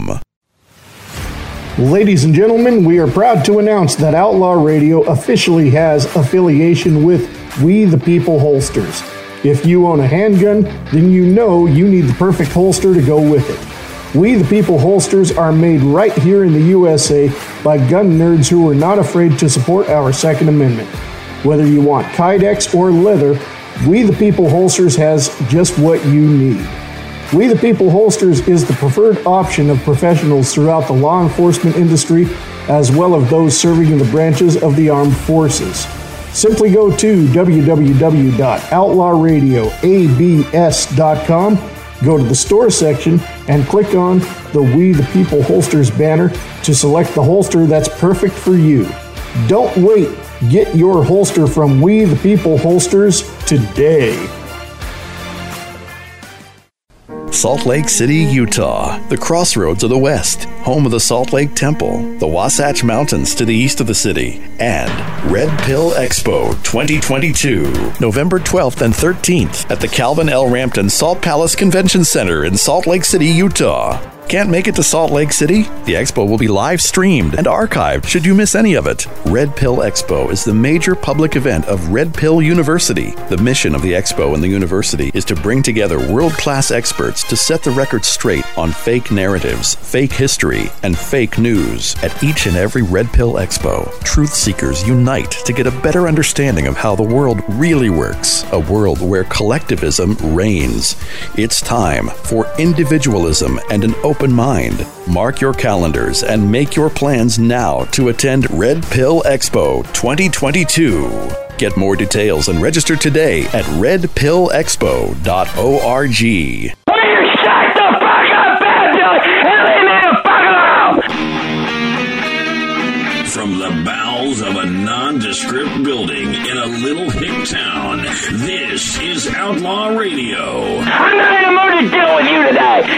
Ladies and gentlemen, we are proud to announce that Outlaw Radio officially has affiliation with We the People Holsters. If you own a handgun, then you know you need the perfect holster to go with it. We the People holsters are made right here in the USA by gun nerds who are not afraid to support our Second Amendment. Whether you want Kydex or leather, We the People holsters has just what you need. We the People Holsters is the preferred option of professionals throughout the law enforcement industry, as well as those serving in the branches of the armed forces. Simply go to www.outlawradioabs.com, go to the store section, and click on the We the People Holsters banner to select the holster that's perfect for you. Don't wait. Get your holster from We the People Holsters today. Salt Lake City, Utah, the crossroads of the West, home of the Salt Lake Temple, the Wasatch Mountains to the east of the city, and Red Pill Expo 2022, November 12th and 13th at the Calvin L. Rampton Salt Palace Convention Center in Salt Lake City, Utah. Can't make it to Salt Lake City? The expo will be live streamed and archived should you miss any of it. Red Pill Expo is the major public event of Red Pill University. The mission of the expo and the university is to bring together world class experts to set the record straight on fake narratives, fake history, and fake news. At each and every Red Pill Expo, truth seekers unite to get a better understanding of how the world really works, a world where collectivism reigns. It's time for individualism and an open mind. Mark your calendars and make your plans now to attend Red Pill Expo 2022. Get more details and register today at redpillexpo.org.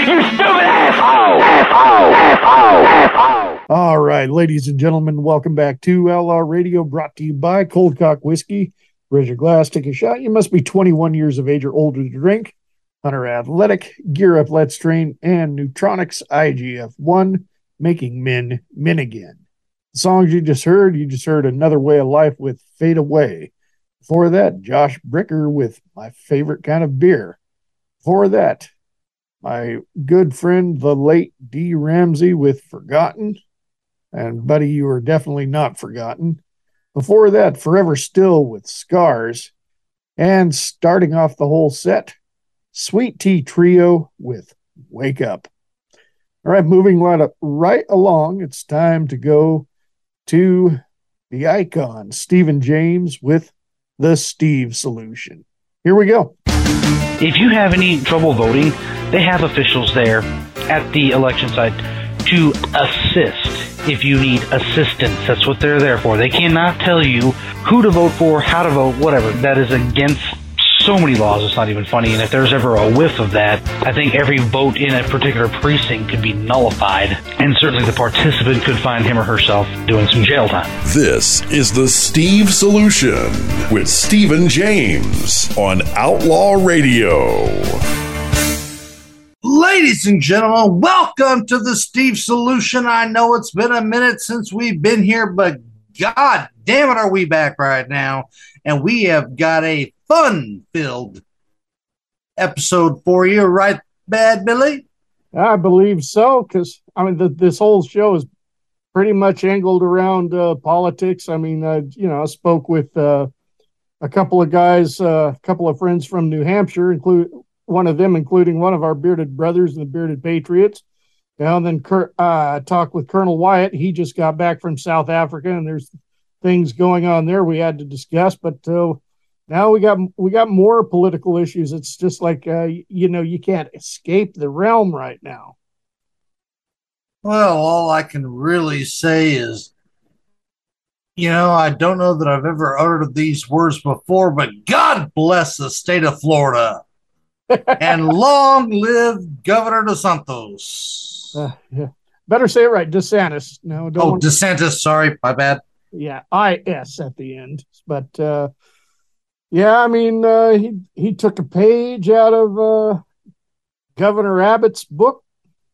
you stupid asshole! Asshole! Asshole! Asshole! All right, ladies and gentlemen, welcome back to Outlaw Radio, brought to you by Cold Cock Whiskey. Raise your glass, take a shot. You must be 21 years of age or older to drink. Hunter Athletic, Gear Up Let's Train, and Neutronics IGF 1, making men men again. The songs you just heard, you just heard Another Way of Life with Fade Away. Before that, Josh Bricker with My Favorite Kind of Beer. Before that, my good friend, the late D. Ramsey with Forgotten. And, buddy, you are definitely not forgotten. Before that, Forever Still with Scars. And starting off the whole set, Sweet Tea Trio with Wake Up. All right, moving right, up, right along, it's time to go to the icon, Stephen James with the Steve Solution. Here we go. If you have any trouble voting, they have officials there at the election site to assist if you need assistance. That's what they're there for. They cannot tell you who to vote for, how to vote, whatever. That is against so many laws, it's not even funny. And if there's ever a whiff of that, I think every vote in a particular precinct could be nullified. And certainly the participant could find him or herself doing some jail time. This is the Steve Solution with Stephen James on Outlaw Radio. Ladies and gentlemen, welcome to the Steve Solution. I know it's been a minute since we've been here, but God damn it, are we back right now? And we have got a fun filled episode for you, right, Bad Billy? I believe so, because I mean, the, this whole show is pretty much angled around uh, politics. I mean, uh, you know, I spoke with uh, a couple of guys, uh, a couple of friends from New Hampshire, include one of them, including one of our bearded brothers the bearded patriots. You know, and then Kurt, uh, talked with Colonel Wyatt. He just got back from South Africa, and there's things going on there we had to discuss. But uh, now we got we got more political issues. It's just like uh, you know you can't escape the realm right now. Well, all I can really say is, you know, I don't know that I've ever uttered these words before, but God bless the state of Florida. and long live Governor DeSantos. Uh, yeah. Better say it right, DeSantis. No, don't. Oh, DeSantis, sorry, my bad. yeah, I S at the end. But uh, yeah, I mean, uh, he he took a page out of uh, Governor Abbott's book.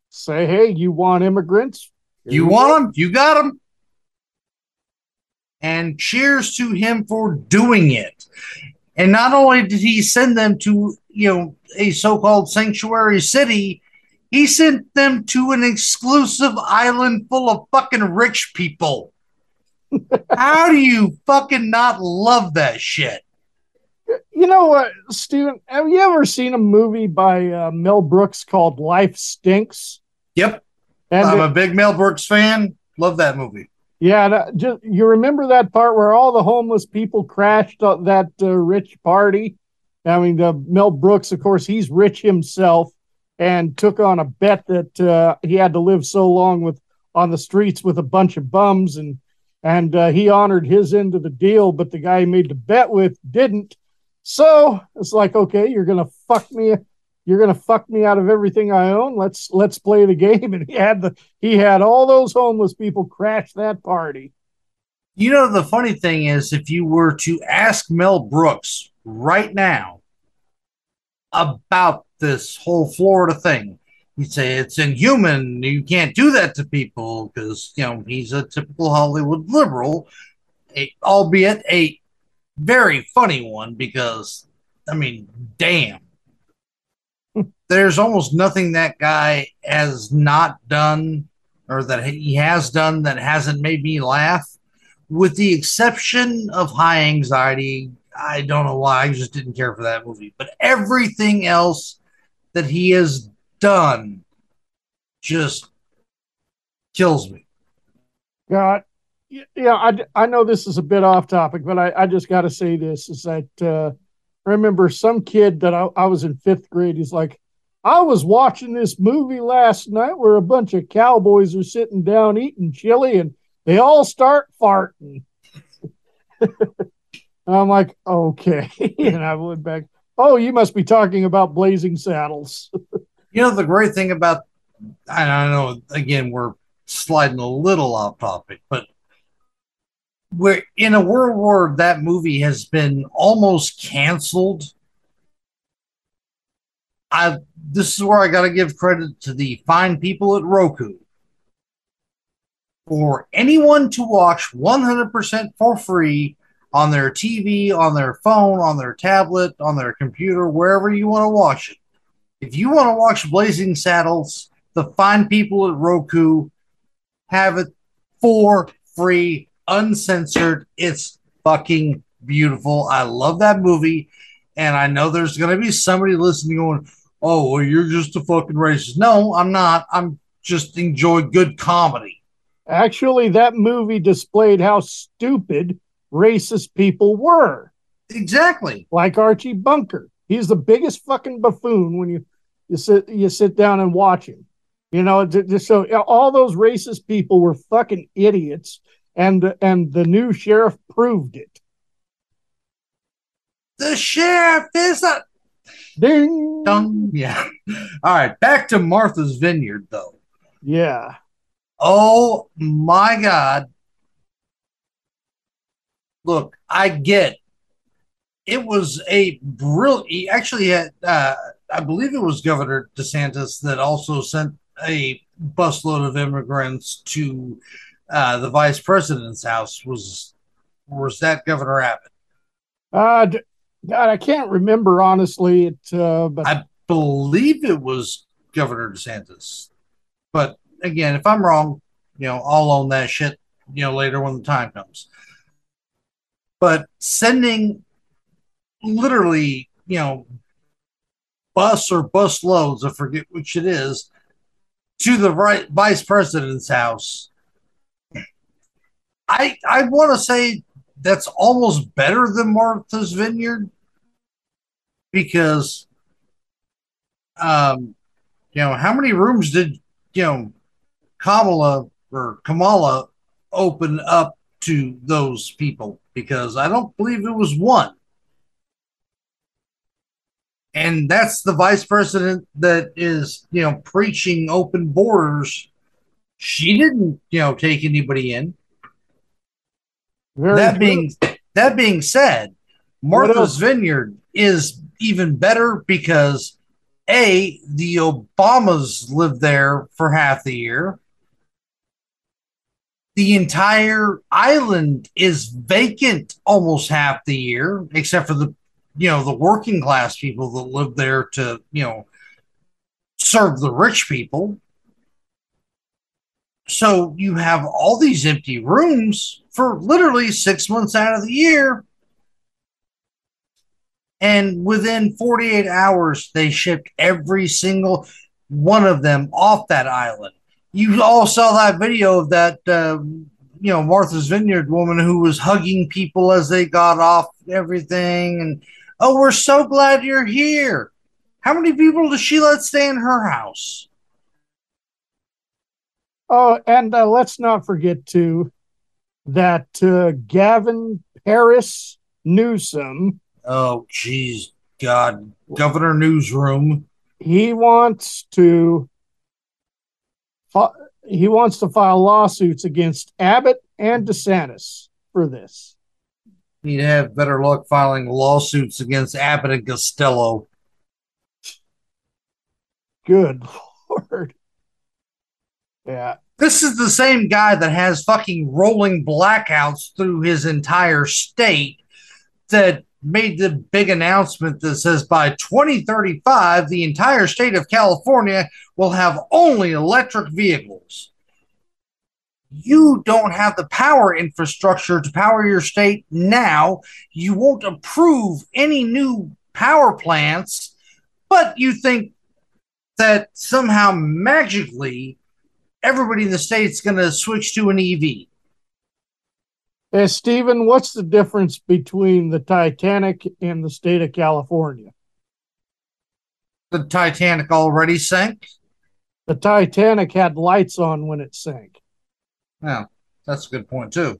Say, hey, you want immigrants? Here You want go. him? You got them. And cheers to him for doing it. And not only did he send them to, you know, a so-called sanctuary city, he sent them to an exclusive island full of fucking rich people. How do you fucking not love that shit? You know what, Steven? Have you ever seen a movie by uh, Mel Brooks called Life Stinks? Yep. And I'm it- a big Mel Brooks fan. Love that movie. Yeah, that, just, you remember that part where all the homeless people crashed uh, that uh, rich party? I mean, the Mel Brooks, of course, he's rich himself and took on a bet that uh, he had to live so long with on the streets with a bunch of bums, and and uh, he honored his end of the deal, but the guy he made the bet with didn't. So it's like, okay, you're gonna fuck me. You're gonna fuck me out of everything I own. Let's let's play the game. And he had the he had all those homeless people crash that party. You know, the funny thing is, if you were to ask Mel Brooks right now about this whole Florida thing, he'd say it's inhuman. You can't do that to people because, you know, he's a typical Hollywood liberal, a, albeit a very funny one because, I mean, damn. There's almost nothing that guy has not done or that he has done that hasn't made me laugh. With the exception of high anxiety i don't know why i just didn't care for that movie. But everything else that he has done just kills me. God, yeah, I, I know this is a bit off topic, but I, I just got to say this is that uh, I remember some kid that I, I was in fifth grade. He's like, I was watching this movie last night where a bunch of cowboys are sitting down eating chili and they all start farting. I'm like, okay. and I went back, Oh, you must be talking about Blazing Saddles. You know, the great thing about, I don't know, again, we're sliding a little off topic, but we're in a world where that movie has been almost canceled. I this is where I got to give credit to the fine people at Roku. For anyone to watch 100% for free on their TV, on their phone, on their tablet, on their computer, wherever you want to watch it. If you want to watch Blazing Saddles, the fine people at Roku have it for free, uncensored. It's fucking beautiful. I love that movie. And I know there's going to be somebody listening going, oh, well, you're just a fucking racist. No, I'm not. I'm just enjoy good comedy. Actually, that movie displayed how stupid racist people were. Exactly. Like Archie Bunker. He's the biggest fucking buffoon when you you sit you sit down and watch him. You know, just so all those racist people were fucking idiots, and and the new sheriff proved it. The sheriff is a ding dong. Yeah. All right, back to Martha's Vineyard though. Yeah. Oh my God. Look, I get it was a brilliant. He actually had, uh, I believe it was Governor DeSantis that also sent a busload of immigrants to uh, the vice president's house. Was was that Governor Abbott? Uh, d- God, I can't remember honestly. It, uh, but I believe it was Governor DeSantis. But again, if I'm wrong, you know, I'll own that shit, you know, later when the time comes. But sending literally, you know, bus or bus loads, I forget which it is, to the right vice president's house. I I want to say that's almost better than Martha's Vineyard because um you know how many rooms did you know Kamala or Kamala open up to those people? Because I don't believe it was one. And that's the vice president that is you know preaching open borders. She didn't you know take anybody in Very that true. being that being said martha's vineyard is even better because a the obamas lived there for half the year. The entire island is vacant almost half the year except for the you know the working class people that live there to you know serve the rich people so you have all these empty rooms for literally six months out of the year. And within 48 hours they shipped every single one of them off that island. You all saw that video of that uh, you know martha's vineyard woman who was hugging people as they got off everything and oh we're so glad you're here. How many people does she let stay in her house Oh, and uh, let's not forget too that uh, Gavin Paris Newsom oh jeez god governor newsroom he wants to he wants to file lawsuits against Abbott and DeSantis for this. He'd have better luck filing lawsuits against Abbott and Costello. Good lord. Yeah. This is the same guy that has fucking rolling blackouts through his entire state that made the big announcement that says by 2035, the entire state of California will have only electric vehicles. You don't have the power infrastructure to power your state now. You won't approve any new power plants, but you think that somehow magically everybody in the state's going to switch to an EV. Hey, Stephen, what's the difference between the Titanic and the state of California? The Titanic already sank. The Titanic had lights on when it sank. Yeah, that's a good point too.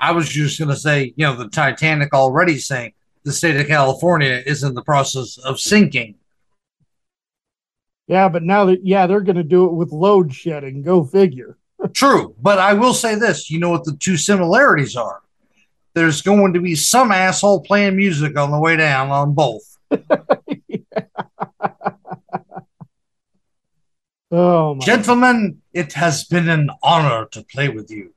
I was just going to say, you know, the Titanic already sank. the state of California is in the process of sinking. Yeah, but now that yeah, they're going to do it with load shedding. Go figure. True, but I will say this: you know what the two similarities are? There's going to be some asshole playing music on the way down on both. Oh my. Gentlemen, it has been an honor to play with you.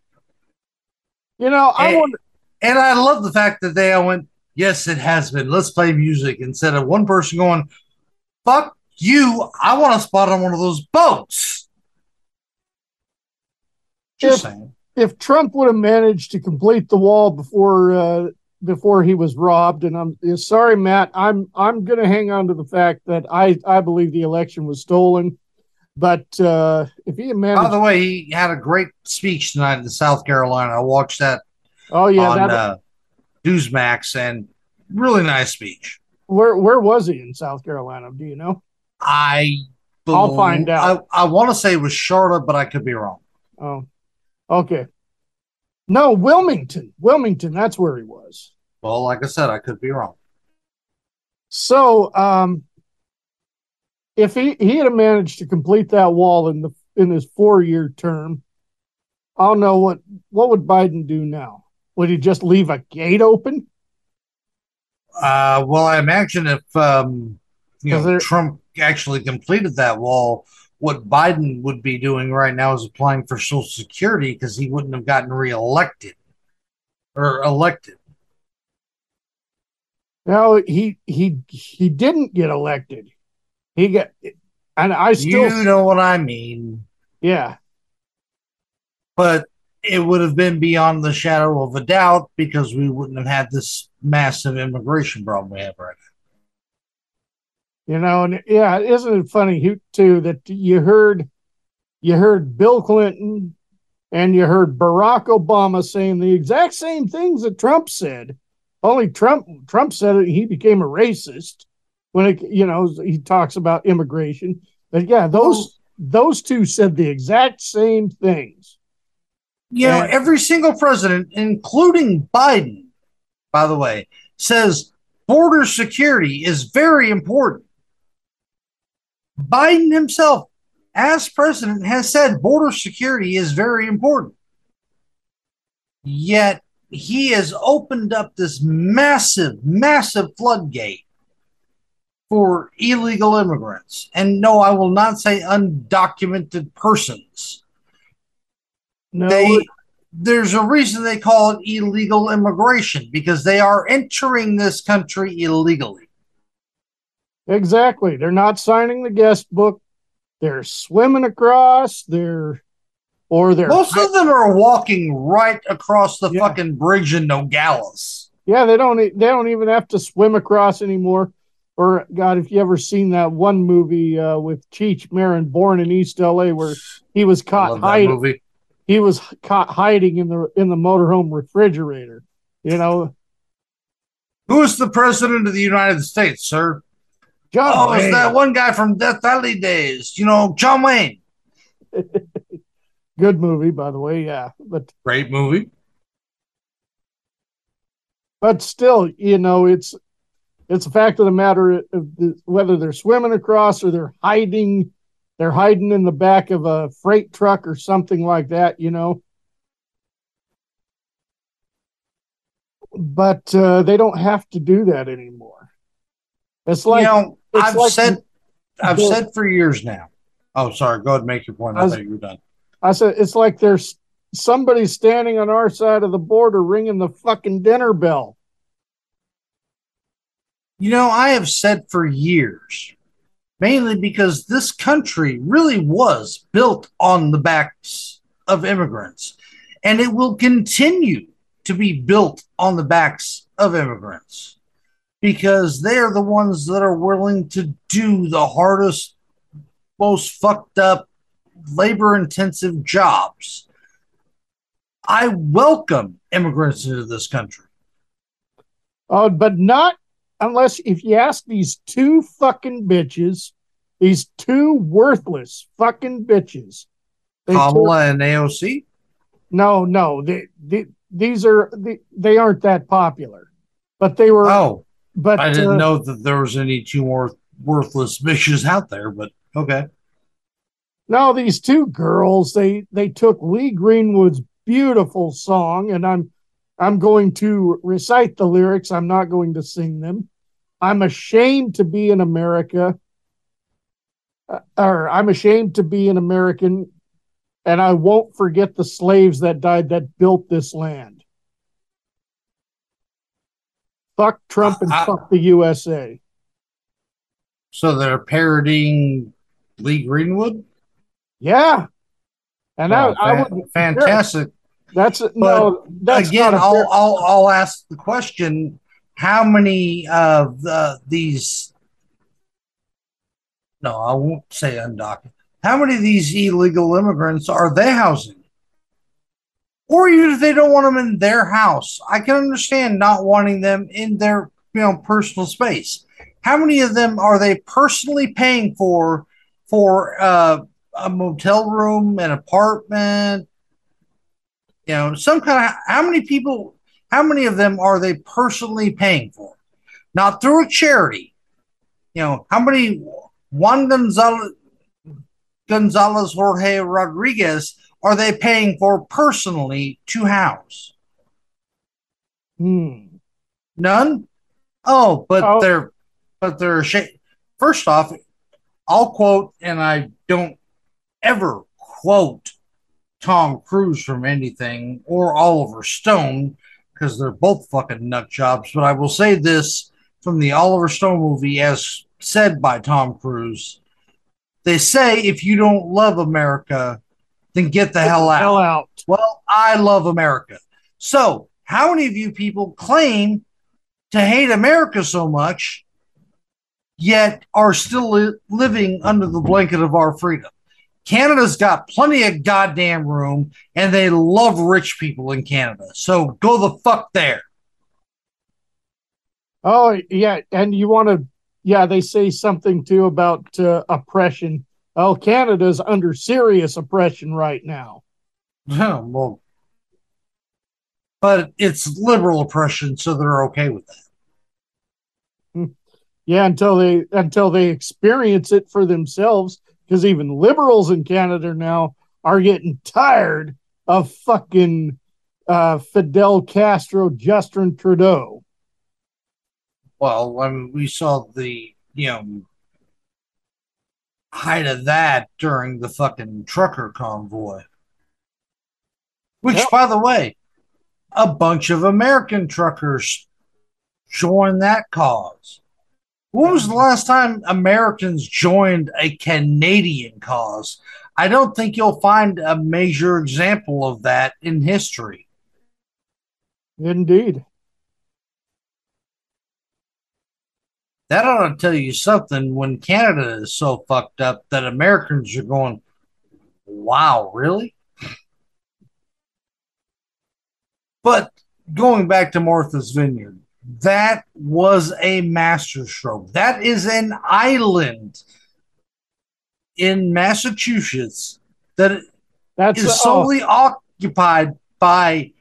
You know, I and, wonder. and I love the fact that they all went, "Yes, it has been. Let's play music." Instead of one person going, "Fuck you! I want a spot on one of those boats." Just if, saying. if Trump would have managed to complete the wall before uh, before he was robbed, and I'm sorry, Matt, I'm I'm going to hang on to the fact that I I believe the election was stolen. But uh, if he had managed, By the way, he had a great speech tonight in South Carolina. I watched that oh yeah, on that, uh, Newsmax, and really nice speech. where where was he in South Carolina? Do you know? I I'll find out. I, I want to say it was Charlotte, but I could be wrong. Oh, okay. No, Wilmington. Wilmington. That's where he was. Well, like I said, I could be wrong. So, um, if he he had managed to complete that wall in the in his four year term, I don't know what what would Biden do now. Would he just leave a gate open? Uh, well, I imagine if um, you know there- Trump actually completed that wall, what Biden would be doing right now is applying for Social Security because he wouldn't have gotten reelected or elected. No, he he he didn't get elected. He got, and I still you know what I mean. yeah. But it would have been beyond the shadow of a doubt because we wouldn't have had this massive immigration problem we have right You know, and yeah, isn't it funny too that you heard you heard Bill Clinton and you heard Barack Obama saying the exact same things that Trump said. Only Trump Trump said it, he became a racist when it you know he talks about immigration. But yeah, those those two said the exact same things. You know, And- every single president, including Biden, by the way, says border security is very important. Biden himself, as president, has said border security is very important. Yet he has opened up this massive, massive floodgate for illegal immigrants. And no, I will not say undocumented persons No, they there's a reason they call it illegal immigration because they are entering this country illegally. Exactly. They're not signing the guest book. They're swimming across. They're or they're Most of them are walking right across the fucking bridge in Nogales. yeah. They don't. They don't even have to swim across anymore. Or God, if you ever seen that one movie uh, with Cheech Marin, Born in East L.A., where he was caught hiding. movie. He was caught hiding in the in the motorhome refrigerator. You know, Who is the president of the United States, sir? John oh, Wayne. it's that one guy from Death Valley days. You know, John Wayne. good movie, by the way. Yeah, but Great movie. but still, you know, it's it's a fact of the matter of the, whether they're swimming across or they're hiding, they're hiding in the back of a freight truck or something like that. You know, but uh, they don't have to do that anymore. It's like you know, it's I've like- said I've said for years now. Oh, sorry. Go ahead and make your point. I, I thought you were done. I said it's like there's somebody standing on our side of the border ringing the fucking dinner bell. You know, I have said for years, mainly because this country really was built on the backs of immigrants, and it will continue to be built on the backs of immigrants because they are the ones that are willing to do the hardest, most fucked up, labor intensive jobs. I welcome immigrants into this country. Oh, but not unless if you ask these two fucking bitches, these two worthless fucking bitches. Kamala and AOC? no, no, they, they, these are they, they aren't that popular, but they were. Oh, But I didn't uh, know that there was any two more worthless bitches out there, but okay. No, these two girls, they they took Lee Greenwood's beautiful song, and I'm I'm going to recite the lyrics. I'm not going to sing them. I'm ashamed to be in America, uh, or I'm ashamed to be an American, and I won't forget the slaves that died that built this land. Fuck Trump and I- fuck the USA. So they're parodying Lee Greenwood. Yeah, and Well, I, I would fantastic. That's no. That's again, I'll, fair- I'll I'll ask the question: How many of the, these? No, I won't say undocumented. How many of these illegal immigrants are they housing? Or even if they don't want them in their house, I can understand not wanting them in their you know personal space. How many of them are they personally paying for for uh, a motel room, an apartment, you know, some kind of how many people, how many of them are they personally paying for? Not through a charity. You know, how many Juan Gonzalez, Gonzalez Jorge Rodriguez are they paying for personally to house? Hmm. None? Oh, but they're but they're. First off, I'll quote, and I don't ever quote Tom Cruise from anything or Oliver Stone because they're both fucking nut jobs. But I will say this from the Oliver Stone movie, as said by Tom Cruise. They say if you don't love America, then get the hell out. hell out. Well, I love America. So, how many of you people claim to hate America so much, yet are still li- living under the blanket of our freedom? Canada's got plenty of goddamn room, and they love rich people in Canada. So go the fuck there. Oh yeah, and you want to? Yeah, they say something too about uh, oppression. Oh, Canada's under serious oppression right now. Yeah, well, but it's liberal oppression, so they're okay with that. Yeah, until they until they experience it for themselves, because even liberals in Canada now are getting tired of fucking uh, Fidel Castro, Justin Trudeau. Well, I mean, we saw the you know height of that during the fucking trucker convoy. Which, by the way, a bunch of American truckers joined that cause. When was the last time Americans joined a Canadian cause? I don't think you'll find a major example of that in history. Indeed. That ought to tell you something when Canada is so fucked up that Americans are going, wow, really? But going back to Martha's Vineyard, that was a masterstroke. That is an island in Massachusetts that That's is oh. solely occupied by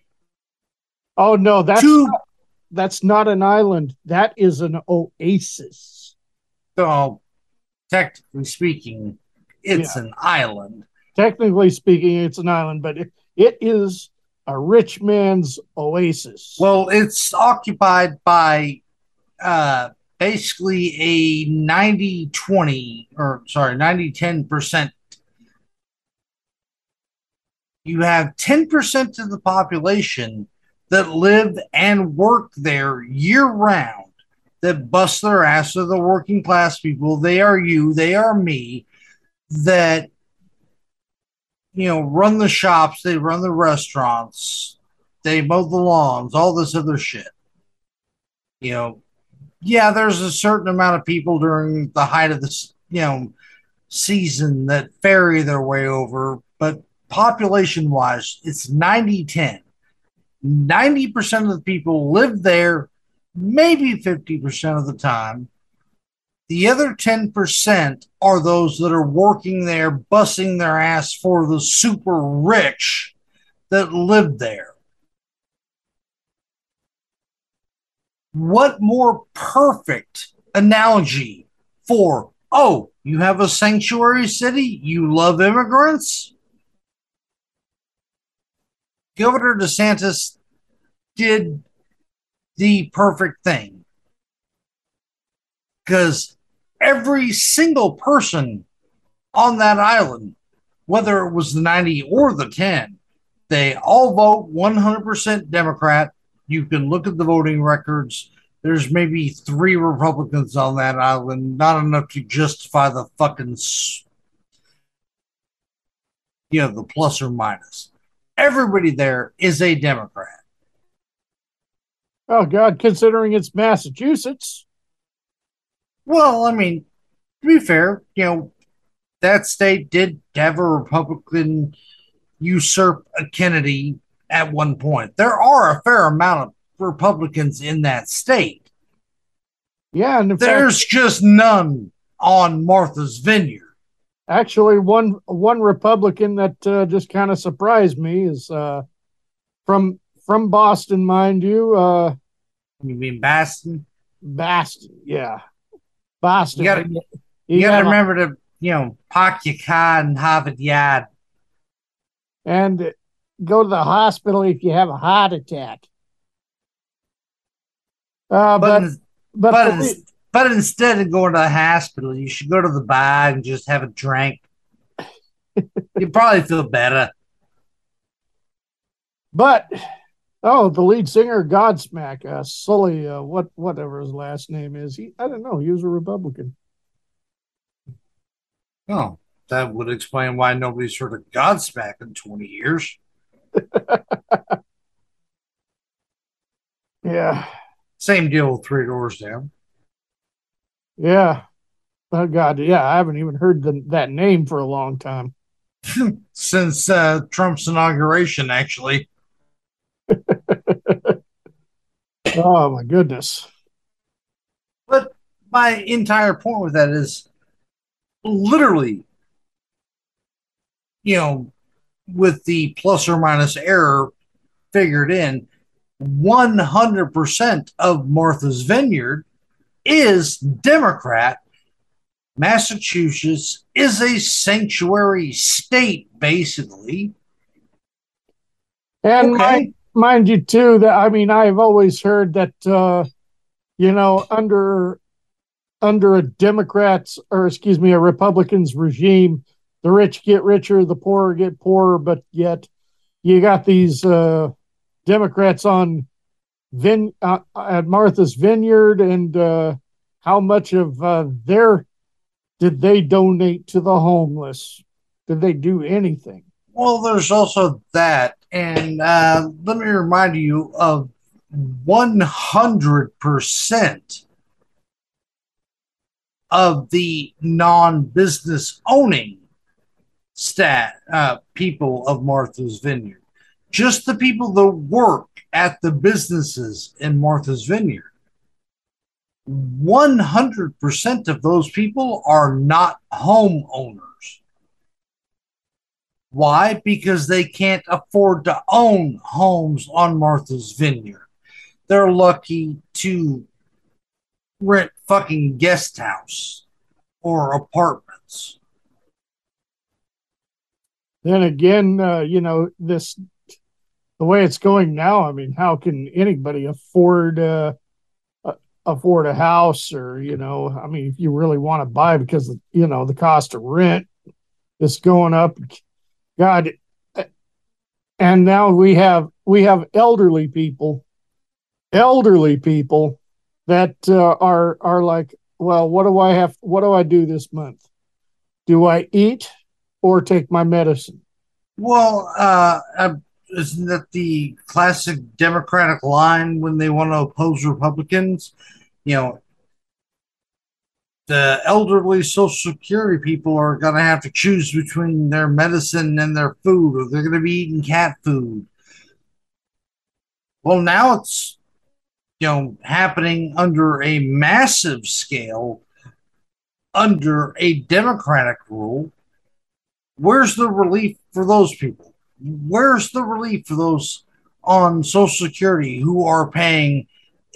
Oh no, that's Two- that's not an island. That is an oasis. oh, technically speaking, it's Yeah. an island. Technically speaking, it's an island, but it, it is a rich man's oasis. Well, it's occupied by uh, basically a 90 20 or sorry, 90 10%. You have 10% of the population that live and work there year round that bust their ass to the working class people. They are you, they are me, that you know, run the shops, they run the restaurants, they mow the lawns, all this other shit. You know, yeah, there's a certain amount of people during the height of this, you know, season that ferry their way over, but population wise, it's 90 10. 90% of the people live there, maybe 50% of the time. The other 10% are those that are working there, bussing their ass for the super rich that live there. What more perfect analogy for, oh, you have a sanctuary city, you love immigrants? Governor DeSantis did the perfect thing because every single person on that island, whether it was the 90 or the 10, they all vote 100% Democrat. You can look at the voting records. There's maybe three Republicans on that island, not enough to justify the fucking, you know, the plus or minus. Everybody there is a Democrat. Oh God, considering it's Massachusetts. Well, I mean, to be fair, you know, that state did have a Republican usurp a Kennedy at one point. There are a fair amount of Republicans in that state. Yeah, and There's fact, just none on Martha's Vineyard. Actually one one Republican that uh, just kind of surprised me is uh, from from Boston, mind you. Uh, you mean Boston? Boston, yeah, Boston. You gotta, You you gotta remember to, you know, park your car and have it Yard. and go to the hospital if you have a heart attack. Uh, but But, but, but, but instead of going to the hospital, you should go to the bar and just have a drink. you probably feel better. But oh, the lead singer Godsmack, uh, Sully, uh, what whatever his last name is, he I don't know. He was a Republican. Oh, that would explain why nobody's heard of Godsmack in 20 years. Yeah, Same deal with Three Doors Down. Yeah. Oh God, yeah. I haven't even heard the, that name for a long time. Since uh, Trump's inauguration, actually. Oh my goodness. But my entire point with that is literally, you know, with the plus or minus error figured in, 100% of Martha's Vineyard is Democrat. Massachusetts is a sanctuary state, basically. And Okay. mind, mind you too that I mean I've always heard that uh, you know under under a Democrats or excuse me a Republicans regime, the rich get richer, the poor get poorer, but yet you got these uh, Democrats on Vin uh, at Martha's Vineyard, and uh, how much of uh, their did they donate to the homeless? Did they do anything? Well, there's also that. And uh, let me remind you of 100% of the non business owning stat uh, people of Martha's Vineyard. Just the people that work at the businesses in Martha's Vineyard. 100% of those people are not homeowners. Why? Because they can't afford to own homes on Martha's Vineyard. They're lucky to rent fucking guest house or apartments. then again, uh, you know, this the way it's going now, I mean, how can anybody afford uh, afford a house or, you know, I mean, if you really want to buy because you know, the cost of rent is going up. God and now we have we have elderly people elderly people that uh, are are like, well, what do I have what do I do this month? Do I eat or take my medicine? Well, uh, isn't that the classic Democratic line when they want to oppose Republicans? You know, the elderly Social Security people are going to have to choose between their medicine and their food, or they're going to be eating cat food. Well, now it's you know happening under a massive scale under a Democratic rule. Where's the relief for those people? Where's the relief for those on Social Security who are paying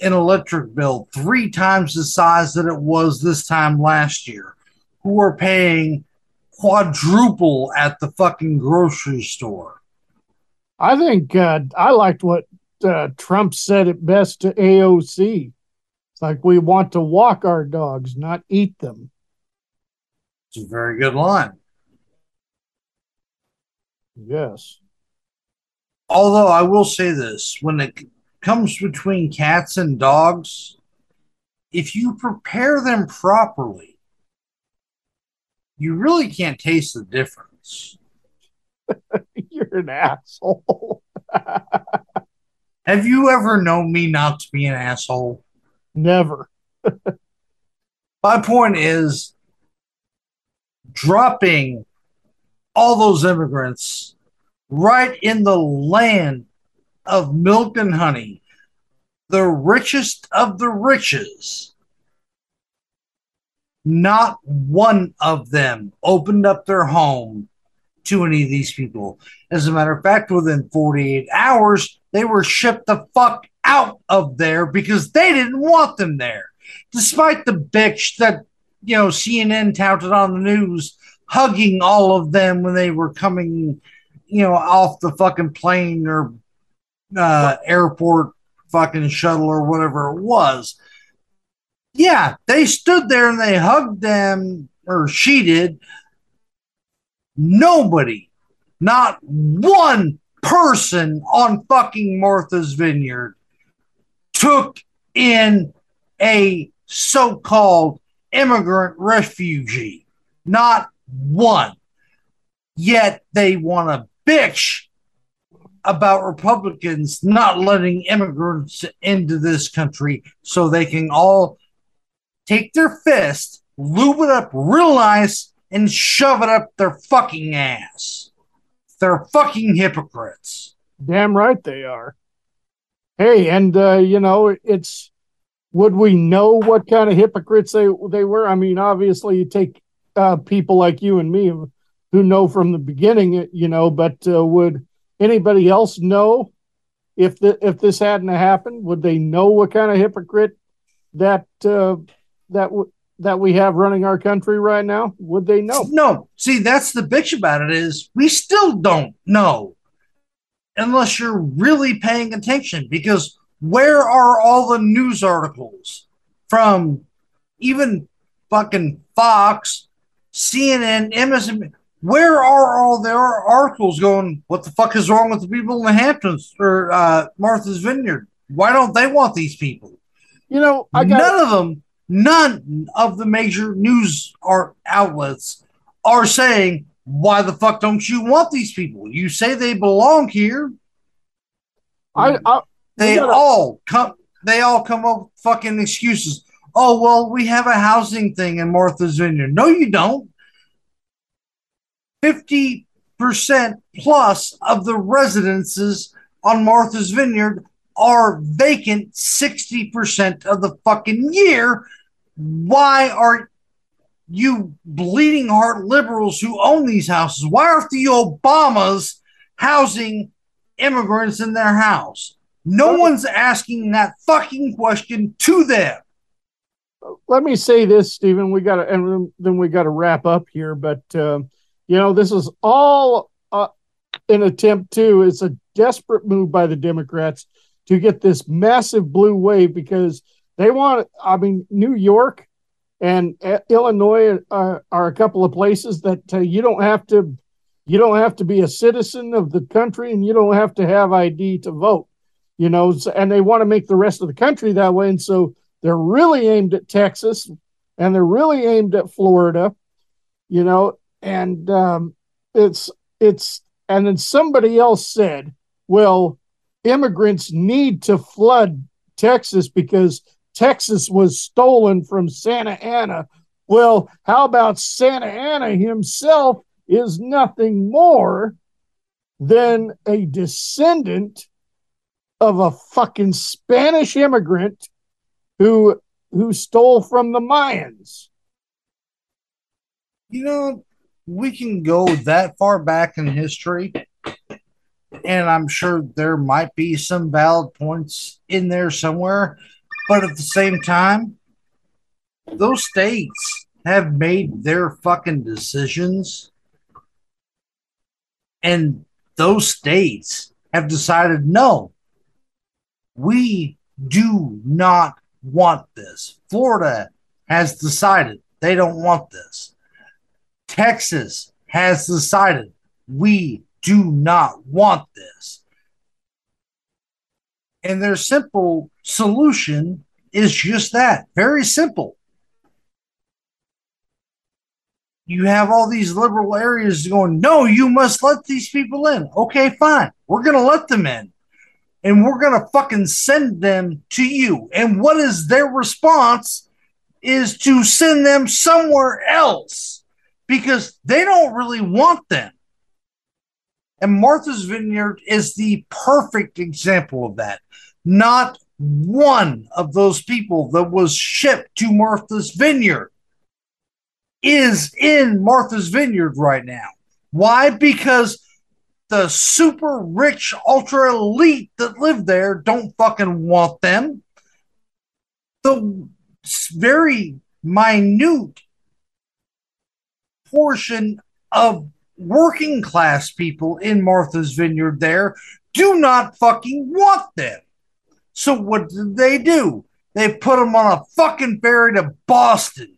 an electric bill three times the size that it was this time last year, who are paying quadruple at the fucking grocery store. I think uh, I liked what uh, Trump said it best to AOC. It's like we want to walk our dogs, not eat them. It's a very good line. Yes. Although I will say this when it comes between cats and dogs, if you prepare them properly, you really can't taste the difference. You're an asshole. Have you ever known me not to be an asshole? Never. My point is dropping all those immigrants right in the land of milk and honey, the richest of the riches. Not one of them opened up their home to any of these people. As a matter of fact, within 48 hours, they were shipped the fuck out of there because they didn't want them there. Despite the bitch that, you know, CNN touted on the news, hugging all of them when they were coming, you know, off the fucking plane or uh, airport fucking shuttle or whatever it was. Yeah, they stood there and they hugged them, or she did. Nobody, not one person on fucking Martha's Vineyard took in a so called immigrant refugee. Not one. Yet they want to bitch about Republicans not letting immigrants into this country so they can all take their fist, lube it up real nice, and shove it up their fucking ass. They're fucking hypocrites. Damn right they are. Hey, and uh, you know, it's would we know what kind of hypocrites they they were? I mean, obviously, you take uh, people like you and me who know from the beginning, you know, but uh, would anybody else know if the if this hadn't happened? Would they know what kind of hypocrite that uh, that that we have running our country right now? Would they know? No, see, that's the bitch about it is we still don't know unless you're really paying attention because where are all the news articles from even fucking Fox, CNN, MSN? Where are all their articles going? What the fuck is wrong with the people in the Hamptons or uh, Martha's Vineyard? Why don't they want these people? You know, I got none of them, none of the major news art outlets are saying, why the fuck don't you want these people? You say they belong here. I, I They gotta- all come they all come up with fucking excuses. Oh well, we have a housing thing in Martha's Vineyard. No, you don't. Fifty percent plus of the residences on Martha's Vineyard are vacant 60% of the fucking year. Why are you bleeding heart liberals who own these houses? Why aren't the Obamas housing immigrants in their house? No one's asking that fucking question to them. Let me say this, Stephen. We got to, and then- we got to wrap up here. But um, you know, this is all uh, an attempt to. It's a desperate move by the Democrats to get this massive blue wave because they want. I mean, New York and uh, Illinois are, are a couple of places that uh, you don't have to. You don't have to be a citizen of the country, and you don't have to have ID to vote. You know, and they want to make the rest of the country that way, and so they're really aimed at Texas and they're really aimed at Florida, you know, and um, it's it's and then somebody else said, well, immigrants need to flood Texas because Texas was stolen from Santa Anna. Well, how about Santa Anna himself is nothing more than a descendant of a fucking Spanish immigrant who who stole from the Mayans. You know, we can go that far back in history, and I'm sure there might be some valid points in there somewhere. But at the same time, those states have made their fucking decisions, and those states have decided no, we do not want this. Florida has decided they don't want this. Texas has decided we do not want this. And their simple solution is just that very simple. You have all these liberal areas going, no, you must let these people in. Okay, fine. We're going to let them in. And we're going to fucking send them to you. And what is their response? Is to send them somewhere else because they don't really want them. And Martha's Vineyard is the perfect example of that. Not one of those people that was shipped to Martha's Vineyard is in Martha's Vineyard right now. Why? Because the super rich, ultra elite that live there don't fucking want them. The very minute portion of working class people in Martha's Vineyard there do not fucking want them. So what did they do? They put them on a fucking ferry to Boston.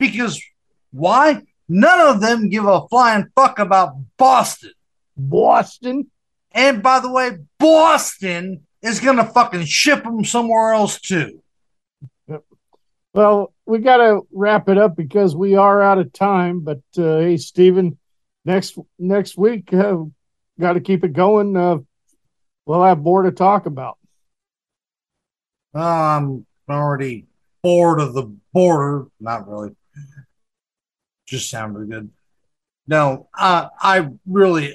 Because why? None of them give a flying fuck about Boston. Boston? And by the way, Boston is going to fucking ship them somewhere else too. Well, we got to wrap it up because we are out of time. But uh, hey, Stephen, next next week, uh, got to keep it going. Uh, we'll have more to talk about. I'm already bored of the border. Not really. Just sounded good. No, uh, I really,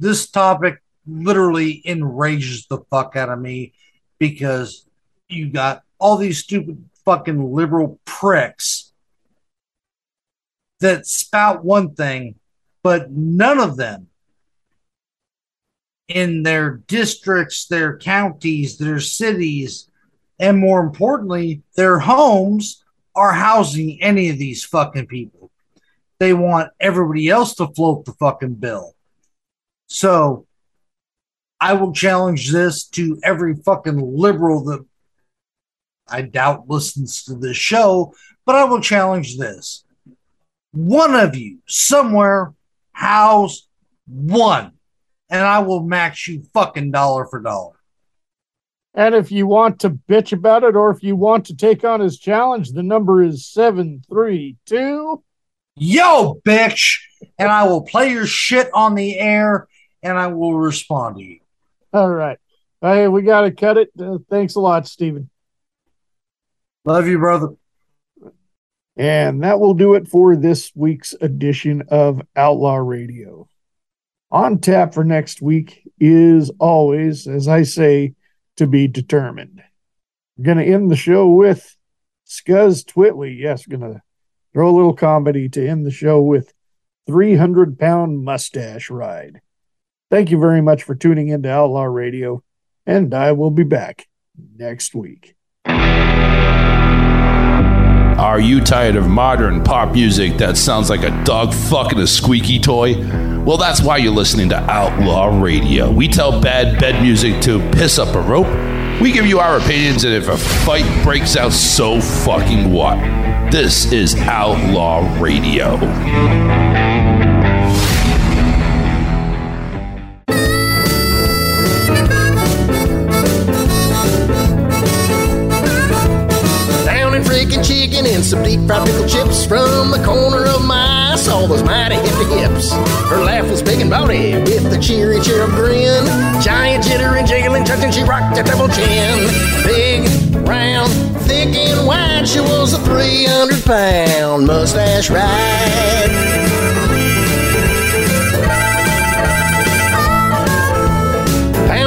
this topic literally enrages the fuck out of me because you got all these stupid fucking liberal pricks that spout one thing, but none of them in their districts, their counties, their cities, and more importantly, their homes are housing any of these fucking people. They want everybody else to float the fucking bill. So I will challenge this to every fucking liberal that I doubt listens to this show, but I will challenge this. One of you somewhere house one, and I will max you fucking dollar for dollar. And if you want to bitch about it or if you want to take on his challenge, the number is 732. Yo, bitch! And I will play your shit on the air and I will respond to you. All right. Hey, we got to cut it. Uh, thanks a lot, Stephen. Love you, brother. And that will do it for this week's edition of Outlaw Radio. On tap for next week is always, as I say, to be determined. We're going to end the show with Scuzz Twittly. Yes, we're going to throw a little comedy to end the show with 300 pound mustache ride. Thank you very much for tuning in to Outlaw Radio, and I will be back next week. Are you tired of modern pop music that sounds like a dog fucking a squeaky toy? Well, that's why you're listening to Outlaw Radio. We tell bad bed music to piss up a rope. We give you our opinions, and if a fight breaks out, so fucking what? This is Outlaw Radio. Some deep fried pickle chips from the corner of my eye. Saw those mighty hippie hips. Her laugh was big and bony with the cheery cherub grin. Giant jitter and jiggling, touching, she rocked a double chin. Big, round, thick and wide, she was a 300 pound mustache ride.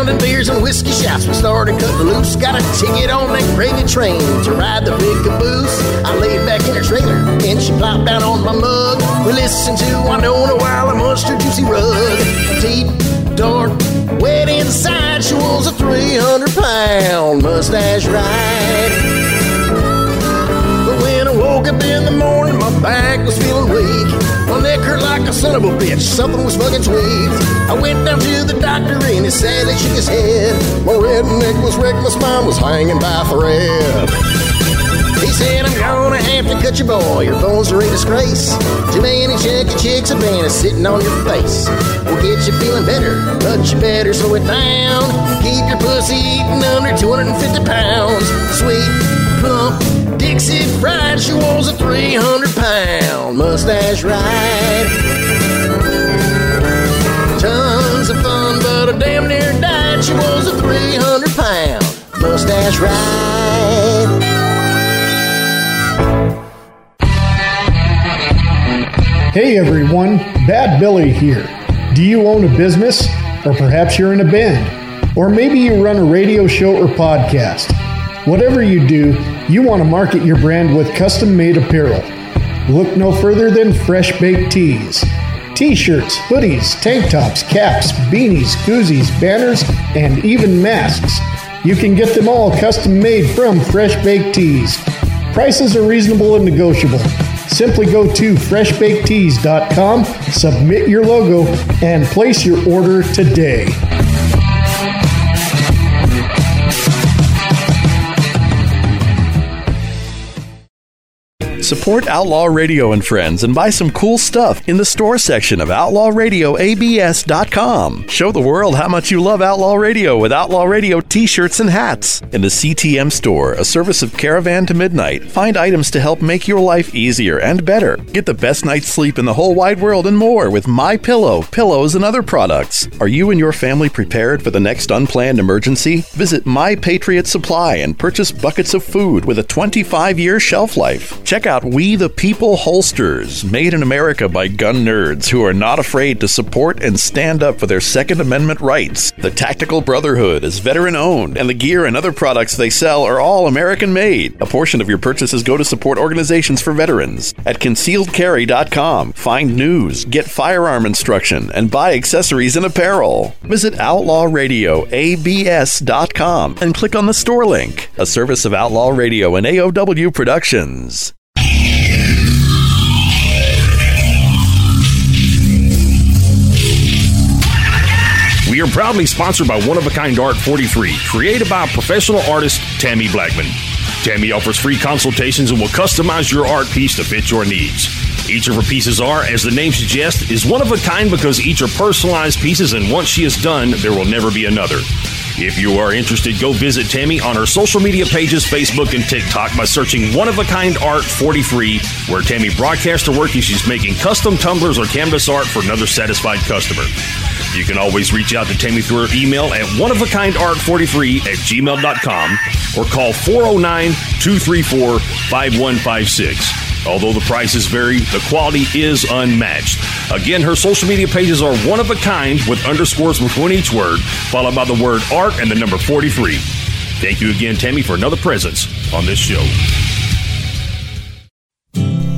Pounding beers and whiskey shots, we started cutting loose. Got a ticket on that gravy train to ride the big caboose. I laid back in her trailer and she plopped down on my mug. We listened to I Know in a While, a mustard juicy rug. Deep, dark, Wet inside, she was a 300 pound mustache ride. But when I woke up in the morning, my back was feeling weak. Neck hurt like a son of a bitch, something was fucking tweaked. I went down to the doctor and he said sadly shook his head. My redneck was wrecked, my spine was hanging by thread. He said, I'm gonna have to cut your boy. Your bones are a disgrace. Too many chunky chicks have been sitting on your face. We'll get you feeling better, but you better slow it down. Keep your pussy eating under 250 pounds. Sweet, plump, Dixie fried. She was a 300 pound mustache ride. Tons of fun, but I damn near died. She was a 300 pound mustache ride. Hey everyone, Bad Billy here. Do you own a business? Or perhaps you're in a band? Or maybe you run a radio show or podcast? Whatever you do, you want to market your brand with custom made apparel. Look no further than Fresh Baked Tees. T shirts, hoodies, tank tops, caps, beanies, koozies, banners, and even masks. You can get them all custom made from Fresh Baked Tees. Prices are reasonable and negotiable. Simply go to freshbakedtees.com, submit your logo, and place your order today. Support Outlaw Radio and Friends and buy some cool stuff in the store section of OutlawRadioABS.com. Show the world how much you love Outlaw Radio with Outlaw Radio t shirts and hats. In the CTM store, a service of Caravan to Midnight, find items to help make your life easier and better. Get the best night's sleep in the whole wide world and more with My Pillow, pillows, and other products. Are you and your family prepared for the next unplanned emergency? Visit My Patriot Supply and purchase buckets of food with a 25 year shelf life. Check out We the People holsters, made in America by gun nerds who are not afraid to support and stand up for their Second Amendment rights. The Tactical Brotherhood is veteran owned, and the gear and other products they sell are all American made. A portion of your purchases go to support organizations for veterans. At concealedcarry.com, find news, get firearm instruction, and buy accessories and apparel. Visit outlawradioabs.com and click on the store link, a service of Outlaw Radio and AOW Productions. Are proudly sponsored by One of a Kind Art 43, created by professional artist Tammy Blackman. Tammy offers free consultations and will customize your art piece to fit your needs. Each of her pieces are, as the name suggests, is one of a kind because each are personalized pieces, and once she is done, there will never be another. If you are interested, go visit Tammy on her social media pages, Facebook and TikTok, by searching One of a Kind Art 43, where Tammy broadcasts her work and she's making custom tumblers or canvas art for another satisfied customer. You can always reach out to Tammy through her email at oneofakindart43 at gmail.com or call 409 234 5156. Although the prices vary, the quality is unmatched. Again, her social media pages are one of a kind with underscores between each word, followed by the word art and the number 43. Thank you again, Tammy, for another presence on this show.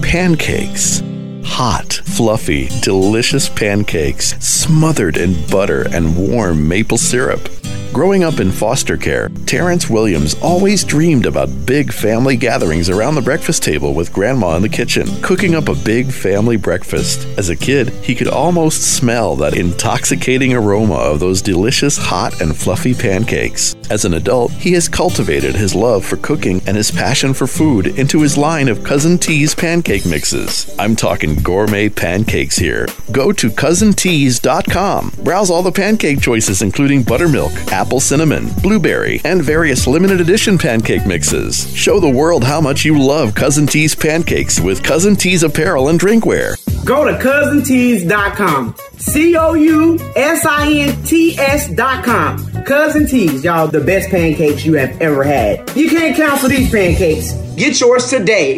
Pancakes. Hot, fluffy, delicious pancakes smothered in butter and warm maple syrup. Growing up in foster care, Terrence Williams always dreamed about big family gatherings around the breakfast table with Grandma in the kitchen, cooking up a big family breakfast. As a kid, he could almost smell that intoxicating aroma of those delicious hot and fluffy pancakes. As an adult, he has cultivated his love for cooking and his passion for food into his line of Cousin T's pancake mixes. I'm talking gourmet pancakes here. Go to cousinteas.com. Browse all the pancake choices including buttermilk, apple cinnamon, blueberry, and various limited edition pancake mixes. Show the world how much you love Cousin T's pancakes with Cousin T's apparel and drinkware. Go to cousintees.com. C O U S I N T S.com. Cousin T's, y'all, the best pancakes you have ever had. You can't cancel these pancakes. Get yours today.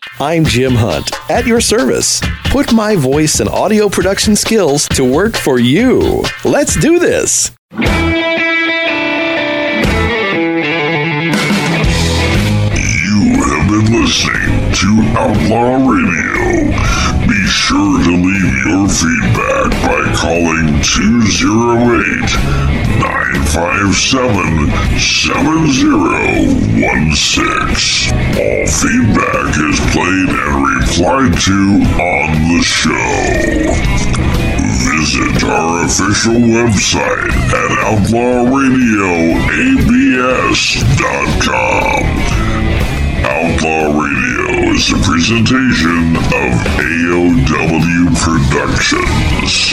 I'm Jim Hunt, at your service. Put my voice and audio production skills to work for you. Let's do this. You have been listening to Outlaw Radio. Be sure to leave your feedback by calling 208 957 7016. All feedback is played and replied to on the show. Visit our official website at outlawradioabs.com. Outlaw Radio is a presentation of AOW Productions.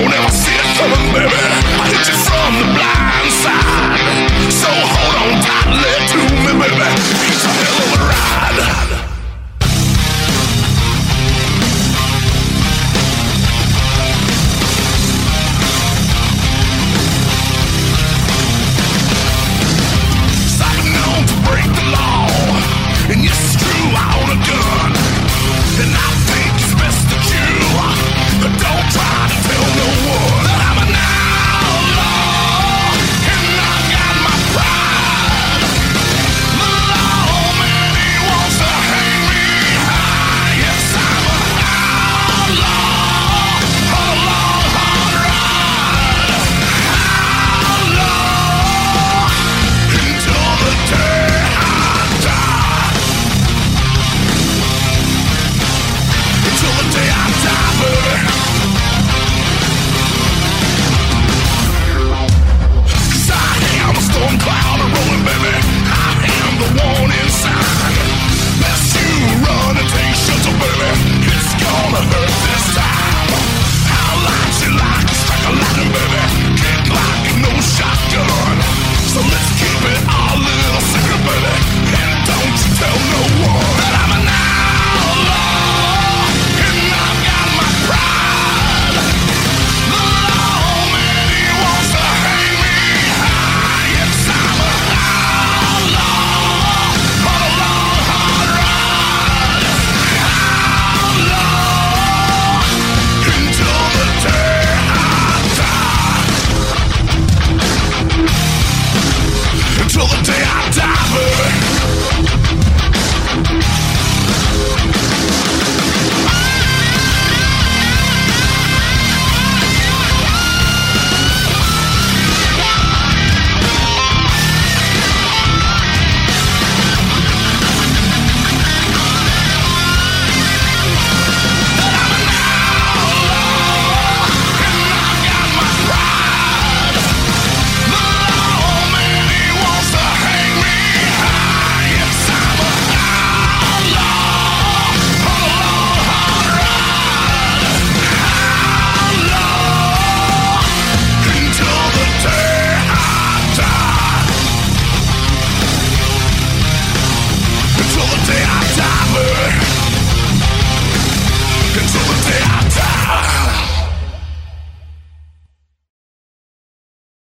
won't ever see it coming, baby.